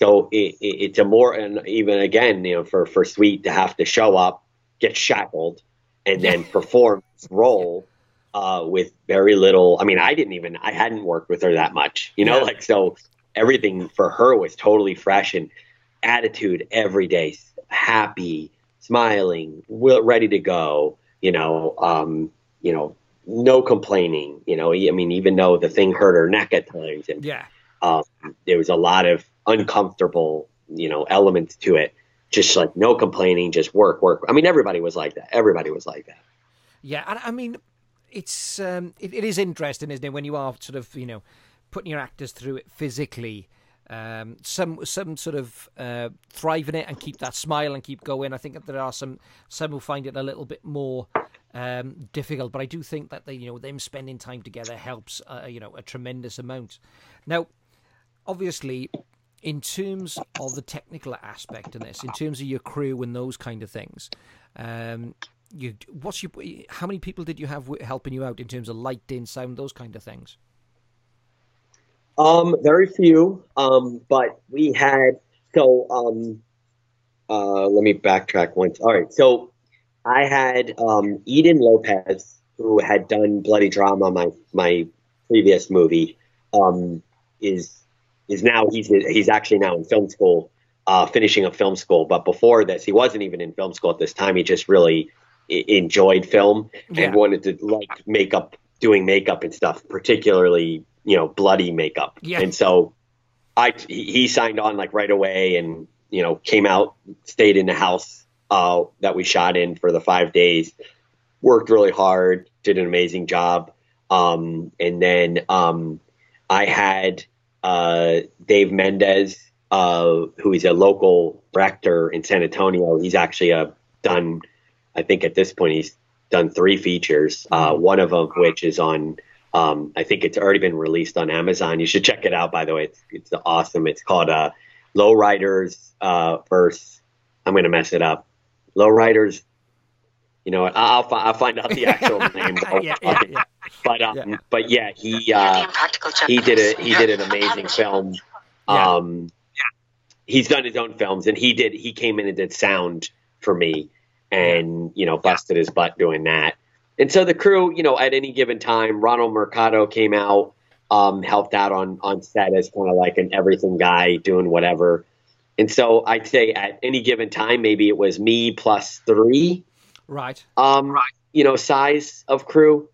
So it, it, it's a more and even again, you know, for for Sweet to have to show up, get shackled, and then perform this role uh, with very little. I mean, I didn't even I hadn't worked with her that much, you know, Yeah. like so everything for her was totally fresh and attitude every day, happy, smiling, will, ready to go. You know, um, you know, no complaining. You know, I mean, even though the thing hurt her neck at times, and Yeah. um, there was a lot of uncomfortable, you know, elements to it. Just like no complaining, just work, work. I mean, everybody was like that. Everybody was like that. Yeah, and I mean, it's um, it, it is interesting, isn't it, when you are sort of you know putting your actors through it physically. Um, some some sort of uh, thrive in it and keep that smile and keep going. I think that there are some some who find it a little bit more um, difficult, but I do think that they you know them spending time together helps uh, you know a tremendous amount. Now, obviously, in terms of the technical aspect in this, in terms of your crew and those kind of things, um, you what's your how many people did you have helping you out in terms of lighting, sound, those kind of things? Um, very few. Um, but we had so um, uh, let me backtrack once. All right, so I had um, Eden Lopez, who had done Bloody Drama, my my previous movie, um, is is now he's he's actually now in film school, uh, finishing a film school. But before this, he wasn't even in film school at this time. He just really i- enjoyed film Yeah. and wanted to like makeup, doing makeup and stuff, particularly you know bloody makeup. Yeah. And so I he signed on like right away and you know came out, stayed in the house uh, that we shot in for the five days, worked really hard, did an amazing job, um, and then um, I had uh, Dave Mendez, uh, who is a local director in San Antonio. He's actually uh, done, I think at this point he's done three features. Uh, one of them which is on Um, I think it's already been released on Amazon. You should check it out. By the way, it's it's awesome. It's called uh, Lowriders uh, versus. I'm going to mess it up. Lowriders. You know, I'll I'll find out the actual name. Yeah, yeah, yeah. But um, Yeah. but yeah, he uh, he did a he did an amazing film. Yeah. Um, he's done his own films, and he did he came in and did sound for me, and you know busted his butt doing that. And so the crew, you know, at any given time, Ronald Mercado came out, um, helped out on on set as kind of like an everything guy doing whatever. And so I'd say at any given time, maybe it was me plus three Right. um, you know, size of crew.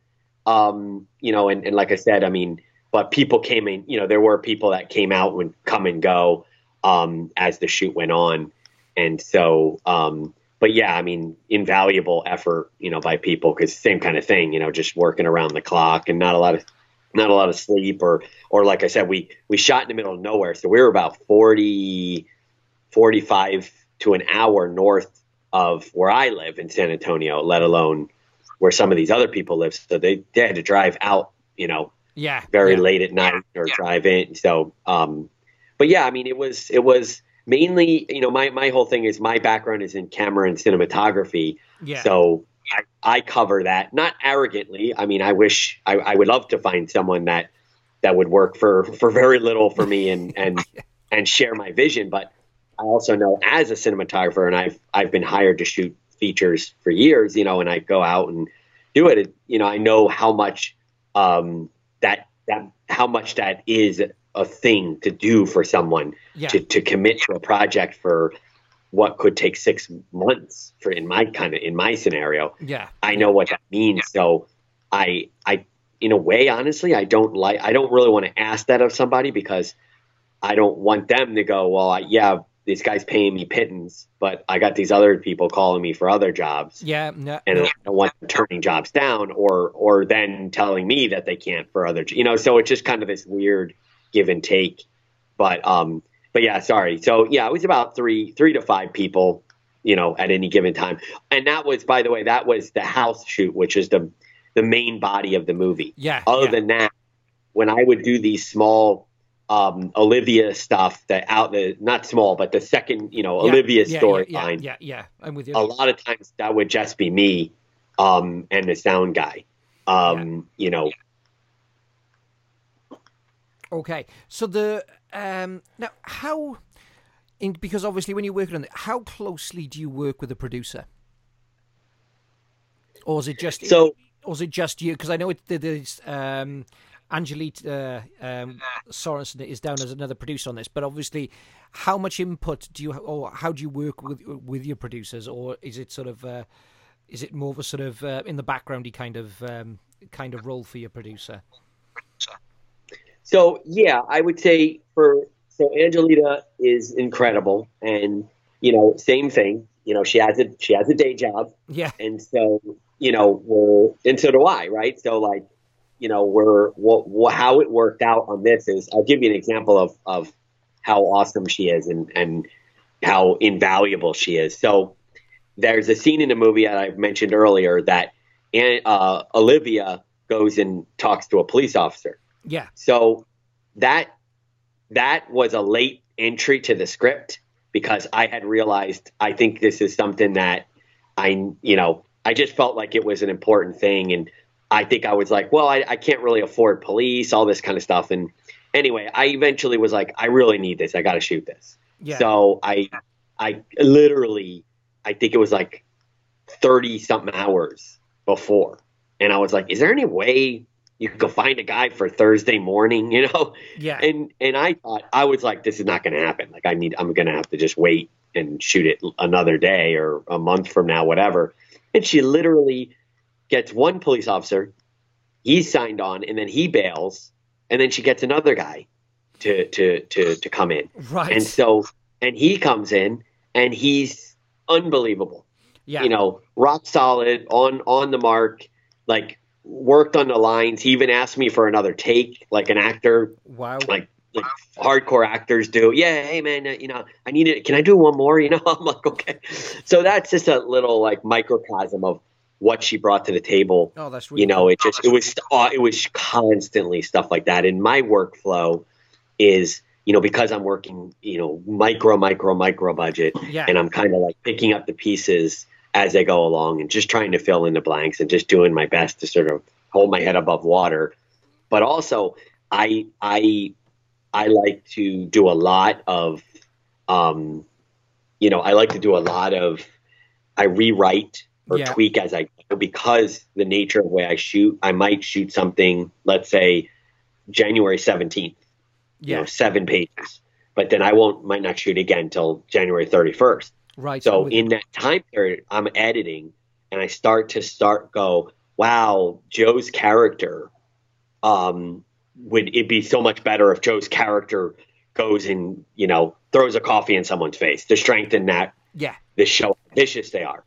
Um, you know, and, and like I said, I mean, but people came in, you know, there were people that came out and come and go um, as the shoot went on. And so, um, but yeah, I mean, invaluable effort, you know, by people because same kind of thing, you know, just working around the clock and not a lot of, not a lot of sleep or, or like I said, we, we shot in the middle of nowhere. So we were about 40, 45 to an hour north of where I live in San Antonio, let alone where some of these other people live. So they, they had to drive out, you know, Yeah. very yeah. late at night or drive in. So, um, but yeah, I mean, it was, it was mainly, you know, my, my whole thing is my background is in camera and cinematography. Yeah. So I, I cover that not arrogantly. I mean, I wish I, I would love to find someone that, that would work for, for very little for me and, and, and share my vision. But I also know as a cinematographer, and I've I've been hired to shoot features for years, you know, and I go out and do it. it you know, I know how much um, that that how much that is a thing to do for someone Yeah. to to commit to a project for what could take six months for in my kind of in my scenario. Yeah. I know what that means. So I I in a way, honestly, I don't like I don't really want to ask that of somebody because I don't want them to go, well, I, yeah, this guy's paying me pittance, but I got these other people calling me for other jobs. Yeah. No, And. I don't want them turning jobs down or or then telling me that they can't for other you know, so it's just kind of this weird give and take. But um but yeah, sorry. So yeah, it was about three three to five people, you know, at any given time. And that was by the way, that was the house shoot, which is the the main body of the movie. Yeah. Other yeah. than that, when I would do these small um, Olivia stuff, that out the not small, but the second, you know, Yeah, Olivia yeah, storyline, Yeah, yeah, yeah. I'm with you. a lot of times that would just be me um, and the sound guy. Um, You know, Okay, so the um now how in because obviously when you're working on it, how closely do you work with the producer, or is it just So- or is it just you? Because I know it there's um Angelique uh, um, Sorensen is down as another producer on this, but obviously, how much input do you or how do you work with with your producers, or is it sort of uh, is it more of a sort of uh, in the backgroundy kind of um, kind of role for your producer? So yeah, I would say for so Angelita is incredible, and you know, same thing. You know, she has a she has a day job, Yeah, and so you know we're and so do I, right? So like, you know, we're what how it worked out on this is I'll give you an example of of how awesome she is and and how invaluable she is. So there's a scene in the movie that I mentioned earlier that uh, Olivia goes and talks to a police officer. yeah, So that that was a late entry to the script because I had realized I think this is something that I you know I just felt like it was an important thing and I think I was like, well, I, I can't really afford police, all this kind of stuff. And anyway, I eventually was like, I really need this. I got to shoot this. yeah. So I I literally I think it was like 30 something hours before. And I was like, is there any way you could go find a guy for Thursday morning, you know? yeah. And and I thought I was like, this is not going to happen. Like I need, I'm going to have to just wait and shoot it another day or a month from now, whatever. And she literally gets one police officer, he's signed on, and then he bails, and then she gets another guy to to to to come in. right. And so, and he comes in, and he's unbelievable yeah. you know, rock solid on on the mark, like worked on the lines. He even asked me for another take, like an actor, wow. like like hardcore actors do. Yeah, hey man, uh, you know, I need it. Can I do one more? You know, I'm like, okay. So that's just a little like microcosm of what she brought to the table. Oh, that's really you know, it just it was uh, it was constantly stuff like that. And my workflow is you know because I'm working you know micro micro micro budget, Yeah. and I'm kind of like picking up the pieces as I go along and just trying to fill in the blanks and just doing my best to sort of hold my head above water. But also, I I I like to do a lot of, um, you know, I like to do a lot of, I rewrite or Yeah. tweak as I go because the nature of the way I shoot, I might shoot something, let's say January 17th, you Yeah. know, seven pages, but then I won't, might not shoot again until January 31st. Right. So you. in that time period, I'm editing and I start to start go, wow, Joe's character, um, would it be so much better if Joe's character goes and, you know, throws a coffee in someone's face to strengthen that yeah. this show how vicious they are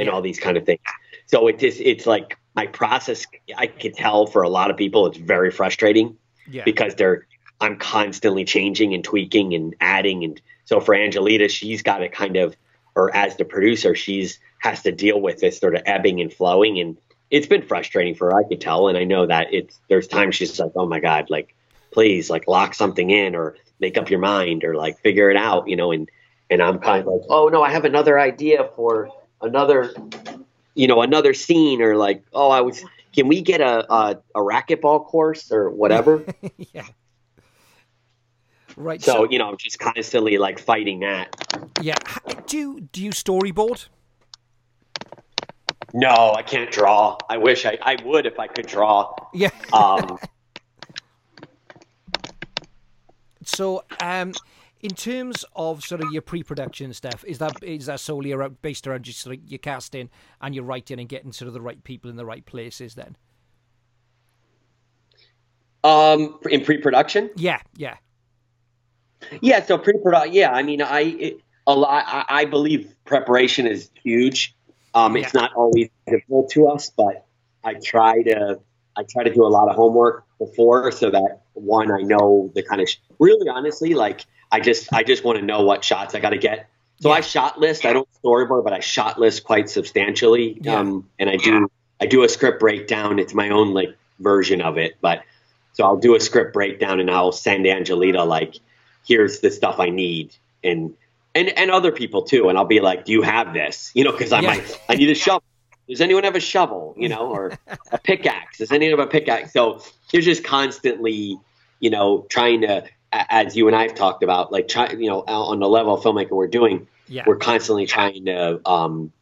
and all these kind of things. So it just it's like my process I could tell for a lot of people it's very frustrating Yeah. because they're I'm constantly changing and tweaking and adding and so for Angelita she's got to kind of or as the producer she's has to deal with this sort of ebbing and flowing and it's been frustrating for her I could tell and I know that it's there's times she's like oh my god like please like lock something in or make up your mind or like figure it out you know and and I'm kind of like oh no I have another idea for another you know another scene or like oh I was can we get a a, a racquetball course or whatever yeah. Right. So you know, just constantly like fighting that. yeah. Do you, do you storyboard? No, I can't draw. I wish I, I would if I could draw. Yeah. Um, So, um, in terms of sort of your pre-production stuff, is that is that solely around based around just of your casting and your writing and getting sort of the right people in the right places? Then, um, in pre-production, yeah, yeah, yeah. So pre-production, yeah. I mean, I it, a lot. I, I believe preparation is huge. Um, it's not always visible to us, but I try to I try to do a lot of homework before so that one I know the kind of sh- really honestly like I just I just want to know what shots I got to get. So I shot list. I don't storyboard, but I shot list quite substantially. Yeah. Um, and I do I do a script breakdown. It's my own like version of it, but so I'll do a script breakdown and I'll send Angelita like, here's the stuff I need and and and other people too. And I'll be like, do you have this? You know, because I Yeah. might I need a shovel. Does anyone have a shovel? You know, or a pickaxe? Does anyone have a pickaxe? So you're just constantly, you know, trying to, as you and I've talked about, like try, you know, on the level of filmmaker we're doing, yeah, we're constantly trying to. um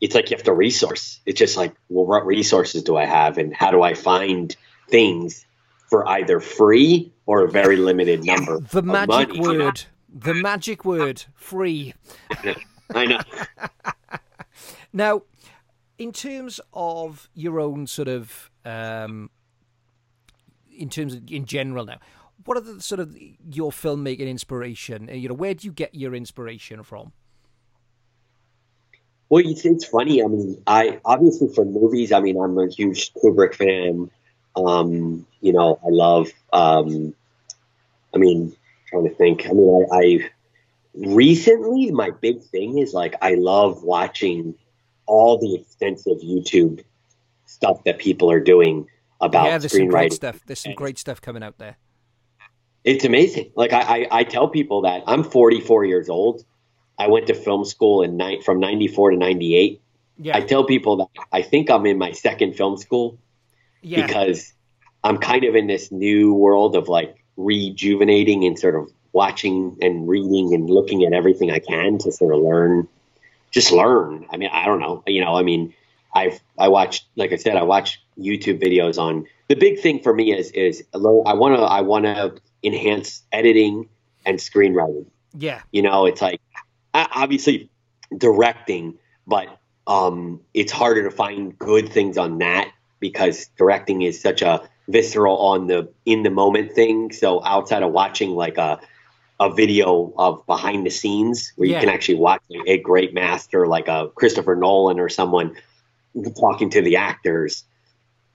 It's like you have to resource. It's just like, well, what resources do I have, and how do I find things for either free or a very limited number? the magic money? word, the magic word, free. I know. Now, in terms of your own sort of, um, in terms of in general now, what are the sort of your filmmaking inspiration? Uh, You know, where do you get your inspiration from? Well, it's, it's funny. I mean, I obviously for movies. I mean, I'm a huge Kubrick fan. Um, you know, I love. Um, I mean, trying to think. I mean, I, I recently my big thing is like I love watching all the extensive YouTube stuff that people are doing about yeah, there's some great screenwriting. stuff. There's some great stuff coming out there. It's amazing. Like I, I, I tell people that I'm 44 years old. I went to film school in ni- from 94 to 98. Yeah, I tell people that I think I'm in my second film school yeah, because I'm kind of in this new world of like rejuvenating and sort of watching and reading and looking at everything I can to sort of learn, just learn. I mean, I don't know, you know, I mean, I've, I watched, like I said, I watch YouTube videos on the big thing for me is, is I want to, I want to enhance editing and screenwriting. Yeah, you know it's like obviously directing but um it's harder to find good things on that because directing is such a visceral on the in the moment thing. So outside of watching like a a video of behind the scenes where you can actually watch a great master like a Christopher Nolan or someone talking to the actors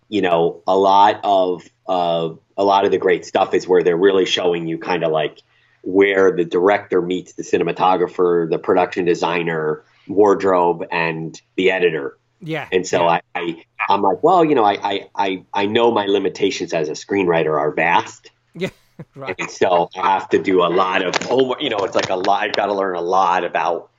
you know a lot of uh, a lot of the great stuff is where they're really showing you kind of like where the director meets the cinematographer, the production designer, wardrobe, and the editor. Yeah. And so yeah. I, I, I'm like, well, you know, I, I, I, I know my limitations as a screenwriter are vast. Right. And so I have to do a lot of homework. You know, it's like a lot. I've got to learn a lot about,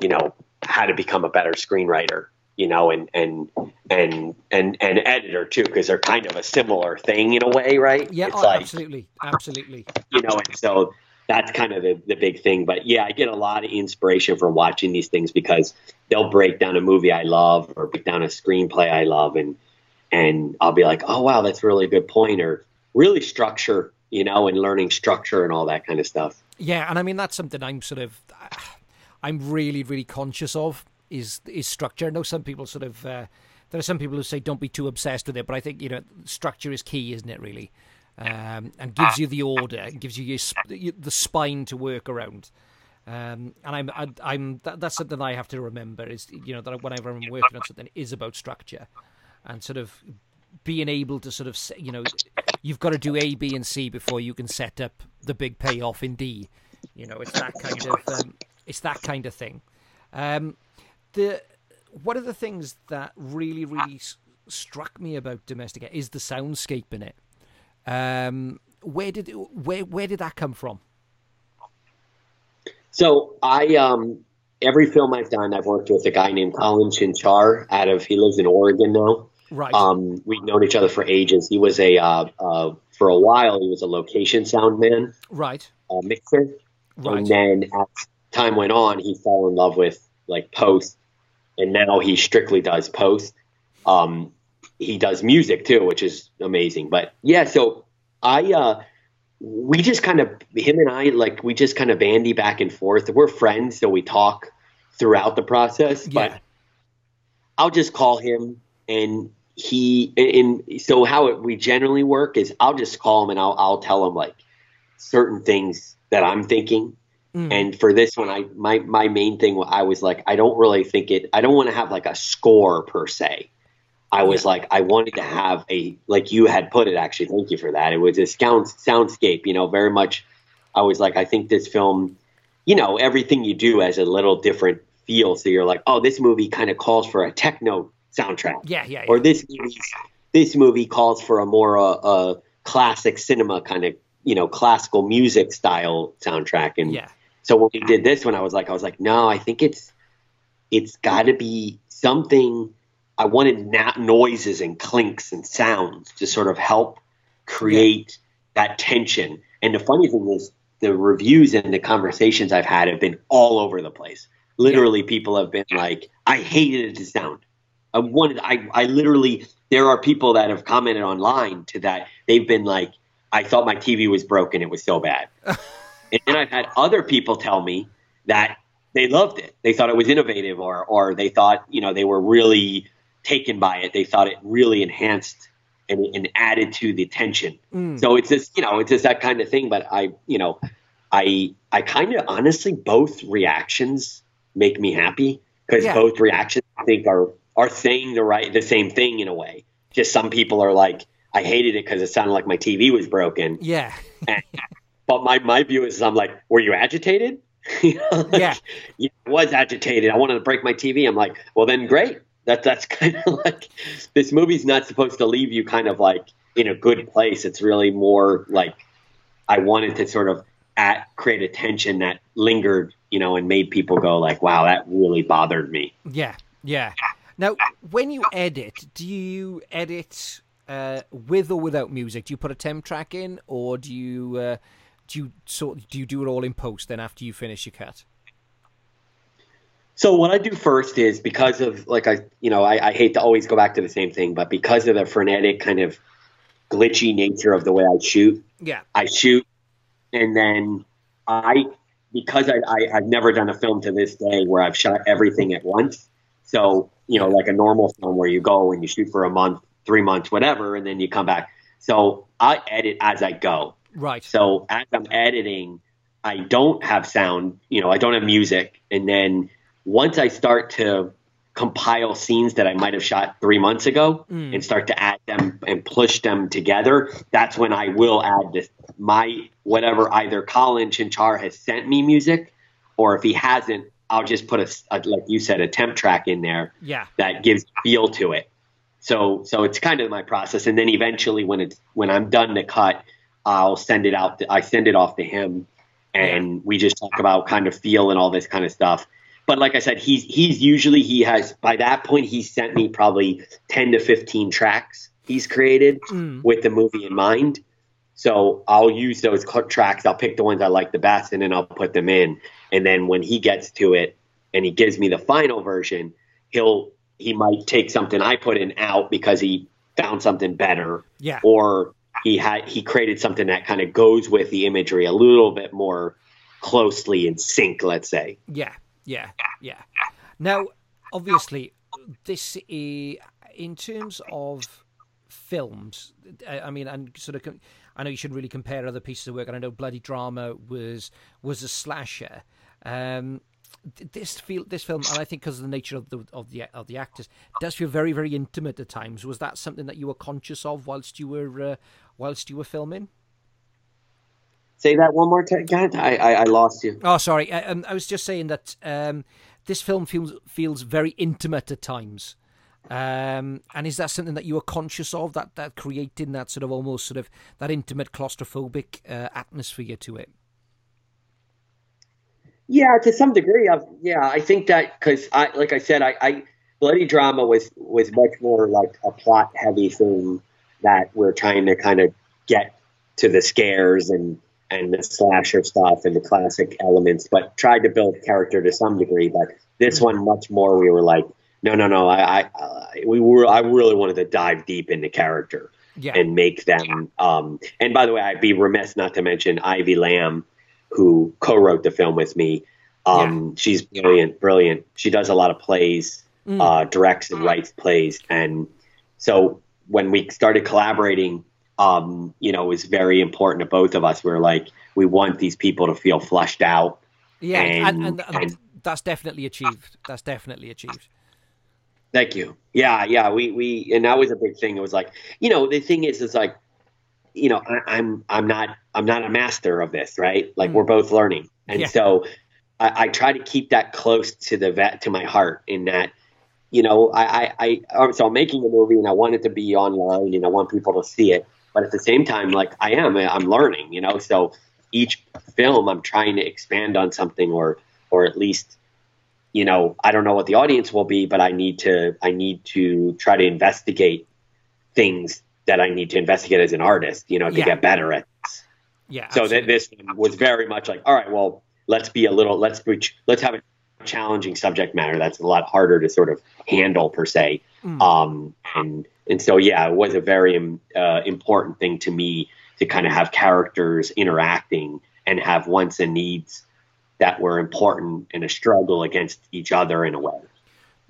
you know, how to become a better screenwriter. You know, and and and and and editor too, because they're kind of a similar thing in a way, right? Yeah. Oh, like absolutely. Absolutely. you know, and so that's kind of the, the big thing. But yeah, I get a lot of inspiration from watching these things because they'll break down a movie I love or break down a screenplay I love, and and I'll be like, oh wow, that's really a good point, or really structure, you know, and learning structure and all that kind of stuff. Yeah, and I mean that's something I'm sort of, I'm really really conscious of is is structure. I know some people sort of, uh, there are some people who say don't be too obsessed with it, but I think you know structure is key, isn't it? Really, um, and gives you the order, gives you your, the spine to work around. Um, and I'm, I, I'm that, that's something I have to remember is you know that whenever I'm working on something, is about structure, and sort of being able to sort of you know you've got to do A, B, and C before you can set up the big payoff in D. You know, it's that kind of um, it's that kind of thing. Um, the one of the things that really really s- struck me about Domestica is the soundscape in it. Um, where did where where did that come from? So I, um, every film I've done, I've worked with a guy named Colin Chinchar out of, he lives in Oregon now. Right. Um, we've known each other for ages. He was a, uh, uh, for a while, he was a location sound man, right. uh, mixer. Right. And then as time went on, he fell in love with like post, and now he strictly does post. Um, he does music too, which is amazing. But yeah, so I, uh, we just kind of him and I like we just kind of bandy back and forth. We're friends, so we talk throughout the process. Yeah. But I'll just call him, and he and, and so how it, we generally work is I'll just call him and I'll I'll tell him like certain things that I'm thinking. Mm. And for this one, I my my main thing I was like I don't really think it. I don't want to have like a score per se. I was like, I wanted to have a, like you had put it, actually. Thank you for that. It was a sound, soundscape, you know, very much. I was like, I think this film, you know, everything you do has a little different feel. So you're like, oh, this movie kind of calls for a techno soundtrack. Yeah, yeah, yeah. Or this movie, this movie calls for a more uh, uh, classic cinema kind of, you know, classical music style soundtrack. And yeah. so when we did this one, I was like, I was like, no, I think it's, it's got to be something. I wanted na- noises and clinks and sounds to sort of help create that tension. And the funny thing is, the reviews and the conversations I've had have been all over the place. Literally, people have been like, "I hated it to sound." I wanted. I. I literally. There are people that have commented online to that. They've been like, "I thought my TV was broken. It was so bad." and then I've had other people tell me that they loved it. They thought it was innovative, or or they thought you know they were really taken by it. They thought it really enhanced and, and added to the tension. Mm. So it's just you know it's just that kind of thing. But I you know I I kind of honestly both reactions make me happy because Yeah. both reactions I think are are saying the right the same thing in a way. Just some people are like I hated it because it sounded like my TV was broken. Yeah. But my my view is I'm like, were you agitated? You know, like, Yeah. yeah, I was agitated. I wanted to break my TV. I'm like, well, then great. That that's kind of like this movie's not supposed to leave you kind of like in a good place. It's really more like I wanted to sort of at create a tension that lingered, you know, and made people go like, wow, that really bothered me. Yeah, yeah. Now, when you edit, do you edit uh, with or without music? Do you put a temp track in, or do you uh, do you sort do you do it all in post? Then after you finish your cut, So what I do first is because of like I you know I, I hate to always go back to the same thing, but because of the frenetic kind of glitchy nature of the way I shoot, yeah, I shoot, and then I because I, I I've never done a film to this day where I've shot everything at once. So you know, like a normal film where you go and you shoot for a month, three months, whatever, and then you come back. So I edit as I go. right, So as I'm editing, I don't have sound, you know, I don't have music. And then once I start to compile scenes that I might have shot three months ago Mm. and start to add them and push them together, that's when I will add this my whatever either Colin Chinchar has sent me music or if he hasn't, I'll just put a like you said a temp track in there Yeah. that gives feel to it. So so it's kind of my process, and then eventually when it's when I'm done to cut, I'll send it out. To, I send it off to him, and we just talk about kind of feel and all this kind of stuff. But like I said, he's he's usually he has by that point he's sent me probably ten to fifteen tracks he's created mm. with the movie in mind. So I'll use those tracks. I'll pick the ones I like the best, and then I'll put them in. And then when he gets to it, and he gives me the final version, he'll he might take something I put in out because he found something better, Yeah. or he had he created something that kind of goes with the imagery a little bit more closely in sync. Let's say. Yeah, yeah, yeah. Now, obviously, this is, in terms of films. I, mean, and sort of, I know you shouldn't really compare other pieces of work, and I know Bloody Drama was was a slasher. Um, this feel this film, and I think because of the nature of the of the of the actors, does feel very very intimate at times. Was that something that you were conscious of whilst you were uh, whilst you were filming? Say that one more time. God, I, I I lost you. Oh, sorry. I, um, I was just saying that um, this film feels feels very intimate at times. Um, and is that something that you were conscious of that that creating that sort of almost sort of that intimate claustrophobic uh, atmosphere to it? Yeah, to some degree. I've, yeah, I think that because I, like I said, I, I bloody drama was was much more like a plot heavy thing that we're trying to kind of get to the scares and and the slasher stuff and the classic elements, but tried to build character to some degree. But this one, much more, we were like, no, no, no. I, I, uh, we were, I really wanted to dive deep into character Yeah. and make them. Um, and by the way, I'd be remiss not to mention Ivy Lamb, who co-wrote the film with me. Um, She's brilliant, brilliant. She does a lot of plays, uh, directs and writes plays, and so when we started collaborating, um, you know, it was very important to both of us. We are like, we want these people to feel flushed out. Yeah, and, And- and, and and- that's definitely achieved. That's definitely achieved. Thank you. Yeah, yeah. We we and that was a big thing. It was like, you know, the thing is, is like, you know, I, I'm I'm not I'm not a master of this, right? Like we're mm. both learning, and Yeah. so I, I try to keep that close to the vet to my heart. In that, you know, I I, I oh, so I'm making a movie and I want it to be online and I want people to see it, but at the same time, like I am, I'm learning, you know. So each film, I'm trying to expand on something or or at least you know, I don't know what the audience will be, but I need to I need to try to investigate things that I need to investigate as an artist, you know, to Yeah. get better at. Yeah. So absolutely. that this was very much like, all right, well, let's be a little let's be, let's have a challenging subject matter that's a lot harder to sort of handle per se. Mm. Um, and and so yeah, it was a very um, uh, important thing to me to kind of have characters interacting and have wants and needs that were important in a struggle against each other in a way.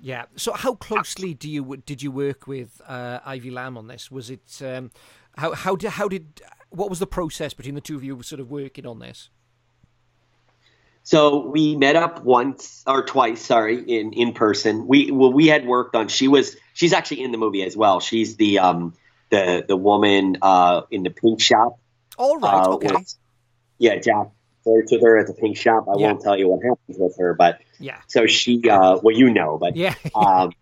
Yeah. So, how closely do you did you work with uh, Ivy Lamb on this? Was it um, how how did how did what was the process between the two of you sort of working on this? So we met up once or twice, sorry, in in person. We well, we had worked on. She was she's actually in the movie as well. She's the um the the woman uh in the pink shop. All right. uh, okay. with- yeah, Jack flirts with her at the pink shop. I Yeah. won't tell you what happens with her, but Yeah. so she uh well you know, but Yeah. um,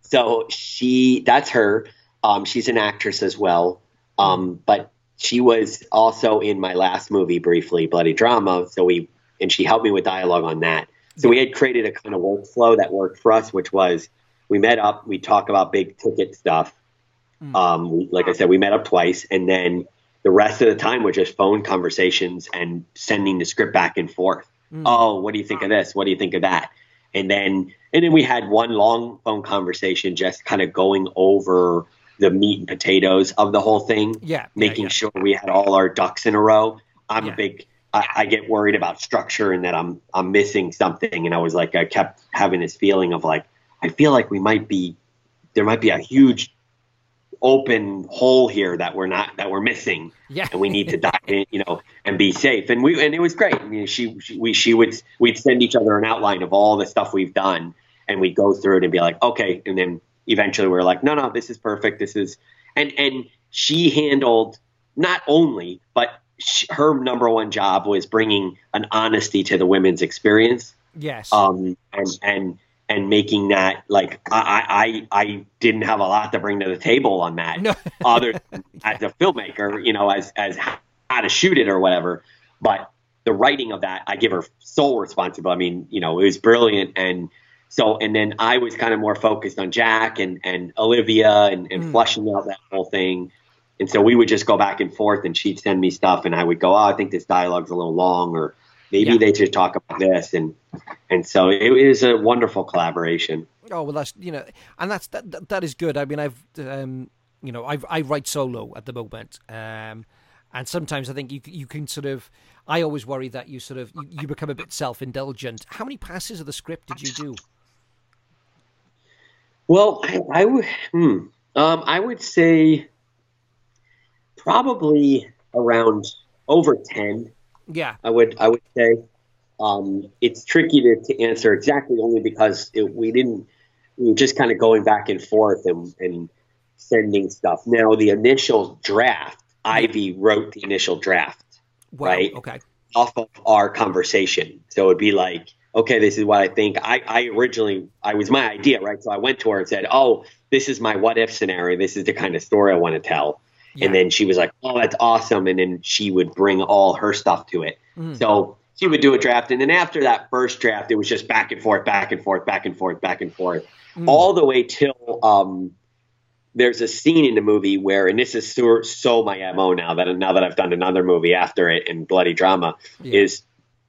so she that's her. Um, she's an actress as well. Um, but she was also in my last movie briefly, Bloody Drama. So we and she helped me with dialogue on that. So we had created a kind of workflow that worked for us, which was we met up, we talk about big ticket stuff. Um, we, like I said, we met up twice, and then the rest of the time were just phone conversations and sending the script back and forth. Mm. Oh, what do you think of this? What do you think of that? And then and then we had one long phone conversation, just kind of going over the meat and potatoes of the whole thing, Yeah, yeah, making yeah. sure we had all our ducks in a row. I'm Yeah. a big I, I get worried about structure and that I'm I'm missing something. And I was like, I kept having this feeling of like, I feel like we might be there might be a huge open hole here that we're not that we're missing. Yeah. and we need to dive in you know and be safe. And we and it was great. I mean she, she we she would we'd send each other an outline of all the stuff we've done and we'd go through it and be like okay. And then eventually we are like no no this is perfect. This is and and she handled not only but sh her number one job was bringing an honesty to the women's experience. Yes. um, and and and making that like I, I I didn't have a lot to bring to the table on that, No. other than as a filmmaker, you know, as as how to shoot it or whatever. But the writing of that, I give her sole responsibility. I mean, you know, it was brilliant, and so and then I was kind of more focused on Jack and and Olivia and, and hmm. fleshing out that whole thing. And so we would just go back and forth, and she'd send me stuff, and I would go, "Oh, I think this dialogue's a little long," or maybe Yeah. they should talk about this, and and so it was a wonderful collaboration. Oh well, that's you know, and that's that. That, is good. I mean, I've um, you know, I I write solo at the moment, um, and sometimes I think you you can sort of. I always worry that you sort of you, you become a bit self indulgent. How many passes of the script did you do? Well, I, I would, hmm, um, I would say probably around over ten. Yeah, I would, I would say. Um, it's tricky to, to answer exactly only because it, we didn't. We were just kind of going back and forth and, and sending stuff. Now, the initial draft, Ivy wrote the initial draft well, Right. Okay, off of our conversation. So it'd be like, okay, this is what I think. I, I originally, I was my idea, right? So I went to her and said, oh, this is my what if scenario. This is the kind of story I want to tell. Yeah. And then she was like, oh, that's awesome. And then she would bring all her stuff to it. Mm. So she would do a draft. And then after that first draft, it was just back and forth, back and forth, back and forth, back and forth, Mm. all the way till um, there's a scene in the movie where, and this is so, so my mo now that now that I've done another movie after it in bloody drama, Yeah. is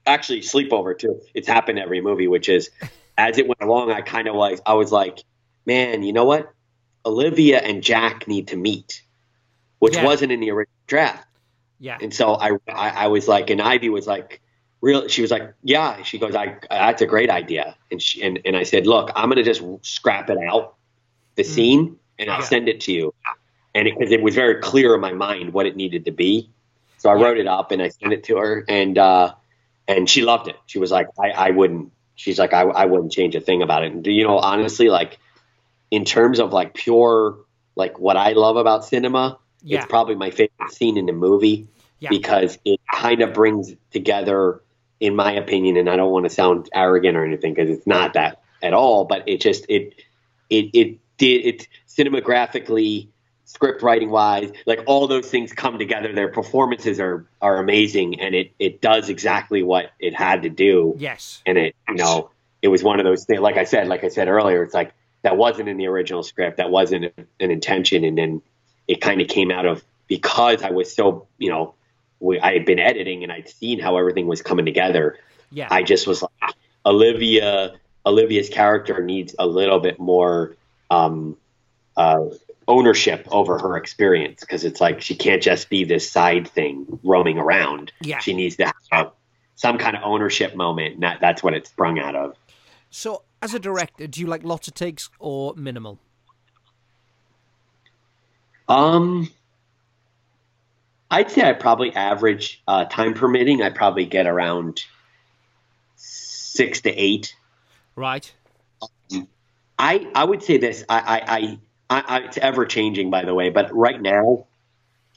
actually sleepover too. It's happened every movie, which is as it went along, I kind of like I was like, man, you know what? Olivia and Jack need to meet, which Yeah. wasn't in the original draft. yeah, And so I, I, I was like, and Ivy was like, real. She was like, yeah. She goes, I, that's a great idea. And she, and, and I said, look, I'm going to just scrap it out, the scene, and I'll Mm. Yeah. send it to you. And because it, was very clear in my mind what it needed to be, so I wrote it up and I sent it to her, and uh, and she loved it. She was like, I, I wouldn't. She's like, I, I wouldn't change a thing about it. And you know, honestly, like in terms of like pure, like what I love about cinema, Yeah. it's probably my favorite scene in the movie Yeah. because it kind of brings together, in my opinion, and I don't want to sound arrogant or anything because it's not that at all, but it just it it it did it cinematographically script writing wise, like all those things come together. Their performances are are amazing, and it it does exactly what it had to do yes, and it you know it was one of those things like i said like i said earlier it's like that wasn't in the original script that wasn't an intention and then it kind of came out of because i was so you know we, i had been editing and i'd seen how everything was coming together yeah, i just was like olivia olivia's character needs a little bit more um uh ownership over her experience because it's like she can't just be this side thing roaming around Yeah. she needs to have some kind of ownership moment and that, that's what it sprung out of So, as a director, do you like lots of takes or minimal? Um, I'd say I probably average uh, time permitting. I probably get around six to eight. Right. I I would say this. I I, I, I, it's ever changing, by the way. But right now,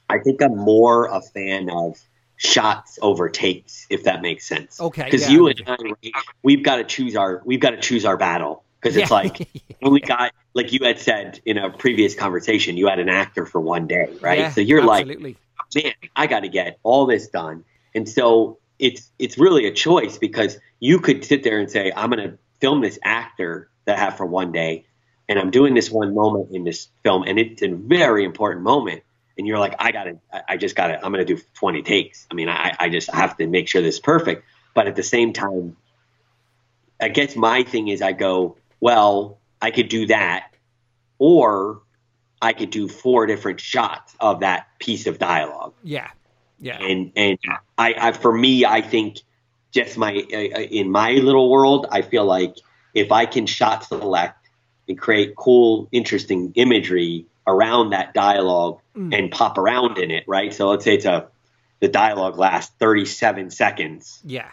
I think I'm more a fan of shots over takes, if that makes sense. Okay, Because yeah, you and I, we've got to choose our we've got to choose our battle. Because it's Yeah. like only got like you had said in a previous conversation, you had an actor for one day, right? Yeah, so you're like man, I got to get all this done. And so it's it's really a choice because you could sit there and say, I'm going to film this actor that I have for one day, and I'm doing this one moment in this film, and it's a very important moment. And you're like, I got to, I just got to, I'm going to do 20 takes. I mean, I, I just have to make sure this is perfect. But at the same time, I guess my thing is I go, well, I could do that, or I could do four different shots of that piece of dialogue. Yeah. Yeah. And and I, I for me, I think just my uh, in my little world, I feel like if I can shot select and create cool, interesting imagery around that dialogue and pop around in it, right? So let's say it's a the dialogue lasts 37 seconds. Yeah.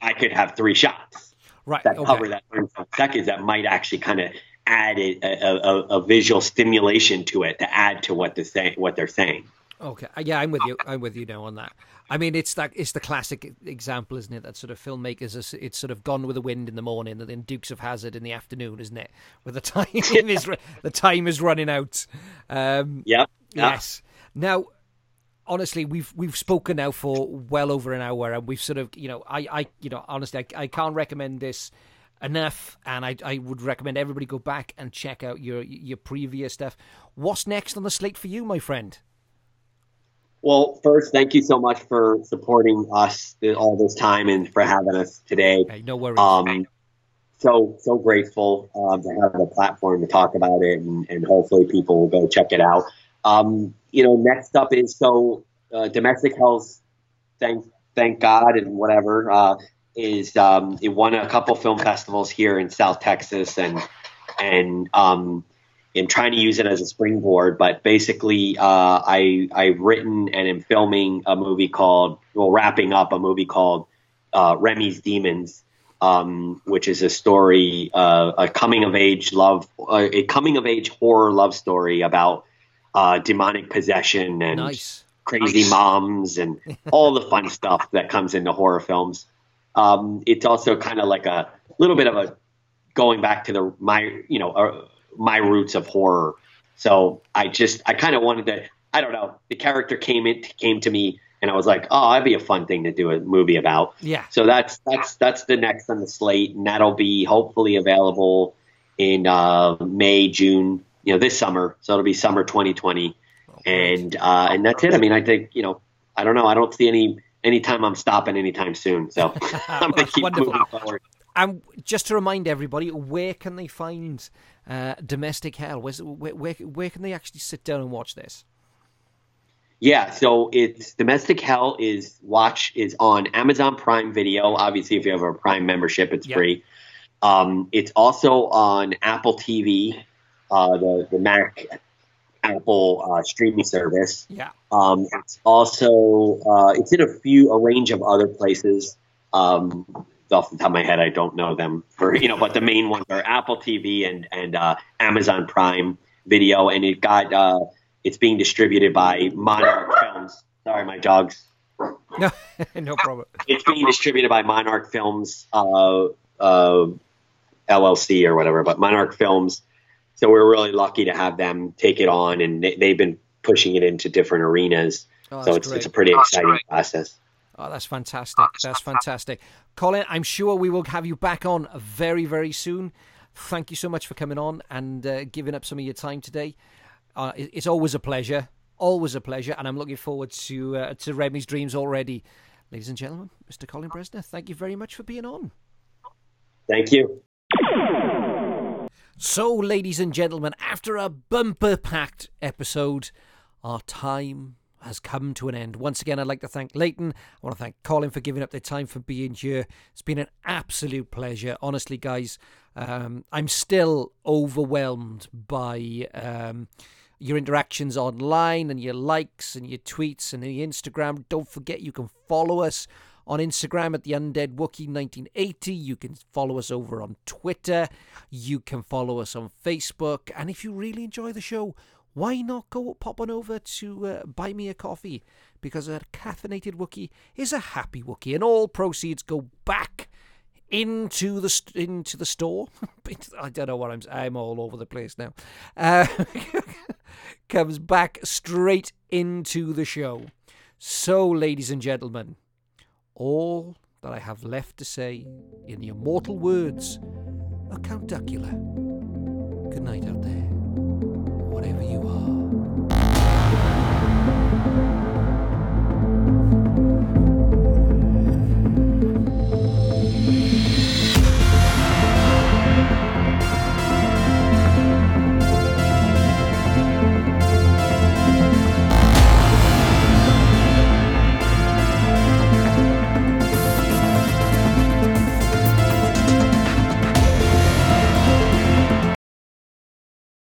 I could have three shots Right. that okay. cover that 37 seconds that might actually kind of add a, a, a, visual stimulation to it to add to what they're saying. What they're saying. Okay, Uh, yeah, I'm with you. I'm with you now on that. I mean, it's that it's the classic example, isn't it? That sort of filmmakers, are, it's sort of Gone with the Wind in the morning, and then Dukes of Hazzard in the afternoon, isn't it? Where the time is the time is running out. Um, Yep. Yeah. Yes. Now, honestly, we've we've spoken now for well over an hour, and we've sort of, you know, I, I you know, honestly, I, I can't recommend this enough, and I, I would recommend everybody go back and check out your your previous stuff. What's next on the slate for you, my friend? Well, first, thank you so much for supporting us all this time and for having us today. Hey, no worries. Um, so so grateful um, to have a platform to talk about it, and, and hopefully people will go check it out. Um, you know, next up is so uh, Domestic Hell. Thank thank God and whatever uh, is um, it won a couple film festivals here in South Texas, and and um, am trying to use it as a springboard. But basically, uh, I I've written and am filming a movie called well, wrapping up a movie called uh, Remy's Demons um, which is a story, uh, a coming of age love, uh, a coming of age horror love story about uh, demonic possession and nice. crazy moms and all the fun stuff that comes into horror films. Um, it's also kind of like a little bit of a going back to the my you know uh, my roots of horror. So I just I kind of wanted to I don't know the character came in came to me and I was like oh that'd be a fun thing to do a movie about. Yeah. So that's that's that's the next on the slate, and that'll be hopefully available in uh, May June you know this summer. So it'll be summer 2020, and uh, and that's it. I mean I think you know I don't know I don't see any anytime I'm stopping anytime soon. So I'm gonna keep wonderful. moving forward. And just to remind everybody, where can they find uh, Domestic Hell? Where's, where, where where can they actually sit down and watch this? Yeah, so it's Domestic Hell is watch is on Amazon Prime Video. Obviously, if you have a Prime membership, it's Yep. free. Um, it's also on Apple TV, uh, the the Mac Apple uh, streaming service. Yeah. Um, it's also uh, it's in a few a range of other places. Um, off the top of my head, I don't know them for you know, but the main ones are Apple TV and and uh, Amazon Prime Video, and it got uh, it's being distributed by Monarch Films. Sorry, my dogs. No, no problem. It's being distributed by Monarch Films uh, uh, LLC or whatever, but Monarch Films. So we're really lucky to have them take it on, and they, they've been pushing it into different arenas. Oh, so it's great. it's a pretty exciting process. Oh, that's fantastic. That's fantastic. Colin, I'm sure we will have you back on very, very soon. Thank you so much for coming on and uh, giving up some of your time today. Uh, it's always a pleasure. Always a pleasure. And I'm looking forward to uh, to Remy's Dreams already. Ladies and gentlemen, Mr. Colin Bressler, thank you very much for being on. Thank you. So, ladies and gentlemen, after a bumper packed episode, our time has come to an end. Once again, I'd like to thank Leighton. I want to thank Colin for giving up their time for being here. It's been an absolute pleasure. Honestly, guys, um, I'm still overwhelmed by um, your interactions online and your likes and your tweets and the Instagram. Don't forget you can follow us on Instagram at the Undead Wookie 1980. You can follow us over on Twitter. You can follow us on Facebook. And if you really enjoy the show, why not go pop on over to uh, buy me a coffee? Because a caffeinated Wookie is a happy Wookie, and all proceeds go back into the st- into the store. I don't know what I'm. I'm all over the place now. Uh, comes back straight into the show. So, ladies and gentlemen, all that I have left to say in the immortal words of Count Duckula. Good night out there, whatever you are.